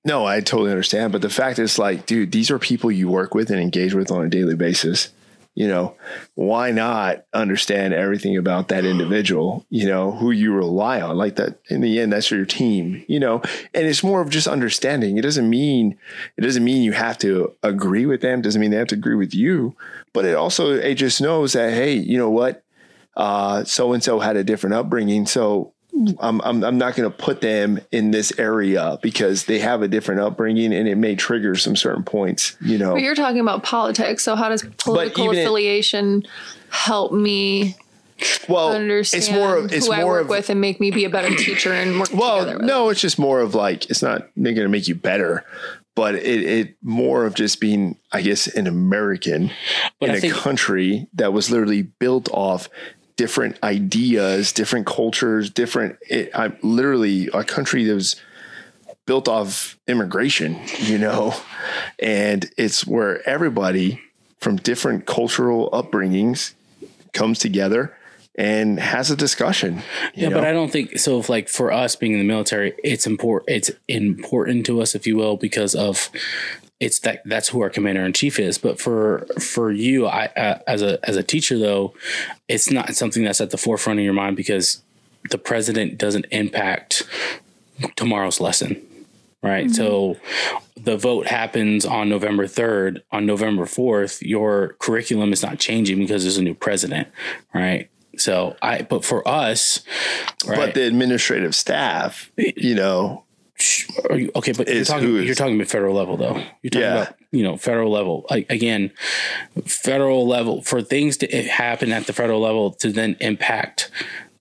No, I totally understand. But the fact is, like, dude, these are people you work with and engage with on a daily basis. You know, why not understand everything about that individual, you know, who you rely on? Like that in the end, that's your team, you know, and it's more of just understanding. It doesn't mean it doesn't mean you have to agree with them, doesn't mean they have to agree with you, but it also it just knows that, hey, you know what? Uh so and so had a different upbringing. So I'm, I'm, I'm not going to put them in this area because they have a different upbringing and it may trigger some certain points, you know. But you're talking about politics. So how does political even it- affiliation help me well, understand it's more of it's who I work of with and make me be a better teacher and work together well, with no, it's just more of like it's not going to make you better, but it it more of just being, I guess, an American But in I a think- country that was literally built off different ideas, different cultures, different. It, I'm literally a country that was built off immigration, you know, and it's where everybody from different cultural upbringings comes together and has a discussion. yeah, but? I don't think so. If like for us being in the military, it's important. It's important to us, if you will, because of it's that that's who our commander in chief is. But for for you, I uh, as a as a teacher though, it's not something that's at the forefront of your mind because the president doesn't impact tomorrow's lesson. Right. So the vote happens on November 3rd. On November 4th, your curriculum is not changing because there's a new president. Right. So I, but for us, right. but the administrative staff, you know, Are you, okay, but you're talking you're talking about federal level though. You're talking Yeah. about you know federal level. Again, federal level for things to happen at the federal level to then impact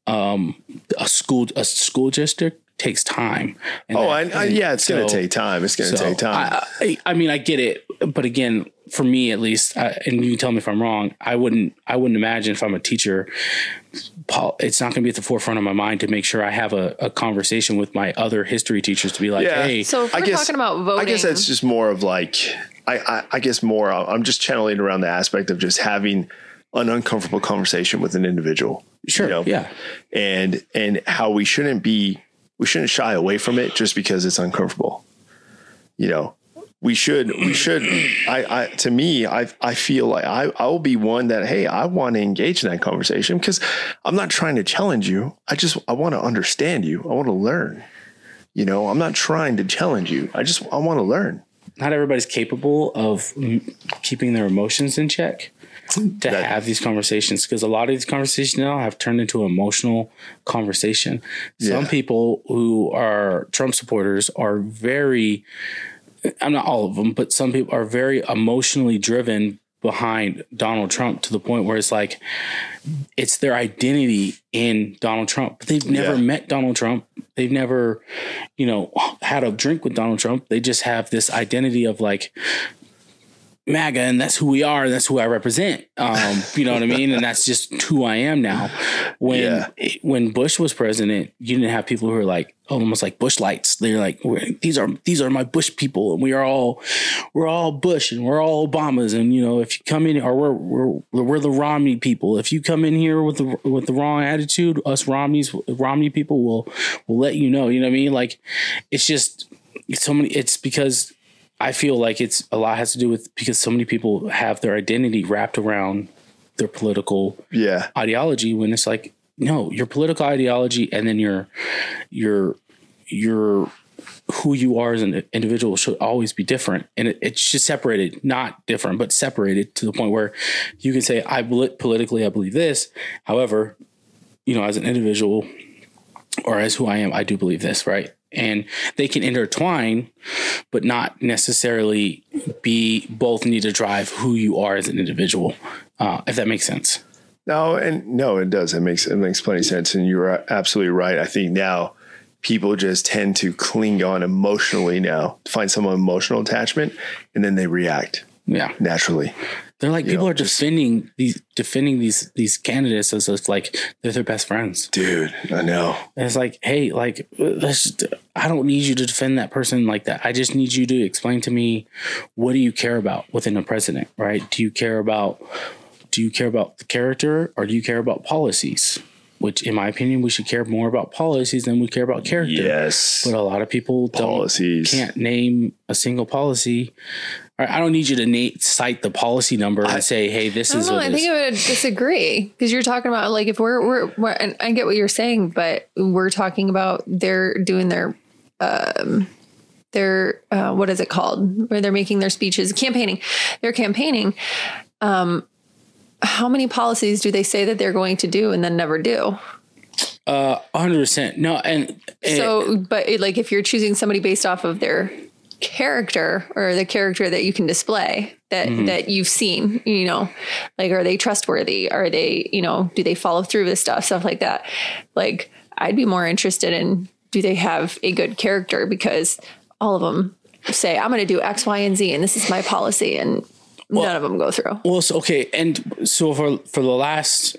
um, a school a school district takes time. And oh, that- I, I, yeah, it's going to take time. It's going to so take time. I, I, mean, I get it, but again, for me at least, and you can tell me if I'm wrong. I wouldn't. I wouldn't imagine if I'm a teacher. It's not going to be at the forefront of my mind to make sure I have a, a conversation with my other history teachers to be like, Yeah. hey, So if I we're guess- talking about voting, I guess that's just more of like, I, I, I guess more, uh, I'm just channeling around the aspect of just having an uncomfortable conversation with an individual. sure, you know? yeah, And, and how we shouldn't be, we shouldn't shy away from it just because it's uncomfortable. You know, we should, we should, I, I, to me, I, I feel like I, I will be one that, Hey, I want to engage in that conversation because I'm not trying to challenge you. I just, I want to understand you. I want to learn. You know, I'm not trying to challenge you. I just, I want to learn. not everybody's capable of mm, keeping their emotions in check to That- have these conversations because a lot of these conversations now have turned into emotional conversation. Some people who are Trump supporters are very I'm not all of them, but some people are very emotionally driven behind Donald Trump to the point where it's like it's their identity in Donald Trump. But they've never Yeah. met Donald Trump. They've never, you know, had a drink with Donald Trump. They just have this identity of like MAGA, and that's who we are, and that's who I represent. Um, you know what I mean? And that's just who I am now. When Yeah. when Bush was president, you didn't have people who were like almost like Bush lights. They're like, these are these are my Bush people, and we are all we're all Bush, and we're all Obamas, and you know, if you come in, or we're we're we're the Romney people. If you come in here with the with the wrong attitude, us Romneys Romney people will will let you know. You know what I mean? Like, it's just so many. It's because I feel like it's a lot has to do with because so many people have their identity wrapped around their political Yeah. ideology when it's like no your political ideology and then your your your who you are as an individual should always be different. And it, it's just separated not different but separated to the point where you can say i politically i believe this. However you know as an individual or as who i am i do believe this right and they can intertwine but not necessarily be both need to drive who you are as an individual uh, if that makes sense No, and no, it does. It makes it makes plenty of sense, and you're absolutely right. I think now people just tend to cling on emotionally now, find some emotional attachment, and then they react yeah naturally. They're like people know, are just- defending these defending these these candidates as if like they're their best friends. Dude, I know. And it's like, hey, like just, I don't need you to defend that person like that. I just need you to explain to me what do you care about within a president, right? Do you care about do you care about the character or do you care about policies? Which, in my opinion, we should care more about policies than we care about character. Yes. But a lot of people Policies. don't can't name a single policy. Right, I don't need you to na- cite the policy number and say, "Hey, this I is." know. I think is. I would disagree because you're talking about like if we're we're, we're and I get what you're saying, but we're talking about they're doing their um their uh, what is it called where they're making their speeches campaigning they're campaigning um how many policies do they say that they're going to do and then never do Uh, hundred percent. No, and, and so but it, like if you're choosing somebody based off of their character or the character that you can display that mm-hmm. that you've seen you know like are they trustworthy? Are they you know do they follow through with stuff stuff like that? Like i'd be more interested in do they have a good character? Because all of them say i'm going to do x y and z and this is my policy and none of them go through. well, so, okay, and so for for the last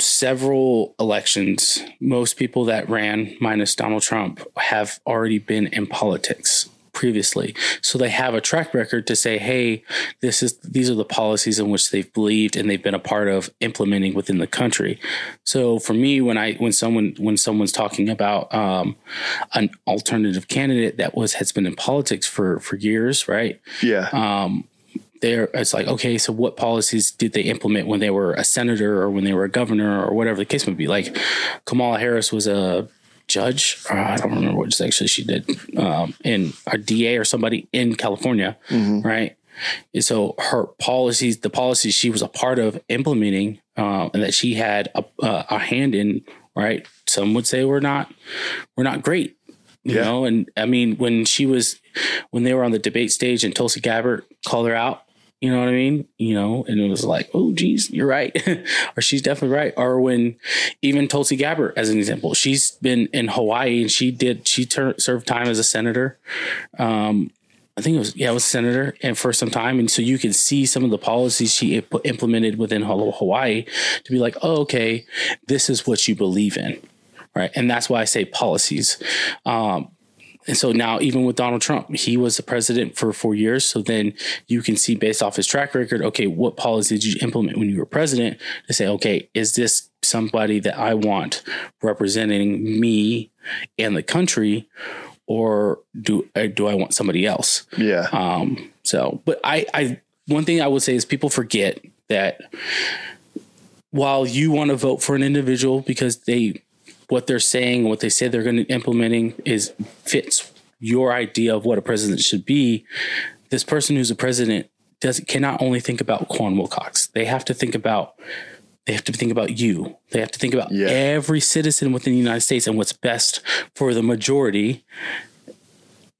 several elections, most people that ran, minus Donald Trump, have already been in politics previously. So they have a track record to say hey this is these are the policies in which they've believed and they've been a part of implementing within the country. So for me when i when someone when someone's talking about um, an alternative candidate that was has been in politics for for years right? Yeah. Uh, there it's like okay so what policies did they implement when they were a senator or when they were a governor or whatever the case may be? Like kamala harris was a judge. Or i don't remember what actually she did um, in a da or somebody in california right? And so her policies the policies she was a part of implementing um, and that she had a, a, a hand in right? Some would say we're not we're not great you Yeah. know? And i mean when she was when they were on the debate stage and tulsi gabbard called her out you know what i mean? You know and it was like oh geez you're right. Or she's definitely right. Or when even tulsi gabbard as an example she's been in hawaii and she did she ter- served time as a senator. Um I think it was yeah, it was senator, and for some time, and so you can see some of the policies she imp- implemented within Hawaii to be like, oh, okay, this is what you believe in, right? And that's why I say policies. Um, and so now, even with Donald Trump, he was the president for four years. So then you can see based off his track record, okay, what policy did you implement when you were president to say, okay, is this somebody that I want representing me and the country, or do uh, do I want somebody else? yeah. Um, so, but I, I, one thing I would say is people forget that while you want to vote for an individual because they, what they're saying, what they say they're going to implementing is fits your idea of what a president should be. This person who's a president does cannot only think about Quan Wilcox. They have to think about they have to think about you. They have to think about Yeah. every citizen within the United States and what's best for the majority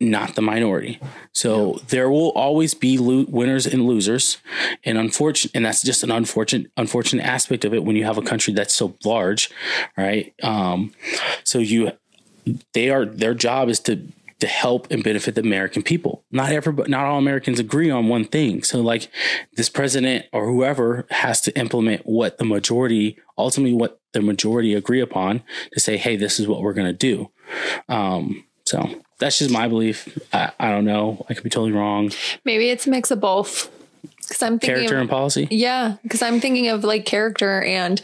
not the minority. So there will always be lo- winners and losers, and unfortunate, and that's just an unfortunate, unfortunate aspect of it when you have a country that's so large, right? Um, so you, they are their job is to to help and benefit the American people. Not everybody, not all Americans agree on one thing. So like this president or whoever has to implement what the majority, ultimately what the majority agree upon to say, hey, this is what we're going to do. Um, so that's just my belief. I, I don't know. I could be totally wrong. Maybe it's a mix of both. Because I'm thinking Character of, and policy. Yeah, because I'm thinking of like character and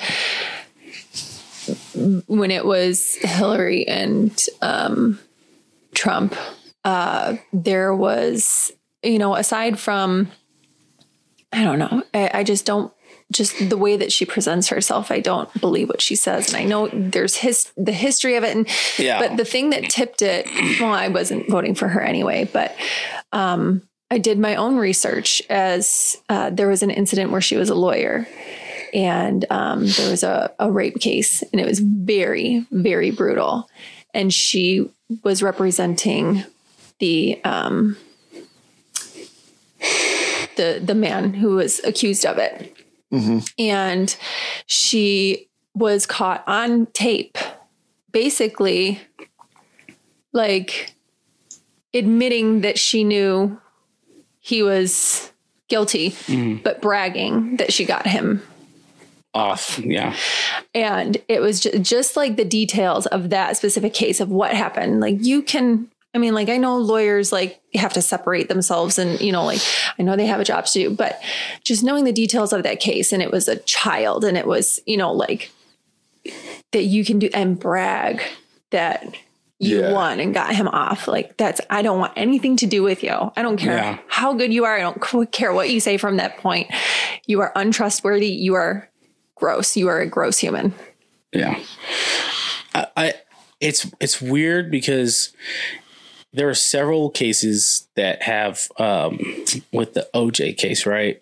when it was Hillary and um, Trump, uh, there was, you know, aside from, I don't know, I, I just don't. Just the way that she presents herself, I don't believe what she says, and I know there's his the history of it, and Yeah. but the thing that tipped it, well, I wasn't voting for her anyway, but um, I did my own research as uh, there was an incident where she was a lawyer and um, there was a, a rape case and it was very, very brutal. And she was representing the um, the the man who was accused of it. Mm-hmm. And she was caught on tape, basically like admitting that she knew he was guilty, mm-hmm. but bragging that she got him. Off. Yeah. And it was ju- just like the details of that specific case of what happened. Like you can, I mean, like I know lawyers like have to separate themselves and, you know, like I know they have a job to do, but just knowing the details of that case and it was a child and it was, you know, like that you can do and brag that you Yeah. won and got him off. Like that's I don't want anything to do with you. I don't care Yeah. how good you are. I don't care what you say from that point. You are untrustworthy. You are gross. You are a gross human. Yeah. I, I it's it's weird because there are several cases that have um with the OJ case, right?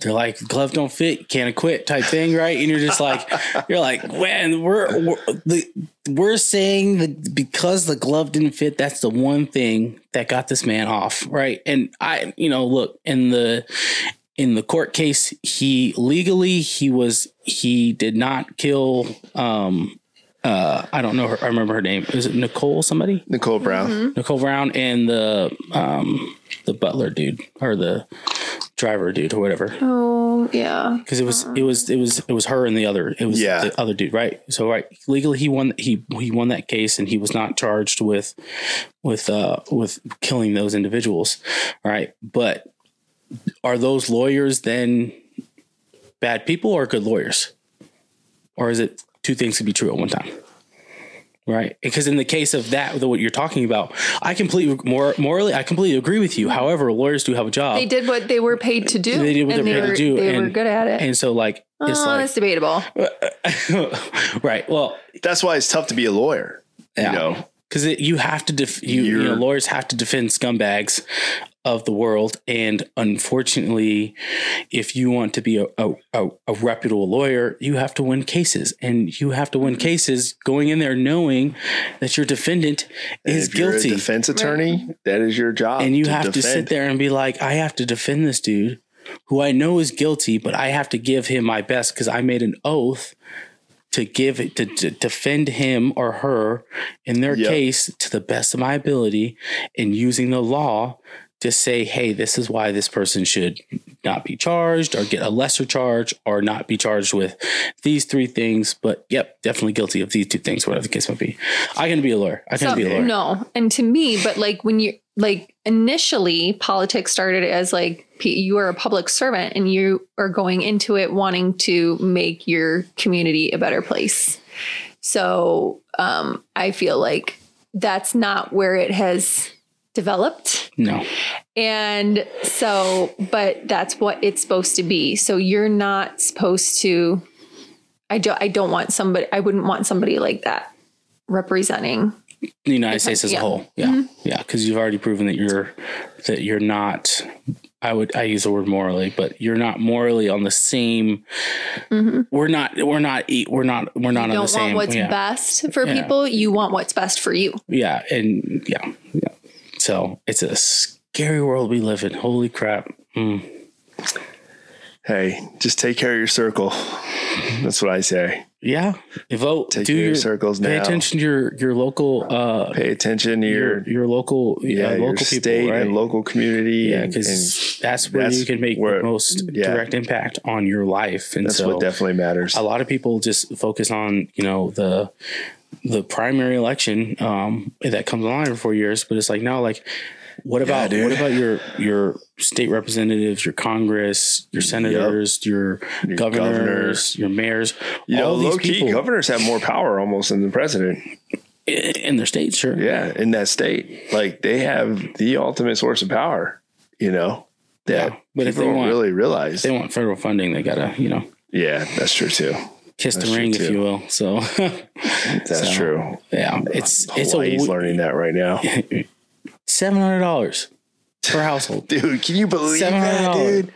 They're like glove don't fit, can't acquit type thing, right? And you're just like you're like, man, we're, we're the we're saying that because the glove didn't fit, that's the one thing that got this man off, right? And I, you know, look in the in the court case, he legally he was he did not kill um uh I don't know her I remember her name. Is it Nicole somebody? Nicole Brown. Nicole Brown and the um the butler dude or the driver dude or whatever. Oh yeah. Because it was it was it was it was her and the other it was Yeah. the other dude, right? So right legally he won he he won that case and he was not charged with with uh with killing those individuals. right. But are those lawyers then bad people or good lawyers? Or is it two things could be true at one time? Right. Because in the case of that, the, what you're talking about, I completely more morally, I completely agree with you. However, lawyers do have a job. They did what they were paid to do. They did what and they were paid were, to do. They were good at it. And so like oh, it's oh, like that's debatable. right. Well, That's why it's tough to be a lawyer. Yeah. You know, because you have to def- you, you know lawyers have to defend scumbags of the world. And unfortunately if you want to be a, a, a, a reputable lawyer you have to win cases. And you have to win mm-hmm. cases going in there knowing that your defendant is if you're guilty. a defense attorney, that is your job. and you have to sit there and be like i have to defend this dude who i know is guilty but i have to give him my best because i made an oath to give it to, to defend him or her in their Yep. case to the best of my ability and using the law to say hey this is why this person should not be charged or get a lesser charge or not be charged with these three things. But yep definitely guilty of these two things whatever the case might be. I can be a lawyer. I can So, be a lawyer. no, and to me, but like when you like initially politics started as like you are a public servant and you are going into it wanting to make your community a better place. So um, I feel like that's not where it has developed. no And so, but that's what it's supposed to be. So you're not supposed to. I don't. I don't want somebody. I wouldn't want somebody like that representing. The United States as yeah. a whole. Yeah, yeah, because you've already proven that you're that you're not. I would I use the word morally, but you're not morally on the same. We're not. We're not. We're not. We're not on You the don't same. want what's yeah, best for Yeah. people. You want what's best for you. yeah, and yeah, yeah. So it's a scary world we live in. Holy crap. Mm. Hey, just take care of your circle. That's what I say. Yeah. Vote. Take do your circles Pay now. attention to your, your local, uh, Pay attention to your your, your local, yeah, your local people, state right? and local community. yeah, because that's where that's you can make where- the most yeah. direct impact on your life. And that's so what definitely matters. a lot of people just focus on you know the the primary election um, that comes along every four years, but it's like no, like what about dude. what about your your state representatives, your Congress, your senators, your, Your governors, your mayors, You know, all these low key, people governors have more power almost than the president. in their states, sure. Yeah, in that state, like they have the ultimate source of power. You know that Yeah, but if they don't want- really realize. They want federal funding, they gotta you know yeah, that's true too. kiss That's the ring, if you will. So That's So, true. yeah, it's it's a learning that right now, seven hundred dollars per household. dude. Can you believe that, dude?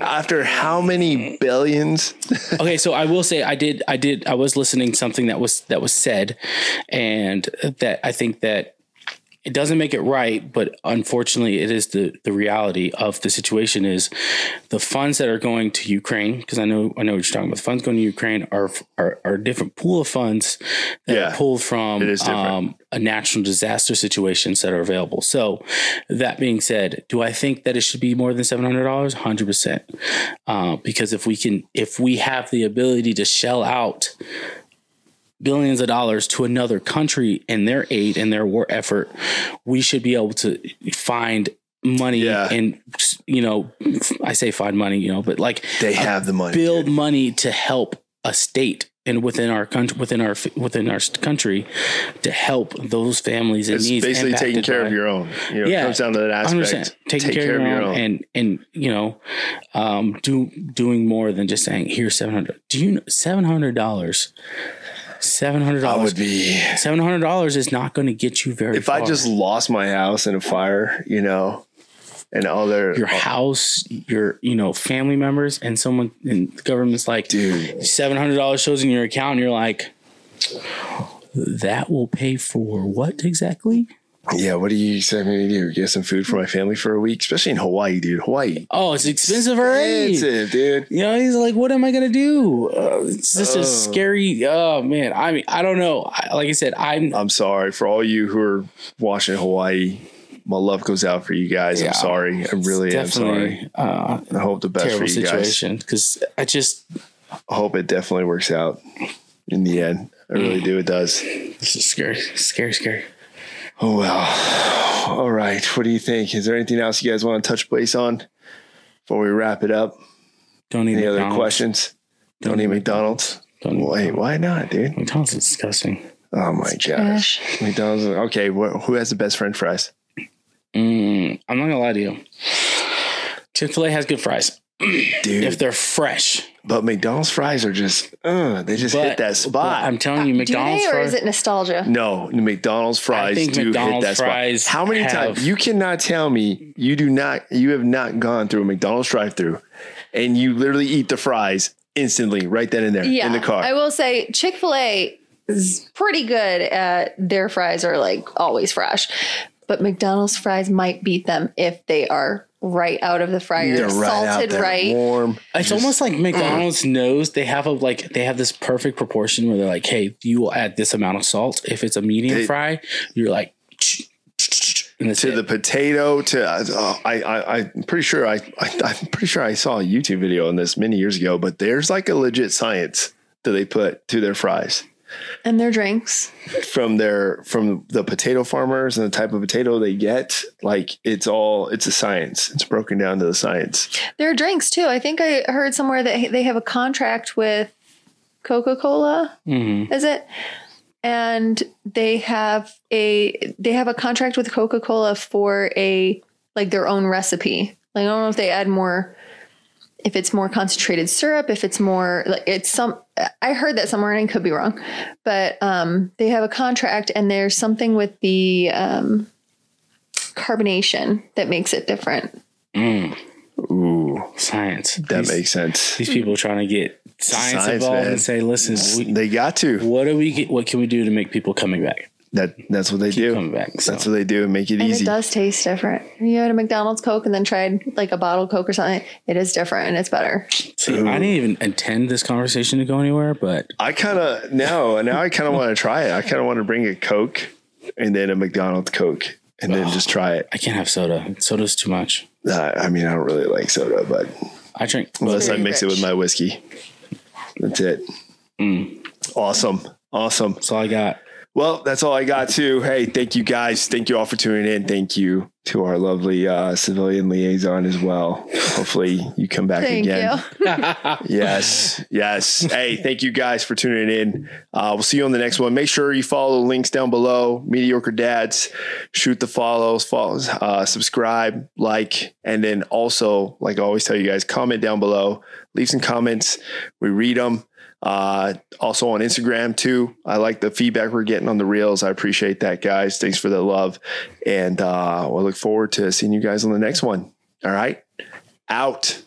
After how many billions? okay so i will say i did i did i was listening to something that was that was said and that i think that it doesn't make it right but unfortunately it is the the reality of the situation is the funds that are going to ukraine because i know i know what you're talking about. The funds going to ukraine are are, are a different pool of funds that Yeah, are pulled from it is different. um, a natural disaster situations that are available. So that being said do i think that it should be more than $700 100% uh, because if we can if we have the ability to shell out billions of dollars to another country in their aid and their war effort we should be able to find money Yeah. and you know i say find money you know but like They have the money. build dude. money to help a state and within our country within our within our country to help those families in It's needs basically taking care by- of your own. You know, it Yeah, comes down to that aspect. 100%. Taking care, of your own, and and you know, um, do doing more than just saying here's seven hundred. Do you know seven hundred dollars? Seven hundred I dollars. would be Seven hundred dollars is not going to get you very. Far. If I just lost my house in a fire, you know, and all their your house, your you know family members, and someone and the government's like, dude. seven hundred dollars shows in your account, and you're like, that will pay for what exactly? Yeah, what do you expect me to do? Get some food for my family for a week, especially in Hawaii, dude. Hawaii, Oh, it's expensive already. expensive, dude. You know, he's like, what am I gonna do? Uh, it's just Oh. a scary. Oh man, I mean, I don't know. I, like I said, I'm. I'm sorry for all you who are watching Hawaii. My love goes out for you guys. Yeah. I'm sorry. I really am sorry. uh, I hope the best for you guys. situation because I just I hope it definitely works out in the end. I really Mm. do. It does. this is scary, scary, scary. Oh well. All right. What do you think? Is there anything else you guys want to touch base on before we wrap it up? Don't eat Any other questions? Don't eat McDonald's. Don't eat Wait, why not, dude? McDonald's is disgusting. Oh my gosh. Trash. McDonald's. Okay, wh- who has the best French fries? Mm, I'm not gonna lie to you. Chick Fil A has good fries Dude, if they're fresh. but McDonald's fries are just, uh, they just But, hit that but spot. I'm telling you, McDonald's Do they, or fries. is it nostalgia? no, McDonald's fries think do McDonald's hit that fries spot. How many have- times? You cannot tell me you do not, you have not gone through a McDonald's drive through and you literally eat the fries instantly right then and there Yeah, in the car. I will say Chick Fil A is pretty good at their fries are like always fresh, but McDonald's fries might beat them if they are right out of the fryer, They're right salted there, right. warm. It's almost like McDonald's knows they have a like they have this perfect proportion where they're like, hey, you will add this amount of salt. If it's a medium They- fry, you're like, to it. the potato to uh, I, I I'm pretty sure I, I I'm pretty sure I saw a YouTube video on this many years ago, but there's like a legit science that they put to their fries And their drinks. from their from the potato farmers and the type of potato they get. Like it's all it's a science. It's broken down to the science. Their drinks too. I think I heard somewhere that they have a contract with Coca Cola. Mhm. Is it? And they have a they have a contract with Coca Cola for a like their own recipe. Like I don't know if they add more, if it's more concentrated syrup, if it's more like it's some. I heard that somewhere and I could be wrong, but um, they have a contract and there's something with the um, carbonation that makes it different. Mm, Ooh, science. that these, makes sense. these people trying to get science, Science, involved man. and say, listen, we, They got to. what do we get? What can we do to make people coming back? That that's what they keep do. coming back. So. That's what they do and make it And easy. it does taste different. You had a McDonald's Coke and then tried like a bottled Coke or something. It is different and it's better. See, I didn't even intend this conversation to go anywhere, but I kind of now now I kind of want to try it. I kind of want to bring a Coke and then a McDonald's Coke and then just try it. I can't have soda. Soda's too much. Uh, I mean, I don't really like soda, but I drink. unless I very mix it with my whiskey, that's it. Awesome, awesome. That's all I got. Well, that's all I got too. Hey, thank you guys. Thank you all for tuning in. Thank you to our lovely uh, civilian liaison as well. Hopefully, you come back Thank again. you. Yes, yes. Hey, thank you guys for tuning in. Uh, we'll see you on the next one. Make sure you follow the links down below. Mediocre Dads, shoot the follows, follows, uh, subscribe, like, and then also, like I always tell you guys, comment down below. Leave some comments. We read them. Uh, also on Instagram too. I like the feedback we're getting on the reels. I appreciate that, guys. Thanks for the love, and uh, we'll look forward to seeing you guys on the next one. All right, out.